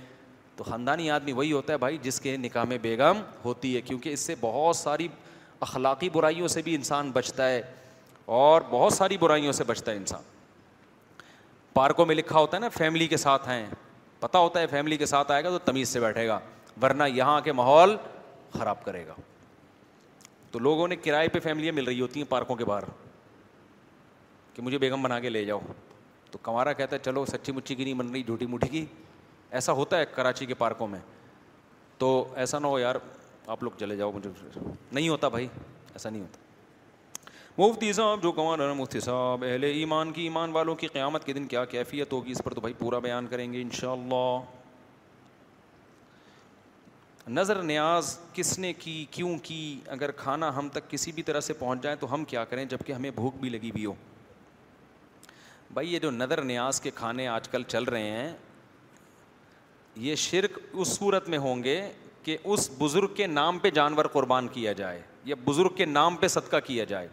تو خاندانی آدمی وہی ہوتا ہے بھائی جس کے نکاح میں بیگم ہوتی ہے کیونکہ اس سے بہت ساری اخلاقی برائیوں سے بھی انسان بچتا ہے اور بہت ساری برائیوں سے بچتا ہے انسان پارکوں میں لکھا ہوتا ہے نا فیملی کے ساتھ ہیں پتہ ہوتا ہے فیملی کے ساتھ آئے گا تو تمیز سے بیٹھے گا ورنہ یہاں کے ماحول خراب کرے گا تو لوگوں نے کرائے پہ فیملیاں مل رہی ہوتی ہیں پارکوں کے باہر کہ مجھے بیگم بنا کے لے جاؤ تو کمارا کہتا ہے چلو سچی مچی کی نہیں بن رہی جھوٹی موٹھی کی ایسا ہوتا ہے کراچی کے پارکوں میں تو ایسا نہ ہو یار آپ لوگ چلے جاؤ مجھے نہیں ہوتا بھائی ایسا نہیں ہوتا مفتی صاحب جو گوان مفتی صاحب اہل ایمان کی ایمان والوں کی قیامت کے دن کیا کیفیت ہوگی اس پر تو بھائی پورا بیان کریں گے انشاءاللہ نظر نیاز کس نے کی کیوں کی اگر کھانا ہم تک کسی بھی طرح سے پہنچ جائیں تو ہم کیا کریں جب کہ ہمیں بھوک بھی لگی بھی ہو بھائی یہ جو نظر نیاز کے کھانے آج کل چل رہے ہیں یہ شرک اس صورت میں ہوں گے کہ اس بزرگ کے نام پہ جانور قربان کیا جائے یا بزرگ کے نام پہ صدقہ کیا جائے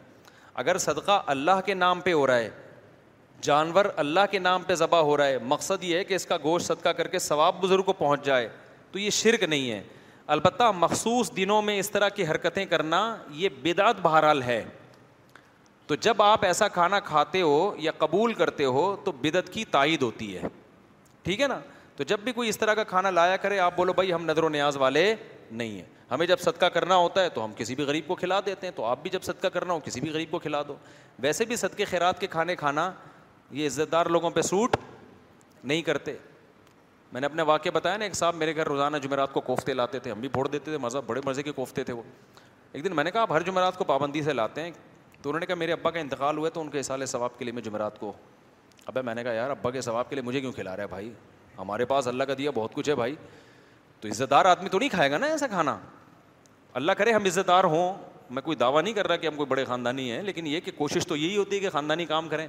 اگر صدقہ اللہ کے نام پہ ہو رہا ہے جانور اللہ کے نام پہ ذبح ہو رہا ہے مقصد یہ ہے کہ اس کا گوشت صدقہ کر کے ثواب بزرگ کو پہنچ جائے تو یہ شرک نہیں ہے البتہ مخصوص دنوں میں اس طرح کی حرکتیں کرنا یہ بدعت بہرحال ہے تو جب آپ ایسا کھانا کھاتے ہو یا قبول کرتے ہو تو بدعت کی تائید ہوتی ہے ٹھیک ہے نا تو جب بھی کوئی اس طرح کا کھانا لایا کرے آپ بولو بھائی ہم نظر و نیاز والے نہیں ہیں ہمیں جب صدقہ کرنا ہوتا ہے تو ہم کسی بھی غریب کو کھلا دیتے ہیں تو آپ بھی جب صدقہ کرنا ہو کسی بھی غریب کو کھلا دو ویسے بھی صدقے خیرات کے کھانے کھانا یہ عزت دار لوگوں پہ سوٹ نہیں کرتے میں نے اپنے واقعہ بتایا نا ایک صاحب میرے گھر روزانہ جمعرات کو کوفتے لاتے تھے ہم بھی پھوڑ دیتے تھے مزہ بڑے مزے کے کوفتے تھے وہ ایک دن میں نے کہا آپ ہر جمعرات کو پابندی سے لاتے ہیں تو انہوں نے کہا میرے ابا کا انتقال ہوا تو ان کے اصال ثواب کے لیے میں جمعرات کو ابا میں نے کہا یار ابا کے ثواب کے لیے مجھے کیوں کھلا رہا ہے بھائی ہمارے پاس اللہ کا دیا بہت کچھ ہے بھائی تو عزت دار آدمی تو نہیں کھائے گا نا ایسا کھانا اللہ کرے ہم عزت دار ہوں میں کوئی دعویٰ نہیں کر رہا کہ ہم کوئی بڑے خاندانی ہیں لیکن یہ کہ کوشش تو یہی ہوتی ہے کہ خاندانی کام کریں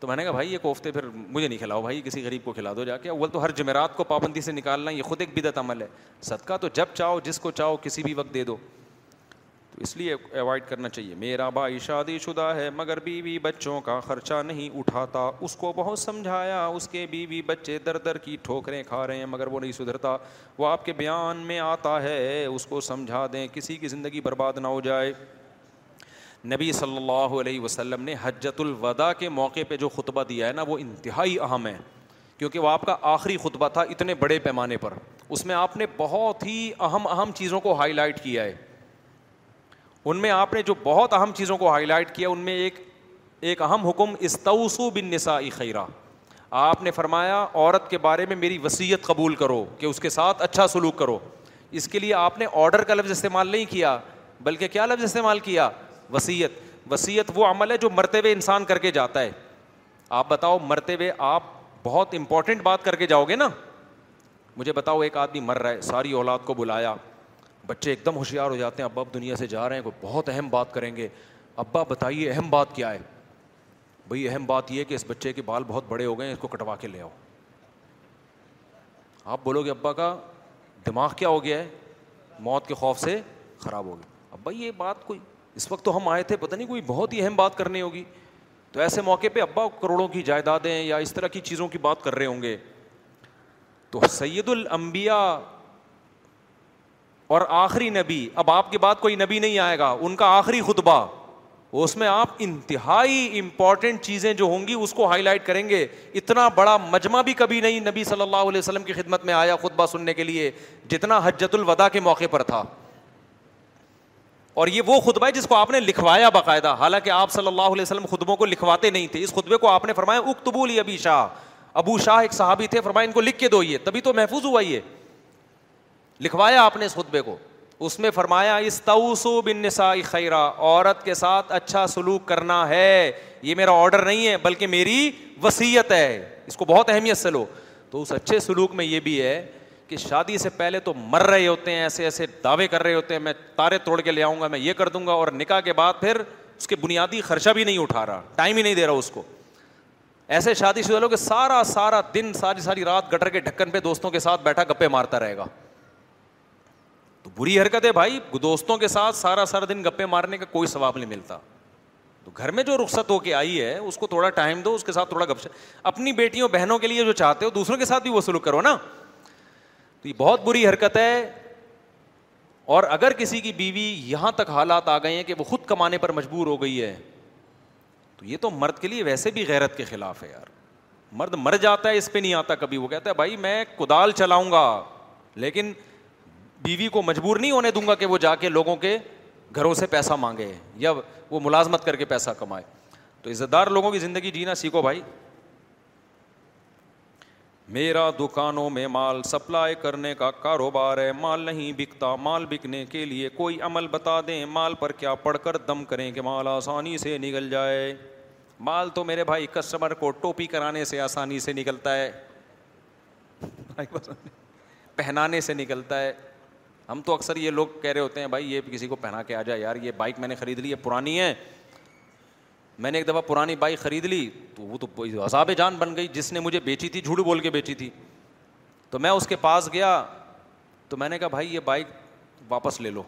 تو میں نے کہا بھائی یہ کوفتے پھر مجھے نہیں کھلاؤ بھائی کسی غریب کو کھلا دو جا کے اول تو ہر جمعرات کو پابندی سے نکالنا یہ خود ایک بدت عمل ہے صدقہ تو جب چاہو جس کو چاہو کسی بھی وقت دے دو تو اس لیے اوائڈ کرنا چاہیے میرا بھائی شادی شدہ ہے مگر بیوی بچوں کا خرچہ نہیں اٹھاتا اس کو بہت سمجھایا اس کے بیوی بچے در در کی ٹھوکریں کھا رہے ہیں مگر وہ نہیں سدھرتا وہ آپ کے بیان میں آتا ہے اس کو سمجھا دیں کسی کی زندگی برباد نہ ہو جائے نبی صلی اللہ علیہ وسلم نے حجت الوداع کے موقع پہ جو خطبہ دیا ہے نا وہ انتہائی اہم ہے کیونکہ وہ آپ کا آخری خطبہ تھا اتنے بڑے پیمانے پر اس میں آپ نے بہت ہی اہم اہم چیزوں کو ہائی لائٹ کیا ہے ان میں آپ نے جو بہت اہم چیزوں کو ہائی لائٹ کیا ان میں ایک ایک اہم حکم استوسو بن نسا خیرہ آپ نے فرمایا عورت کے بارے میں میری وصیت قبول کرو کہ اس کے ساتھ اچھا سلوک کرو اس کے لیے آپ نے آرڈر کا لفظ استعمال نہیں کیا بلکہ کیا لفظ استعمال کیا وصیت وصیت وہ عمل ہے جو مرتے ہوئے انسان کر کے جاتا ہے آپ بتاؤ مرتے ہوئے آپ بہت امپورٹنٹ بات کر کے جاؤ گے نا مجھے بتاؤ ایک آدمی مر رہا ہے ساری اولاد کو بلایا بچے ایک دم ہوشیار ہو جاتے ہیں ابا اب دنیا سے جا رہے ہیں کوئی بہت اہم بات کریں گے ابا بتائیے اہم بات کیا ہے بھائی اہم بات یہ کہ اس بچے کے بال بہت بڑے ہو گئے ہیں اس کو کٹوا کے لے آؤ آپ بولو گے ابا کا دماغ کیا ہو گیا ہے موت کے خوف سے خراب ہو گیا ابا یہ بات کوئی اس وقت تو ہم آئے تھے پتہ نہیں کوئی بہت ہی اہم بات کرنی ہوگی تو ایسے موقع پہ ابا کروڑوں کی جائیدادیں یا اس طرح کی چیزوں کی بات کر رہے ہوں گے تو سید الانبیاء اور آخری نبی اب آپ کے بعد کوئی نبی نہیں آئے گا ان کا آخری خطبہ اس میں آپ انتہائی امپورٹنٹ چیزیں جو ہوں گی اس کو ہائی لائٹ کریں گے اتنا بڑا مجمع بھی کبھی نہیں نبی صلی اللہ علیہ وسلم کی خدمت میں آیا خطبہ سننے کے لیے جتنا حجت الوداع کے موقع پر تھا اور یہ وہ خطبہ ہے جس کو آپ نے لکھوایا باقاعدہ حالانکہ آپ صلی اللہ علیہ وسلم خطبوں کو لکھواتے نہیں تھے اس خطبے کو آپ نے فرمایا شاہ شاہ ابو ایک صحابی تھے فرمایا ان کو لکھ کے دو یہ تبھی تو محفوظ ہوا یہ لکھوایا آپ نے اس خطبے کو اس میں فرمایا بن نسائی خیرہ عورت کے ساتھ اچھا سلوک کرنا ہے یہ میرا آڈر نہیں ہے بلکہ میری وسیعت ہے اس کو بہت اہمیت سے لو تو اس اچھے سلوک میں یہ بھی ہے کہ شادی سے پہلے تو مر رہے ہوتے ہیں ایسے ایسے دعوے کر رہے ہوتے ہیں میں تارے توڑ کے لے آؤں گا میں یہ کر دوں گا اور نکاح کے بعد پھر اس کے بنیادی خرچہ بھی نہیں اٹھا رہا ٹائم ہی نہیں دے رہا اس کو ایسے شادی شدہ لوگ سارا سارا دن ساری ساری رات گٹر کے ڈھکن پہ دوستوں کے ساتھ بیٹھا گپے مارتا رہے گا بری حرکت ہے بھائی دوستوں کے ساتھ سارا سارا دن گپے مارنے کا کوئی ثواب نہیں ملتا تو گھر میں جو رخصت ہو کے آئی ہے اس کو تھوڑا ٹائم دو اس کے ساتھ تھوڑا گپ اپنی بیٹیوں بہنوں کے لیے جو چاہتے ہو دوسروں کے ساتھ بھی وہ سلوک کرو نا تو یہ بہت بری حرکت ہے اور اگر کسی کی بیوی یہاں تک حالات آ گئے ہیں کہ وہ خود کمانے پر مجبور ہو گئی ہے تو یہ تو مرد کے لیے ویسے بھی غیرت کے خلاف ہے یار مرد مر جاتا ہے اس پہ نہیں آتا کبھی وہ کہتا ہے بھائی میں کدال چلاؤں گا لیکن بیوی کو مجبور نہیں ہونے دوں گا کہ وہ جا کے لوگوں کے گھروں سے پیسہ مانگے یا وہ ملازمت کر کے پیسہ کمائے تو عزت دار لوگوں کی زندگی جینا سیکھو بھائی میرا دکانوں میں مال سپلائی کرنے کا کاروبار ہے مال نہیں بکتا مال بکنے کے لیے کوئی عمل بتا دیں مال پر کیا پڑھ کر دم کریں کہ مال آسانی سے نکل جائے مال تو میرے بھائی کسٹمر کو ٹوپی کرانے سے آسانی سے نکلتا ہے پہنانے سے نکلتا ہے ہم تو اکثر یہ لوگ کہہ رہے ہوتے ہیں بھائی یہ کسی کو پہنا کے آ جائے یار یہ بائک میں نے خرید لی ہے پرانی ہے میں نے ایک دفعہ پرانی بائک خرید لی تو وہ تو عذاب جان بن گئی جس نے مجھے بیچی تھی جھوٹ بول کے بیچی تھی تو میں اس کے پاس گیا تو میں نے کہا بھائی یہ بائک واپس لے لو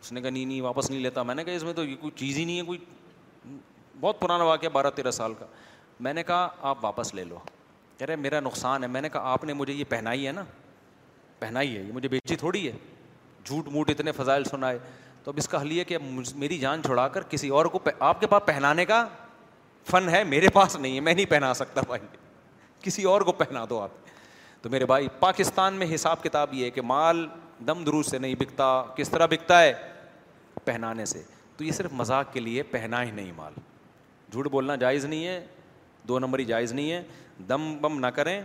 اس نے کہا نہیں نہیں واپس نہیں لیتا میں نے کہا اس میں تو یہ کوئی چیز ہی نہیں ہے کوئی بہت پرانا واقعہ بارہ تیرہ سال کا میں نے کہا آپ واپس لے لو کہہ رہے میرا نقصان ہے میں نے کہا آپ نے مجھے یہ پہنائی ہے نا پہنائی ہے یہ مجھے بیچی تھوڑی ہے جھوٹ موٹ اتنے فضائل سنائے تو اب اس کا حل یہ کہ اب میری جان چھوڑا کر کسی اور کو آپ کے پاس پہنانے کا فن ہے میرے پاس نہیں ہے میں نہیں پہنا سکتا بھائی کسی اور کو پہنا دو آپ تو میرے بھائی پاکستان میں حساب کتاب یہ ہے کہ مال دم دروز سے نہیں بکتا کس طرح بکتا ہے پہنانے سے تو یہ صرف مذاق کے لیے پہنا ہی نہیں مال جھوٹ بولنا جائز نہیں ہے دو نمبر ہی جائز نہیں ہے دم بم نہ کریں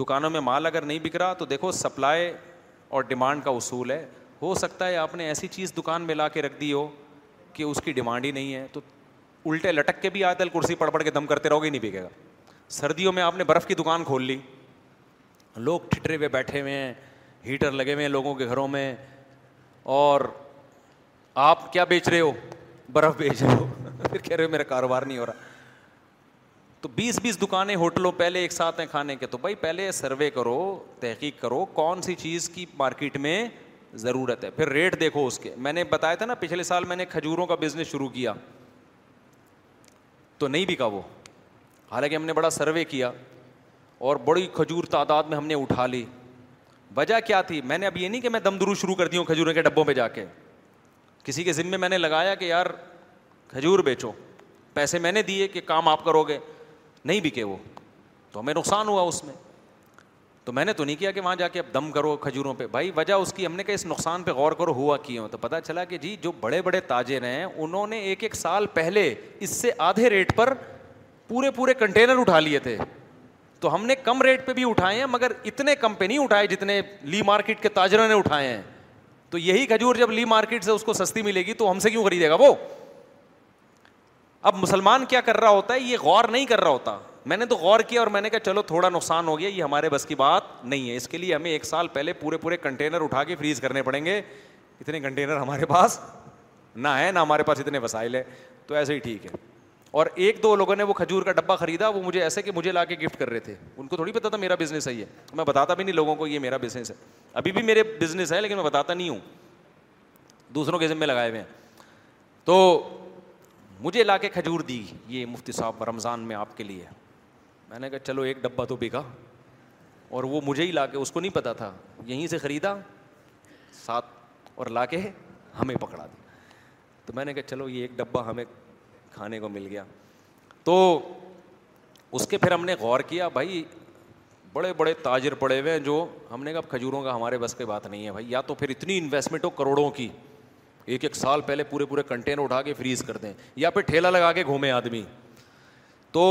دکانوں میں مال اگر نہیں بک رہا تو دیکھو سپلائی اور ڈیمانڈ کا اصول ہے ہو سکتا ہے آپ نے ایسی چیز دکان میں لا کے رکھ دی ہو کہ اس کی ڈیمانڈ ہی نہیں ہے تو الٹے لٹک کے بھی آئے تل کرسی پڑ پڑ کے دم کرتے رہو گے نہیں بکے گا سردیوں میں آپ نے برف کی دکان کھول لی لوگ ٹھٹرے ہوئے بیٹھے ہوئے ہیں ہیٹر لگے ہوئے ہیں لوگوں کے گھروں میں اور آپ کیا بیچ رہے ہو برف بیچ رہے ہو [laughs] پھر کہہ رہے ہو میرا کاروبار نہیں ہو رہا تو بیس بیس دکانیں ہوٹلوں پہلے ایک ساتھ ہیں کھانے کے تو بھائی پہلے سروے کرو تحقیق کرو کون سی چیز کی مارکیٹ میں ضرورت ہے پھر ریٹ دیکھو اس کے میں نے بتایا تھا نا پچھلے سال میں نے کھجوروں کا بزنس شروع کیا تو نہیں بکا وہ حالانکہ ہم نے بڑا سروے کیا اور بڑی کھجور تعداد میں ہم نے اٹھا لی وجہ کیا تھی میں نے اب یہ نہیں کہ میں دم درو شروع کر دی ہوں کھجوروں کے ڈبوں پہ جا کے کسی کے ذمے میں نے لگایا کہ یار کھجور بیچو پیسے میں نے دیے کہ کام آپ کرو گے نہیں بکے وہ تو ہمیں نقصان ہوا اس میں تو میں نے تو نہیں کیا کہ وہاں جا کے اب دم کرو کھجوروں پہ بھائی وجہ اس کی ہم نے کہا اس نقصان پہ غور کرو ہوا کی تو پتا چلا کہ جی جو بڑے بڑے تاجر ہیں انہوں نے ایک ایک سال پہلے اس سے آدھے ریٹ پر پورے پورے کنٹینر اٹھا لیے تھے تو ہم نے کم ریٹ پہ بھی اٹھائے ہیں مگر اتنے کم پہ نہیں اٹھائے جتنے لی مارکیٹ کے تاجروں نے اٹھائے ہیں تو یہی کھجور جب لی مارکیٹ سے اس کو سستی ملے گی تو ہم سے کیوں خریدے گا وہ اب مسلمان کیا کر رہا ہوتا ہے یہ غور نہیں کر رہا ہوتا میں نے تو غور کیا اور میں نے کہا چلو تھوڑا نقصان ہو گیا یہ ہمارے بس کی بات نہیں ہے اس کے لیے ہمیں ایک سال پہلے پورے پورے کنٹینر اٹھا کے فریز کرنے پڑیں گے اتنے کنٹینر ہمارے پاس نہ ہے نہ ہمارے پاس اتنے وسائل ہیں تو ایسے ہی ٹھیک ہے اور ایک دو لوگوں نے وہ کھجور کا ڈبہ خریدا وہ مجھے ایسے کہ مجھے لا کے گفٹ کر رہے تھے ان کو تھوڑی پتا تھا میرا بزنس ہے یہ میں بتاتا بھی نہیں لوگوں کو یہ میرا بزنس ہے ابھی بھی میرے بزنس ہے لیکن میں بتاتا نہیں ہوں دوسروں کے ذمے لگائے ہوئے ہیں تو مجھے لا کے کھجور دی یہ مفتی صاحب رمضان میں آپ کے لیے میں نے کہا چلو ایک ڈبہ تو بکا اور وہ مجھے ہی لا کے اس کو نہیں پتا تھا یہیں سے خریدا ساتھ اور لا کے ہمیں پکڑا دیا تو میں نے کہا چلو یہ ایک ڈبہ ہمیں کھانے کو مل گیا تو اس کے پھر ہم نے غور کیا بھائی بڑے بڑے تاجر پڑے ہوئے ہیں جو ہم نے کہا کھجوروں کا ہمارے بس کی بات نہیں ہے بھائی یا تو پھر اتنی انویسٹمنٹ ہو کروڑوں کی ایک ایک سال پہلے پورے پورے کنٹینر اٹھا کے فریز کر دیں یا پھر ٹھیلا لگا کے گھومیں آدمی تو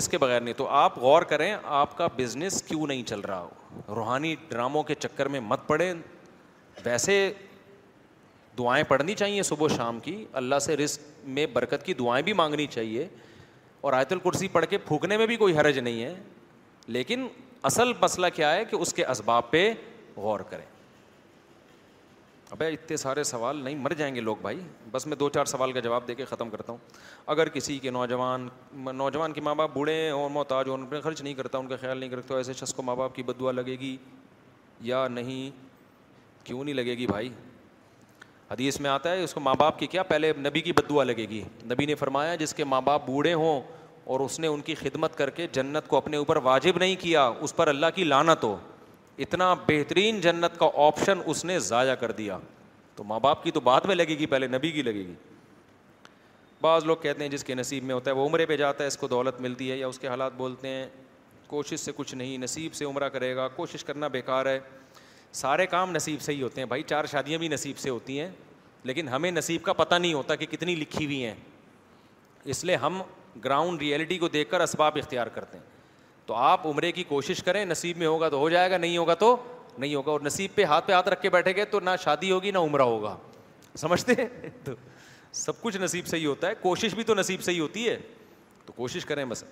اس کے بغیر نہیں تو آپ غور کریں آپ کا بزنس کیوں نہیں چل رہا ہو روحانی ڈراموں کے چکر میں مت پڑیں ویسے دعائیں پڑھنی چاہیے صبح و شام کی اللہ سے رزق میں برکت کی دعائیں بھی مانگنی چاہیے اور آیت الکرسی پڑھ کے پھونکنے میں بھی کوئی حرج نہیں ہے لیکن اصل مسئلہ کیا ہے کہ اس کے اسباب پہ غور کریں ابے اتنے سارے سوال نہیں مر جائیں گے لوگ بھائی بس میں دو چار سوال کا جواب دے کے ختم کرتا ہوں اگر کسی کے نوجوان نوجوان کے ماں باپ بوڑھے اور محتاج ہو خرچ نہیں کرتا ان کا خیال نہیں کرتا ایسے شخص کو ماں باپ کی بدعا لگے گی یا نہیں کیوں نہیں لگے گی بھائی حدیث میں آتا ہے اس کو ماں باپ کی کیا پہلے نبی کی بدعا لگے گی نبی نے فرمایا جس کے ماں باپ بوڑھے ہوں اور اس نے ان کی خدمت کر کے جنت کو اپنے اوپر واجب نہیں کیا اس پر اللہ کی لانت ہو اتنا بہترین جنت کا آپشن اس نے ضائع کر دیا تو ماں باپ کی تو بات میں لگے گی پہلے نبی کی لگے گی بعض لوگ کہتے ہیں جس کے نصیب میں ہوتا ہے وہ عمرے پہ جاتا ہے اس کو دولت ملتی ہے یا اس کے حالات بولتے ہیں کوشش سے کچھ نہیں نصیب سے عمرہ کرے گا کوشش کرنا بیکار ہے سارے کام نصیب سے ہی ہوتے ہیں بھائی چار شادیاں بھی نصیب سے ہوتی ہیں لیکن ہمیں نصیب کا پتہ نہیں ہوتا کہ کتنی لکھی ہوئی ہیں اس لیے ہم گراؤنڈ ریئلٹی کو دیکھ کر اسباب اختیار کرتے ہیں تو آپ عمرے کی کوشش کریں نصیب میں ہوگا تو ہو جائے گا نہیں ہوگا تو نہیں ہوگا اور نصیب پہ ہاتھ پہ ہاتھ رکھ کے بیٹھے گئے تو نہ شادی ہوگی نہ عمرہ ہوگا سمجھتے ہیں تو سب کچھ نصیب سے ہی ہوتا ہے کوشش بھی تو نصیب سے ہی ہوتی ہے تو کوشش کریں بس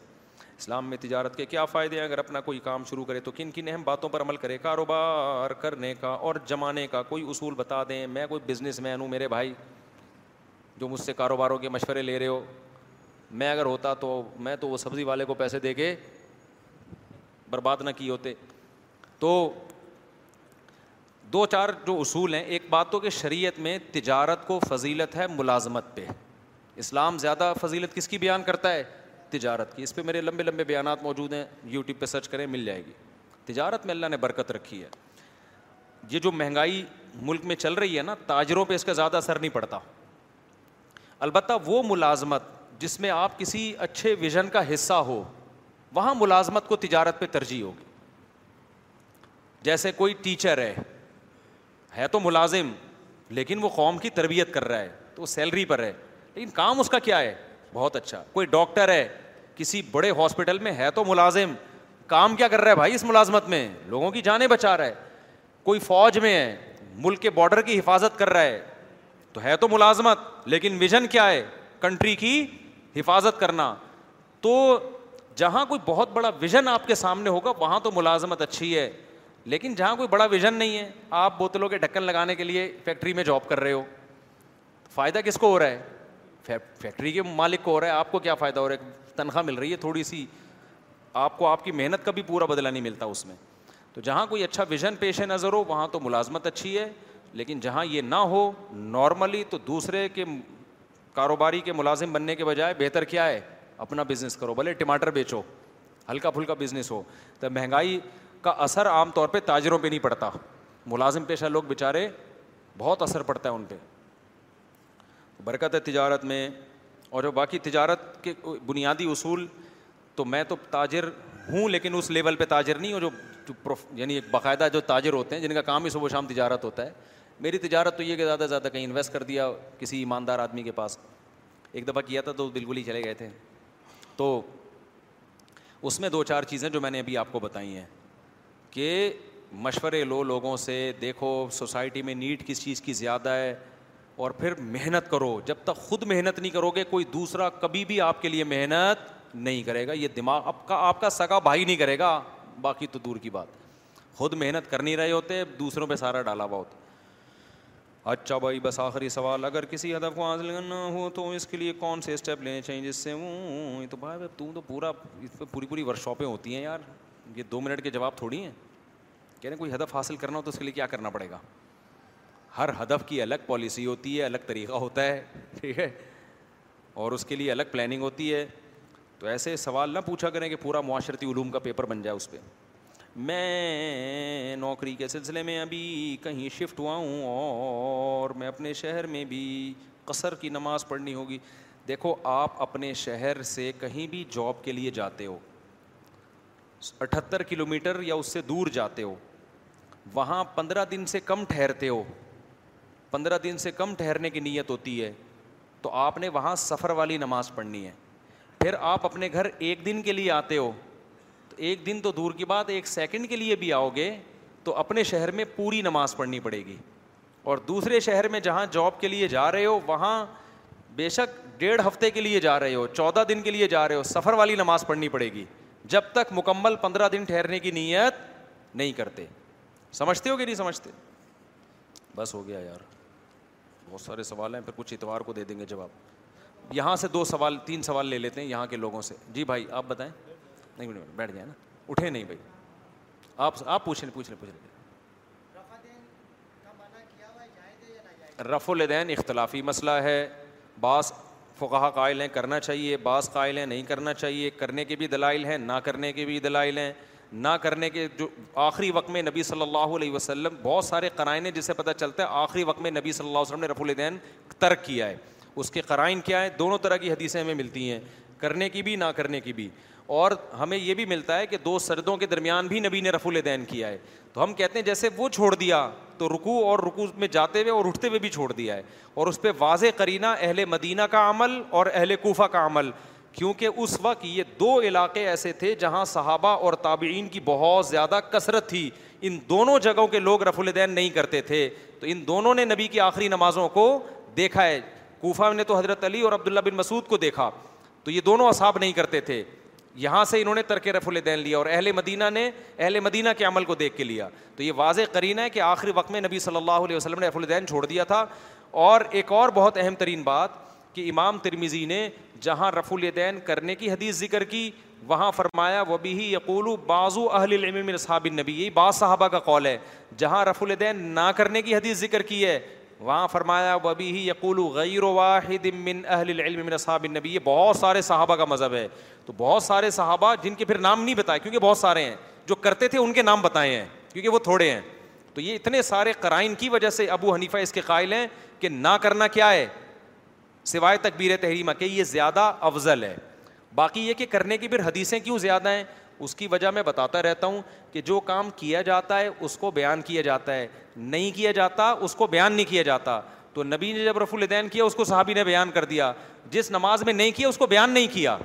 اسلام میں تجارت کے کیا فائدے ہیں اگر اپنا کوئی کام شروع کرے تو کن کن اہم باتوں پر عمل کرے کاروبار کرنے کا اور جمانے کا کوئی اصول بتا دیں میں کوئی بزنس مین ہوں میرے بھائی جو مجھ سے کاروباروں کے مشورے لے رہے ہو میں اگر ہوتا تو میں تو وہ سبزی والے کو پیسے دے کے برباد نہ کیے ہوتے تو دو چار جو اصول ہیں ایک بات تو کہ شریعت میں تجارت کو فضیلت ہے ملازمت پہ اسلام زیادہ فضیلت کس کی بیان کرتا ہے تجارت کی اس پہ میرے لمبے لمبے بیانات موجود ہیں یوٹیوب پہ سرچ کریں مل جائے گی تجارت میں اللہ نے برکت رکھی ہے یہ جو مہنگائی ملک میں چل رہی ہے نا تاجروں پہ اس کا زیادہ اثر نہیں پڑتا البتہ وہ ملازمت جس میں آپ کسی اچھے ویژن کا حصہ ہو وہاں ملازمت کو تجارت پہ ترجیح ہوگی جیسے کوئی ٹیچر ہے ہے تو ملازم لیکن وہ قوم کی تربیت کر رہا ہے تو وہ سیلری پر ہے لیکن کام اس کا کیا ہے بہت اچھا کوئی ڈاکٹر ہے کسی بڑے ہاسپٹل میں ہے تو ملازم کام کیا کر رہا ہے بھائی اس ملازمت میں لوگوں کی جانیں بچا رہا ہے کوئی فوج میں ہے ملک کے بارڈر کی حفاظت کر رہا ہے تو ہے تو ملازمت لیکن ویژن کیا ہے کنٹری کی حفاظت کرنا تو جہاں کوئی بہت بڑا ویژن آپ کے سامنے ہوگا وہاں تو ملازمت اچھی ہے لیکن جہاں کوئی بڑا ویژن نہیں ہے آپ بوتلوں کے ڈھکن لگانے کے لیے فیکٹری میں جاب کر رہے ہو فائدہ کس کو ہو رہا ہے فیکٹری کے مالک کو ہو رہا ہے آپ کو کیا فائدہ ہو رہا ہے تنخواہ مل رہی ہے تھوڑی سی آپ کو آپ کی محنت کا بھی پورا بدلا نہیں ملتا اس میں تو جہاں کوئی اچھا ویژن پیش نظر ہو وہاں تو ملازمت اچھی ہے لیکن جہاں یہ نہ ہو نارملی تو دوسرے کے کاروباری کے ملازم بننے کے بجائے بہتر کیا ہے اپنا بزنس کرو بھلے ٹماٹر بیچو ہلکا پھلکا بزنس ہو تو مہنگائی کا اثر عام طور پہ تاجروں پہ نہیں پڑتا ملازم پیشہ لوگ بیچارے بہت اثر پڑتا ہے ان پہ برکت ہے تجارت میں اور جو باقی تجارت کے بنیادی اصول تو میں تو تاجر ہوں لیکن اس لیول پہ تاجر نہیں ہوں جو یعنی ایک باقاعدہ جو تاجر ہوتے ہیں جن کا کام ہی صبح شام تجارت ہوتا ہے میری تجارت تو یہ کہ زیادہ سے زیادہ کہیں انویسٹ کر دیا کسی ایماندار آدمی کے پاس ایک دفعہ کیا تھا تو بالکل ہی چلے گئے تھے تو اس میں دو چار چیزیں جو میں نے ابھی آپ کو بتائی ہیں کہ مشورے لو لوگوں سے دیکھو سوسائٹی میں نیٹ کس چیز کی زیادہ ہے اور پھر محنت کرو جب تک خود محنت نہیں کرو گے کوئی دوسرا کبھی بھی آپ کے لیے محنت نہیں کرے گا یہ دماغ آپ کا آپ کا سگا بھائی نہیں کرے گا باقی تو دور کی بات خود محنت کر نہیں رہے ہوتے دوسروں پہ سارا ڈالا ہوا ہوتا اچھا بھائی بس آخری سوال اگر کسی ہدف کو حاصل کرنا ہو تو اس کے لیے کون سے اسٹیپ لینے چاہیے جس سے ہوں تو بھائی تم تو پورا اس پہ پوری پوری ورک شاپیں ہوتی ہیں یار یہ دو منٹ کے جواب تھوڑی ہیں کہہ رہے کوئی ہدف حاصل کرنا ہو تو اس کے لیے کیا کرنا پڑے گا ہر ہدف کی الگ پالیسی ہوتی ہے الگ طریقہ ہوتا ہے ٹھیک ہے اور اس کے لیے الگ پلاننگ ہوتی ہے تو ایسے سوال نہ پوچھا کریں کہ پورا معاشرتی علوم کا پیپر بن جائے اس پہ میں نوکری کے سلسلے میں ابھی کہیں شفٹ ہوا ہوں اور میں اپنے شہر میں بھی قصر کی نماز پڑھنی ہوگی دیکھو آپ اپنے شہر سے کہیں بھی جاب کے لیے جاتے ہو اٹھتر کلو میٹر یا اس سے دور جاتے ہو وہاں پندرہ دن سے کم ٹھہرتے ہو پندرہ دن سے کم ٹھہرنے کی نیت ہوتی ہے تو آپ نے وہاں سفر والی نماز پڑھنی ہے پھر آپ اپنے گھر ایک دن کے لیے آتے ہو ایک دن تو دور کی بات ایک سیکنڈ کے لیے بھی آؤ گے تو اپنے شہر میں پوری نماز پڑھنی پڑے گی اور دوسرے شہر میں جہاں جاب کے لیے جا رہے ہو وہاں بے شک ڈیڑھ ہفتے کے لیے جا رہے ہو چودہ دن کے لیے جا رہے ہو سفر والی نماز پڑھنی پڑے گی جب تک مکمل پندرہ دن ٹھہرنے کی نیت نہیں کرتے سمجھتے ہو کہ نہیں سمجھتے بس ہو گیا یار بہت سارے سوال ہیں پھر کچھ اتوار کو دے دیں گے جواب یہاں سے دو سوال تین سوال لے لیتے ہیں یہاں کے لوگوں سے جی بھائی آپ بتائیں بیٹھ جائیں نا اٹھے نہیں بھائی آپ آپ پوچھ پوچھ لیں لیں رف الدین اختلافی مسئلہ ہے بعض فقہ قائل ہیں کرنا چاہیے بعض قائل ہیں نہیں کرنا چاہیے کرنے کے بھی دلائل ہیں نہ کرنے کے بھی دلائل ہیں نہ کرنے کے جو آخری وقت میں نبی صلی اللہ علیہ وسلم بہت سارے قرائنیں جسے پتہ چلتا ہے آخری وقت میں نبی صلی اللہ علیہ وسلم نے رف الدین ترک کیا ہے اس کے قرائن کیا ہے دونوں طرح کی حدیثیں ہمیں ملتی ہیں کرنے کی بھی نہ کرنے کی بھی اور ہمیں یہ بھی ملتا ہے کہ دو سردوں کے درمیان بھی نبی نے رفع الدین کیا ہے تو ہم کہتے ہیں جیسے وہ چھوڑ دیا تو رکو اور رکو میں جاتے ہوئے اور اٹھتے ہوئے بھی چھوڑ دیا ہے اور اس پہ واضح کرینہ اہل مدینہ کا عمل اور اہل کوفہ کا عمل کیونکہ اس وقت یہ دو علاقے ایسے تھے جہاں صحابہ اور تابعین کی بہت زیادہ کثرت تھی ان دونوں جگہوں کے لوگ رف الدین نہیں کرتے تھے تو ان دونوں نے نبی کی آخری نمازوں کو دیکھا ہے کوفہ نے تو حضرت علی اور عبداللہ بن مسعود کو دیکھا تو یہ دونوں اصحاب نہیں کرتے تھے یہاں سے انہوں نے ترک رف الدین لیا اور اہل مدینہ نے اہل مدینہ کے عمل کو دیکھ کے لیا تو یہ واضح کرینہ ہے کہ آخری وقت میں نبی صلی اللہ علیہ وسلم نے رف الدین چھوڑ دیا تھا اور ایک اور بہت اہم ترین بات کہ امام ترمیزی نے جہاں رف الدین کرنے کی حدیث ذکر کی وہاں فرمایا وہ بھی یقول بازو اہل صحاب نبی بعض صحابہ کا قول ہے جہاں رف الدین نہ کرنے کی حدیث ذکر کی ہے وہاں فرمایا وبی ہی یقول غیر واحد من اہل العلم من اصحاب النبی یہ بہت سارے صحابہ کا مذہب ہے تو بہت سارے صحابہ جن کے پھر نام نہیں بتائے کیونکہ بہت سارے ہیں جو کرتے تھے ان کے نام بتائے ہیں کیونکہ وہ تھوڑے ہیں تو یہ اتنے سارے قرائن کی وجہ سے ابو حنیفہ اس کے قائل ہیں کہ نہ کرنا کیا ہے سوائے تقبیر تحریمہ کہ یہ زیادہ افضل ہے باقی یہ کہ کرنے کی پھر حدیثیں کیوں زیادہ ہیں اس کی وجہ میں بتاتا رہتا ہوں کہ جو کام کیا جاتا ہے اس کو بیان کیا جاتا ہے نہیں کیا جاتا اس کو بیان نہیں کیا جاتا تو نبی نے جب رف الدین کیا اس کو صحابی نے بیان کر دیا جس نماز میں نہیں کیا اس کو بیان نہیں کیا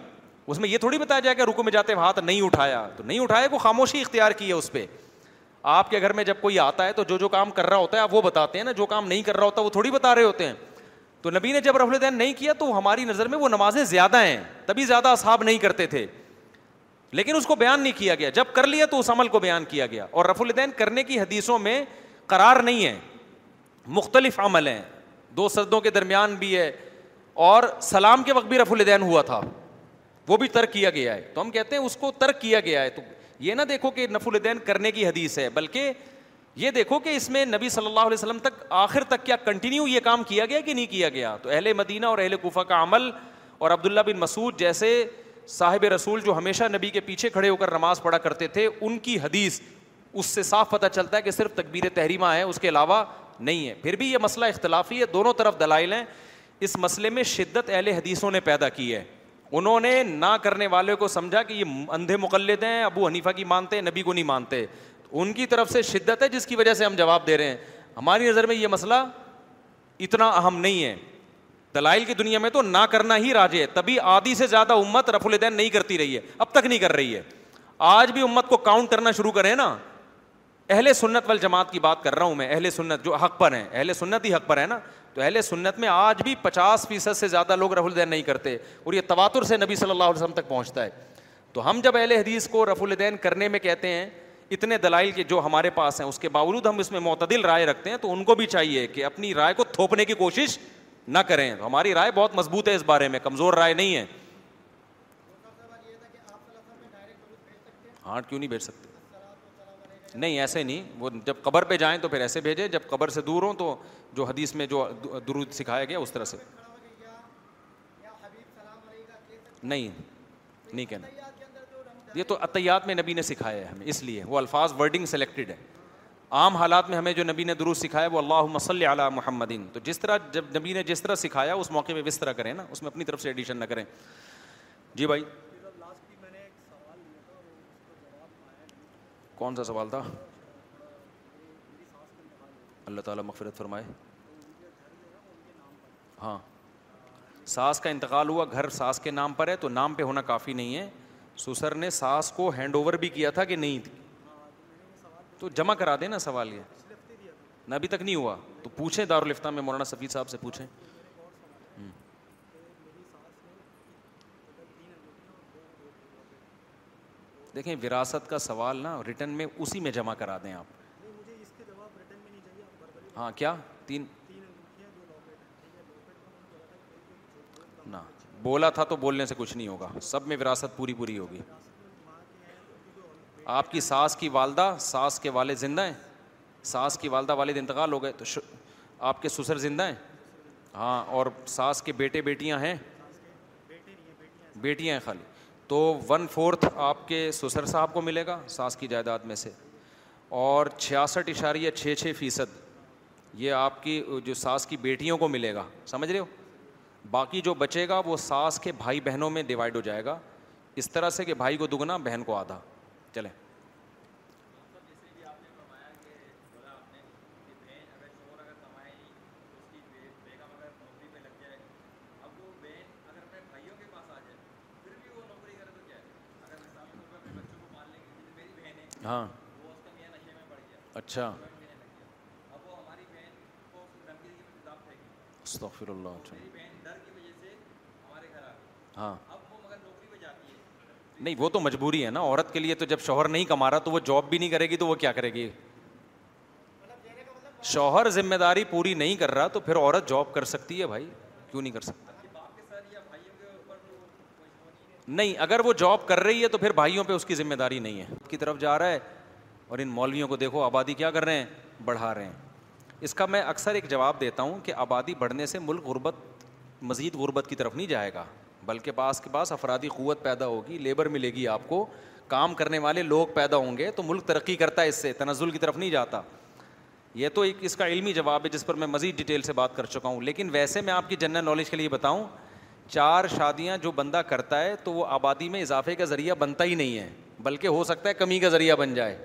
اس میں یہ تھوڑی بتایا جائے کہ رکو میں جاتے ہاتھ نہیں اٹھایا تو نہیں اٹھایا کو خاموشی اختیار کی ہے اس پہ آپ کے گھر میں جب کوئی آتا ہے تو جو جو کام کر رہا ہوتا ہے آپ وہ بتاتے ہیں نا جو کام نہیں کر رہا ہوتا وہ تھوڑی بتا رہے ہوتے ہیں تو نبی نے جب رف الدین نہیں کیا تو ہماری نظر میں وہ نمازیں زیادہ ہیں تبھی زیادہ اصحاب نہیں کرتے تھے لیکن اس کو بیان نہیں کیا گیا جب کر لیا تو اس عمل کو بیان کیا گیا اور رف الدین کرنے کی حدیثوں میں قرار نہیں ہے مختلف عمل ہیں دو سردوں کے درمیان بھی ہے اور سلام کے وقت بھی رف الدین ہوا تھا وہ بھی ترک کیا گیا ہے تو ہم کہتے ہیں اس کو ترک کیا گیا ہے تو یہ نہ دیکھو کہ نف الدین کرنے کی حدیث ہے بلکہ یہ دیکھو کہ اس میں نبی صلی اللہ علیہ وسلم تک آخر تک کیا کنٹینیو یہ کام کیا گیا کہ نہیں کیا گیا تو اہل مدینہ اور اہل کوفہ کا عمل اور عبداللہ بن مسعود جیسے صاحب رسول جو ہمیشہ نبی کے پیچھے کھڑے ہو کر نماز پڑھا کرتے تھے ان کی حدیث اس سے صاف پتہ چلتا ہے کہ صرف تقبیر تحریمہ ہے اس کے علاوہ نہیں ہے پھر بھی یہ مسئلہ اختلافی ہے دونوں طرف دلائل ہیں اس مسئلے میں شدت اہل حدیثوں نے پیدا کی ہے انہوں نے نہ کرنے والے کو سمجھا کہ یہ اندھے مقلد ہیں ابو حنیفہ کی مانتے ہیں نبی کو نہیں مانتے ان کی طرف سے شدت ہے جس کی وجہ سے ہم جواب دے رہے ہیں ہماری نظر میں یہ مسئلہ اتنا اہم نہیں ہے دلائل کی دنیا میں تو نہ کرنا ہی راج ہے تبھی آدھی سے زیادہ امت رف الدین نہیں کرتی رہی ہے اب تک نہیں کر رہی ہے آج بھی امت کو کاؤنٹ کرنا شروع کرے نا اہل سنت وال جماعت کی بات کر رہا ہوں میں اہل سنت جو حق پر ہیں اہل سنت ہی حق پر ہے نا تو اہل سنت میں آج بھی پچاس فیصد سے زیادہ لوگ رف الدین نہیں کرتے اور یہ تواتر سے نبی صلی اللہ علیہ وسلم تک پہنچتا ہے تو ہم جب اہل حدیث کو رف الدین کرنے میں کہتے ہیں اتنے دلائل کے جو ہمارے پاس ہیں اس کے باوجود ہم اس میں معتدل رائے رکھتے ہیں تو ان کو بھی چاہیے کہ اپنی رائے کو تھوپنے کی کوشش نہ کریں ہماری رائے بہت مضبوط ہے اس بارے میں کمزور رائے نہیں ہے ہاں کیوں نہیں بھیج سکتے نہیں ایسے نہیں وہ جب قبر پہ جائیں تو پھر ایسے بھیجیں جب قبر سے دور ہوں تو جو حدیث میں جو درود سکھایا گیا اس طرح سے نہیں کہنا یہ تو اطیات میں نبی نے سکھایا ہے ہمیں اس لیے وہ الفاظ ورڈنگ سلیکٹڈ ہے عام حالات میں ہمیں جو نبی نے درست سکھایا وہ اللہ مسلی علیہ محمدین جس طرح جب نبی نے جس طرح سکھایا اس موقع پہ اس طرح کریں نا اس میں اپنی طرف سے ایڈیشن نہ کریں جی بھائی کون سا سوال تھا اللہ تعالیٰ مغفرت فرمائے ہاں ساس کا انتقال ہوا گھر ساس کے نام پر ہے تو نام پہ ہونا کافی نہیں ہے سسر نے ساس کو ہینڈ اوور بھی کیا تھا کہ نہیں تو جمع کرا دیں نا سوال یہ نہ ابھی تک نہیں ہوا تو پوچھیں دارالفتہ میں مولانا سفید صاحب سے پوچھیں دیکھیں وراثت کا سوال نا ریٹرن میں اسی میں جمع کرا دیں آپ ہاں کیا تین نہ بولا تھا تو بولنے سے کچھ نہیں ہوگا سب میں وراثت پوری پوری ہوگی آپ کی ساس کی والدہ ساس کے والد زندہ ہیں ساس کی والدہ والد انتقال ہو گئے تو آپ کے سسر زندہ ہیں ہاں اور ساس کے بیٹے بیٹیاں ہیں بیٹیاں ہیں خالی تو ون فورتھ آپ کے سسر صاحب کو ملے گا ساس کی جائیداد میں سے اور چھیاسٹھ اشاریہ چھ چھ فیصد یہ آپ کی جو ساس کی بیٹیوں کو ملے گا سمجھ رہے ہو باقی جو بچے گا وہ ساس کے بھائی بہنوں میں ڈیوائڈ ہو جائے گا اس طرح سے کہ بھائی کو دگنا بہن کو آدھا چلیں ہاں اچھا استغفر اللہ اچھا۔ ہاں نہیں وہ تو مجبوری ہے نا عورت کے لیے تو جب شوہر نہیں کما رہا تو وہ جاب بھی نہیں کرے گی تو وہ کیا کرے گی شوہر ذمہ داری پوری نہیں کر رہا تو پھر عورت جاب کر سکتی ہے بھائی کیوں نہیں کر سکتا نہیں اگر وہ جاب کر رہی ہے تو پھر بھائیوں پہ اس کی ذمہ داری نہیں ہے کی طرف جا رہا ہے اور ان مولویوں کو دیکھو آبادی کیا کر رہے ہیں بڑھا رہے ہیں اس کا میں اکثر ایک جواب دیتا ہوں کہ آبادی بڑھنے سے ملک غربت مزید غربت کی طرف نہیں جائے گا بلکہ پاس کے پاس افرادی قوت پیدا ہوگی لیبر ملے گی آپ کو کام کرنے والے لوگ پیدا ہوں گے تو ملک ترقی کرتا ہے اس سے تنزل کی طرف نہیں جاتا یہ تو ایک اس کا علمی جواب ہے جس پر میں مزید ڈیٹیل سے بات کر چکا ہوں لیکن ویسے میں آپ کی جنرل نالج کے لیے بتاؤں چار شادیاں جو بندہ کرتا ہے تو وہ آبادی میں اضافے کا ذریعہ بنتا ہی نہیں ہے بلکہ ہو سکتا ہے کمی کا ذریعہ بن جائے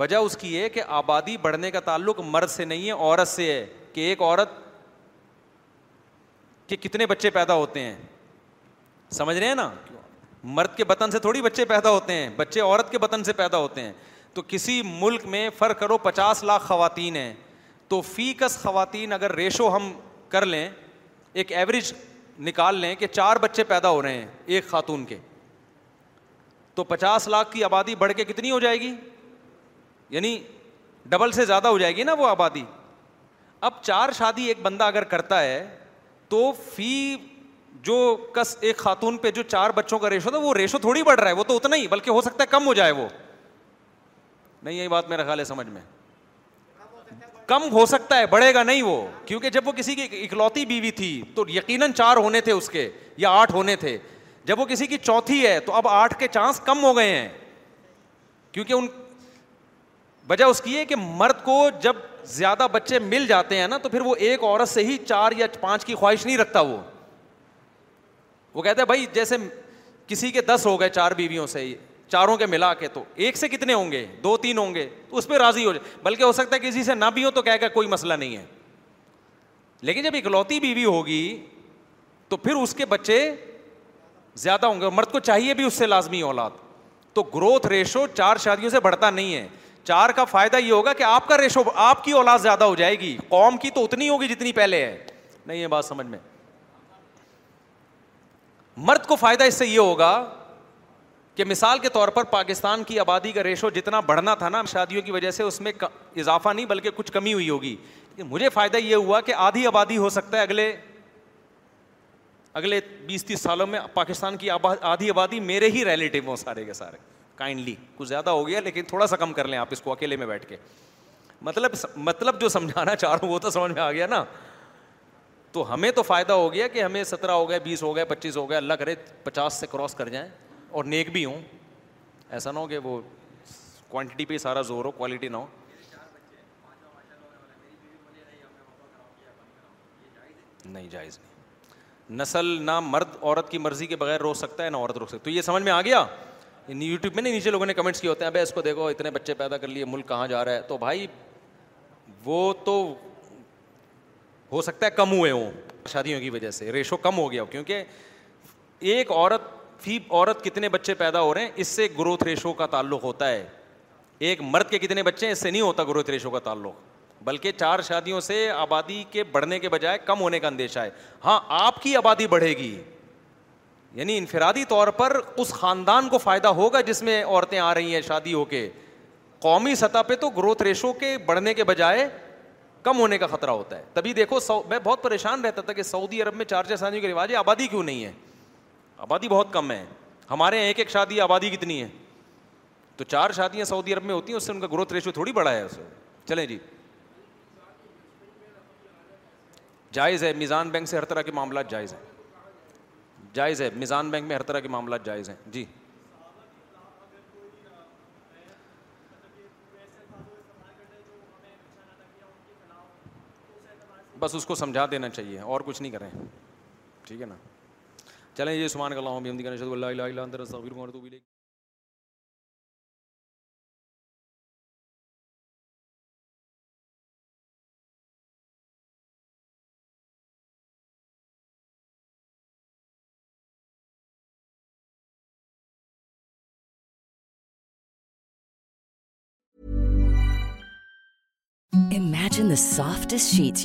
وجہ اس کی ہے کہ آبادی بڑھنے کا تعلق مرد سے نہیں ہے عورت سے ہے کہ ایک عورت کے کتنے بچے پیدا ہوتے ہیں سمجھ رہے ہیں نا مرد کے بتن سے تھوڑی بچے پیدا ہوتے ہیں بچے عورت کے بتن سے پیدا ہوتے ہیں تو کسی ملک میں فرق کرو پچاس لاکھ خواتین ہیں تو فی کس خواتین اگر ریشو ہم کر لیں ایک ایوریج نکال لیں کہ چار بچے پیدا ہو رہے ہیں ایک خاتون کے تو پچاس لاکھ کی آبادی بڑھ کے کتنی ہو جائے گی یعنی ڈبل سے زیادہ ہو جائے گی نا وہ آبادی اب چار شادی ایک بندہ اگر کرتا ہے تو فی جو کس ایک خاتون پہ جو چار بچوں کا ریشو تھا وہ ریشو تھوڑی بڑھ رہا ہے وہ تو اتنا ہی بلکہ ہو سکتا ہے کم ہو جائے وہ نہیں یہی بات میرا خیال ہے سمجھ میں کم ہو سکتا ہے بڑھے گا نہیں وہ کیونکہ جب وہ کسی کی اکلوتی بیوی تھی تو یقیناً چار ہونے تھے اس کے یا آٹھ ہونے تھے جب وہ کسی کی چوتھی ہے تو اب آٹھ کے چانس کم ہو گئے ہیں کیونکہ ان وجہ اس کی ہے کہ مرد کو جب زیادہ بچے مل جاتے ہیں نا تو پھر وہ ایک عورت سے ہی چار یا پانچ کی خواہش نہیں رکھتا وہ وہ کہتے ہیں بھائی جیسے کسی کے دس ہو گئے چار بیویوں سے چاروں کے ملا کے تو ایک سے کتنے ہوں گے دو تین ہوں گے تو اس پہ راضی ہو جائے بلکہ ہو سکتا ہے کسی سے نہ بھی ہو تو کہ کوئی مسئلہ نہیں ہے لیکن جب اکلوتی بیوی ہوگی تو پھر اس کے بچے زیادہ ہوں گے مرد کو چاہیے بھی اس سے لازمی اولاد تو گروتھ ریشو چار شادیوں سے بڑھتا نہیں ہے چار کا فائدہ یہ ہوگا کہ آپ کا ریشو آپ کی اولاد زیادہ ہو جائے گی قوم کی تو اتنی ہوگی جتنی پہلے ہے نہیں یہ بات سمجھ میں مرد کو فائدہ اس سے یہ ہوگا کہ مثال کے طور پر پاکستان کی آبادی کا ریشو جتنا بڑھنا تھا نا شادیوں کی وجہ سے اس میں اضافہ نہیں بلکہ کچھ کمی ہوئی ہوگی مجھے فائدہ یہ ہوا کہ آدھی آبادی ہو سکتا ہے اگلے اگلے بیس تیس سالوں میں پاکستان کی آدھی آبادی میرے ہی ریلیٹو ہوں سارے کے سارے کائنڈلی کچھ زیادہ ہو گیا لیکن تھوڑا سا کم کر لیں آپ اس کو اکیلے میں بیٹھ کے مطلب مطلب جو سمجھانا چاہ رہا ہوں وہ تو سمجھ میں آ گیا نا تو ہمیں تو فائدہ ہو گیا کہ ہمیں سترہ ہو گئے بیس ہو گئے پچیس ہو گئے اللہ کرے پچاس سے کراس کر جائیں اور نیک بھی ہوں ایسا نہ ہو کہ وہ کوانٹٹی پہ سارا زور ہو کوالٹی نہ ہو نہیں جائز نسل نہ مرد عورت کی مرضی کے بغیر روک سکتا ہے نہ عورت روک سکتی یہ سمجھ میں آ گیا یوٹیوب میں نہیں نیچے لوگوں نے کمنٹس کیے ہوتے ہیں ابھی اس کو دیکھو اتنے بچے پیدا کر لیے ملک کہاں جا رہا ہے تو بھائی وہ تو ہو سکتا ہے کم ہوئے ہوں شادیوں کی وجہ سے ریشو کم ہو گیا ہو کیونکہ ایک عورت فی عورت کتنے بچے پیدا ہو رہے ہیں اس سے گروتھ ریشو کا تعلق ہوتا ہے ایک مرد کے کتنے بچے ہیں اس سے نہیں ہوتا گروتھ ریشو کا تعلق بلکہ چار شادیوں سے آبادی کے بڑھنے کے بجائے کم ہونے کا اندیشہ ہے ہاں آپ کی آبادی بڑھے گی یعنی انفرادی طور پر اس خاندان کو فائدہ ہوگا جس میں عورتیں آ رہی ہیں شادی ہو کے قومی سطح پہ تو گروتھ ریشو کے بڑھنے کے بجائے کم ہونے کا خطرہ ہوتا ہے تبھی دیکھو سو... میں بہت پریشان رہتا تھا کہ سعودی عرب میں چار چار شادیوں کے رواج ہے آبادی کیوں نہیں ہے آبادی بہت کم ہے ہمارے یہاں ایک ایک شادی آبادی کتنی ہے تو چار شادیاں سعودی عرب میں ہوتی ہیں اس سے ان کا گروتھ ریشو تھوڑی بڑا ہے اسے چلیں جی جائز ہے میزان بینک سے ہر طرح کے معاملات جائز ہیں جائز ہے میزان بینک میں ہر طرح کے معاملات جائز ہیں جی بس اس کو سمجھا دینا چاہیے اور کچھ نہیں کریں ٹھیک ہے نا چلیں یہ سمان کا اللہ بھی سافٹس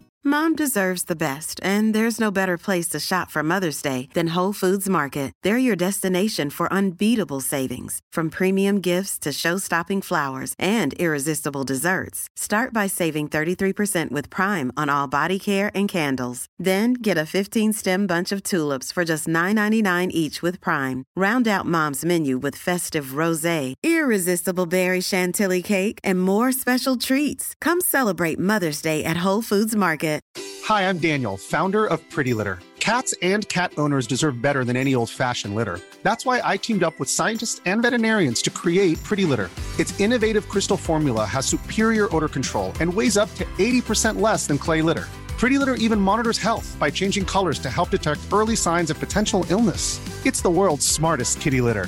Mom deserves the best, and there's no better place to shop for Mother's Day than Whole Foods Market. They're your destination for unbeatable savings, from premium gifts to show-stopping flowers and irresistible desserts. Start by saving 33% with Prime on all body care and candles. Then get a 15-stem bunch of tulips for just $9.99 each with Prime. Round out Mom's menu with festive rosé, irresistible berry chantilly cake, and more special treats. Come celebrate Mother's Day at Whole Foods Market. it. Hi, I'm Daniel, founder of Pretty Litter. Cats and cat owners deserve better than any old-fashioned litter. That's why I teamed up with scientists and veterinarians to create Pretty Litter. Its innovative crystal formula has superior odor control and weighs up to 80% less than clay litter. Pretty Litter even monitors health by changing colors to help detect early signs of potential illness. It's the world's smartest kitty litter.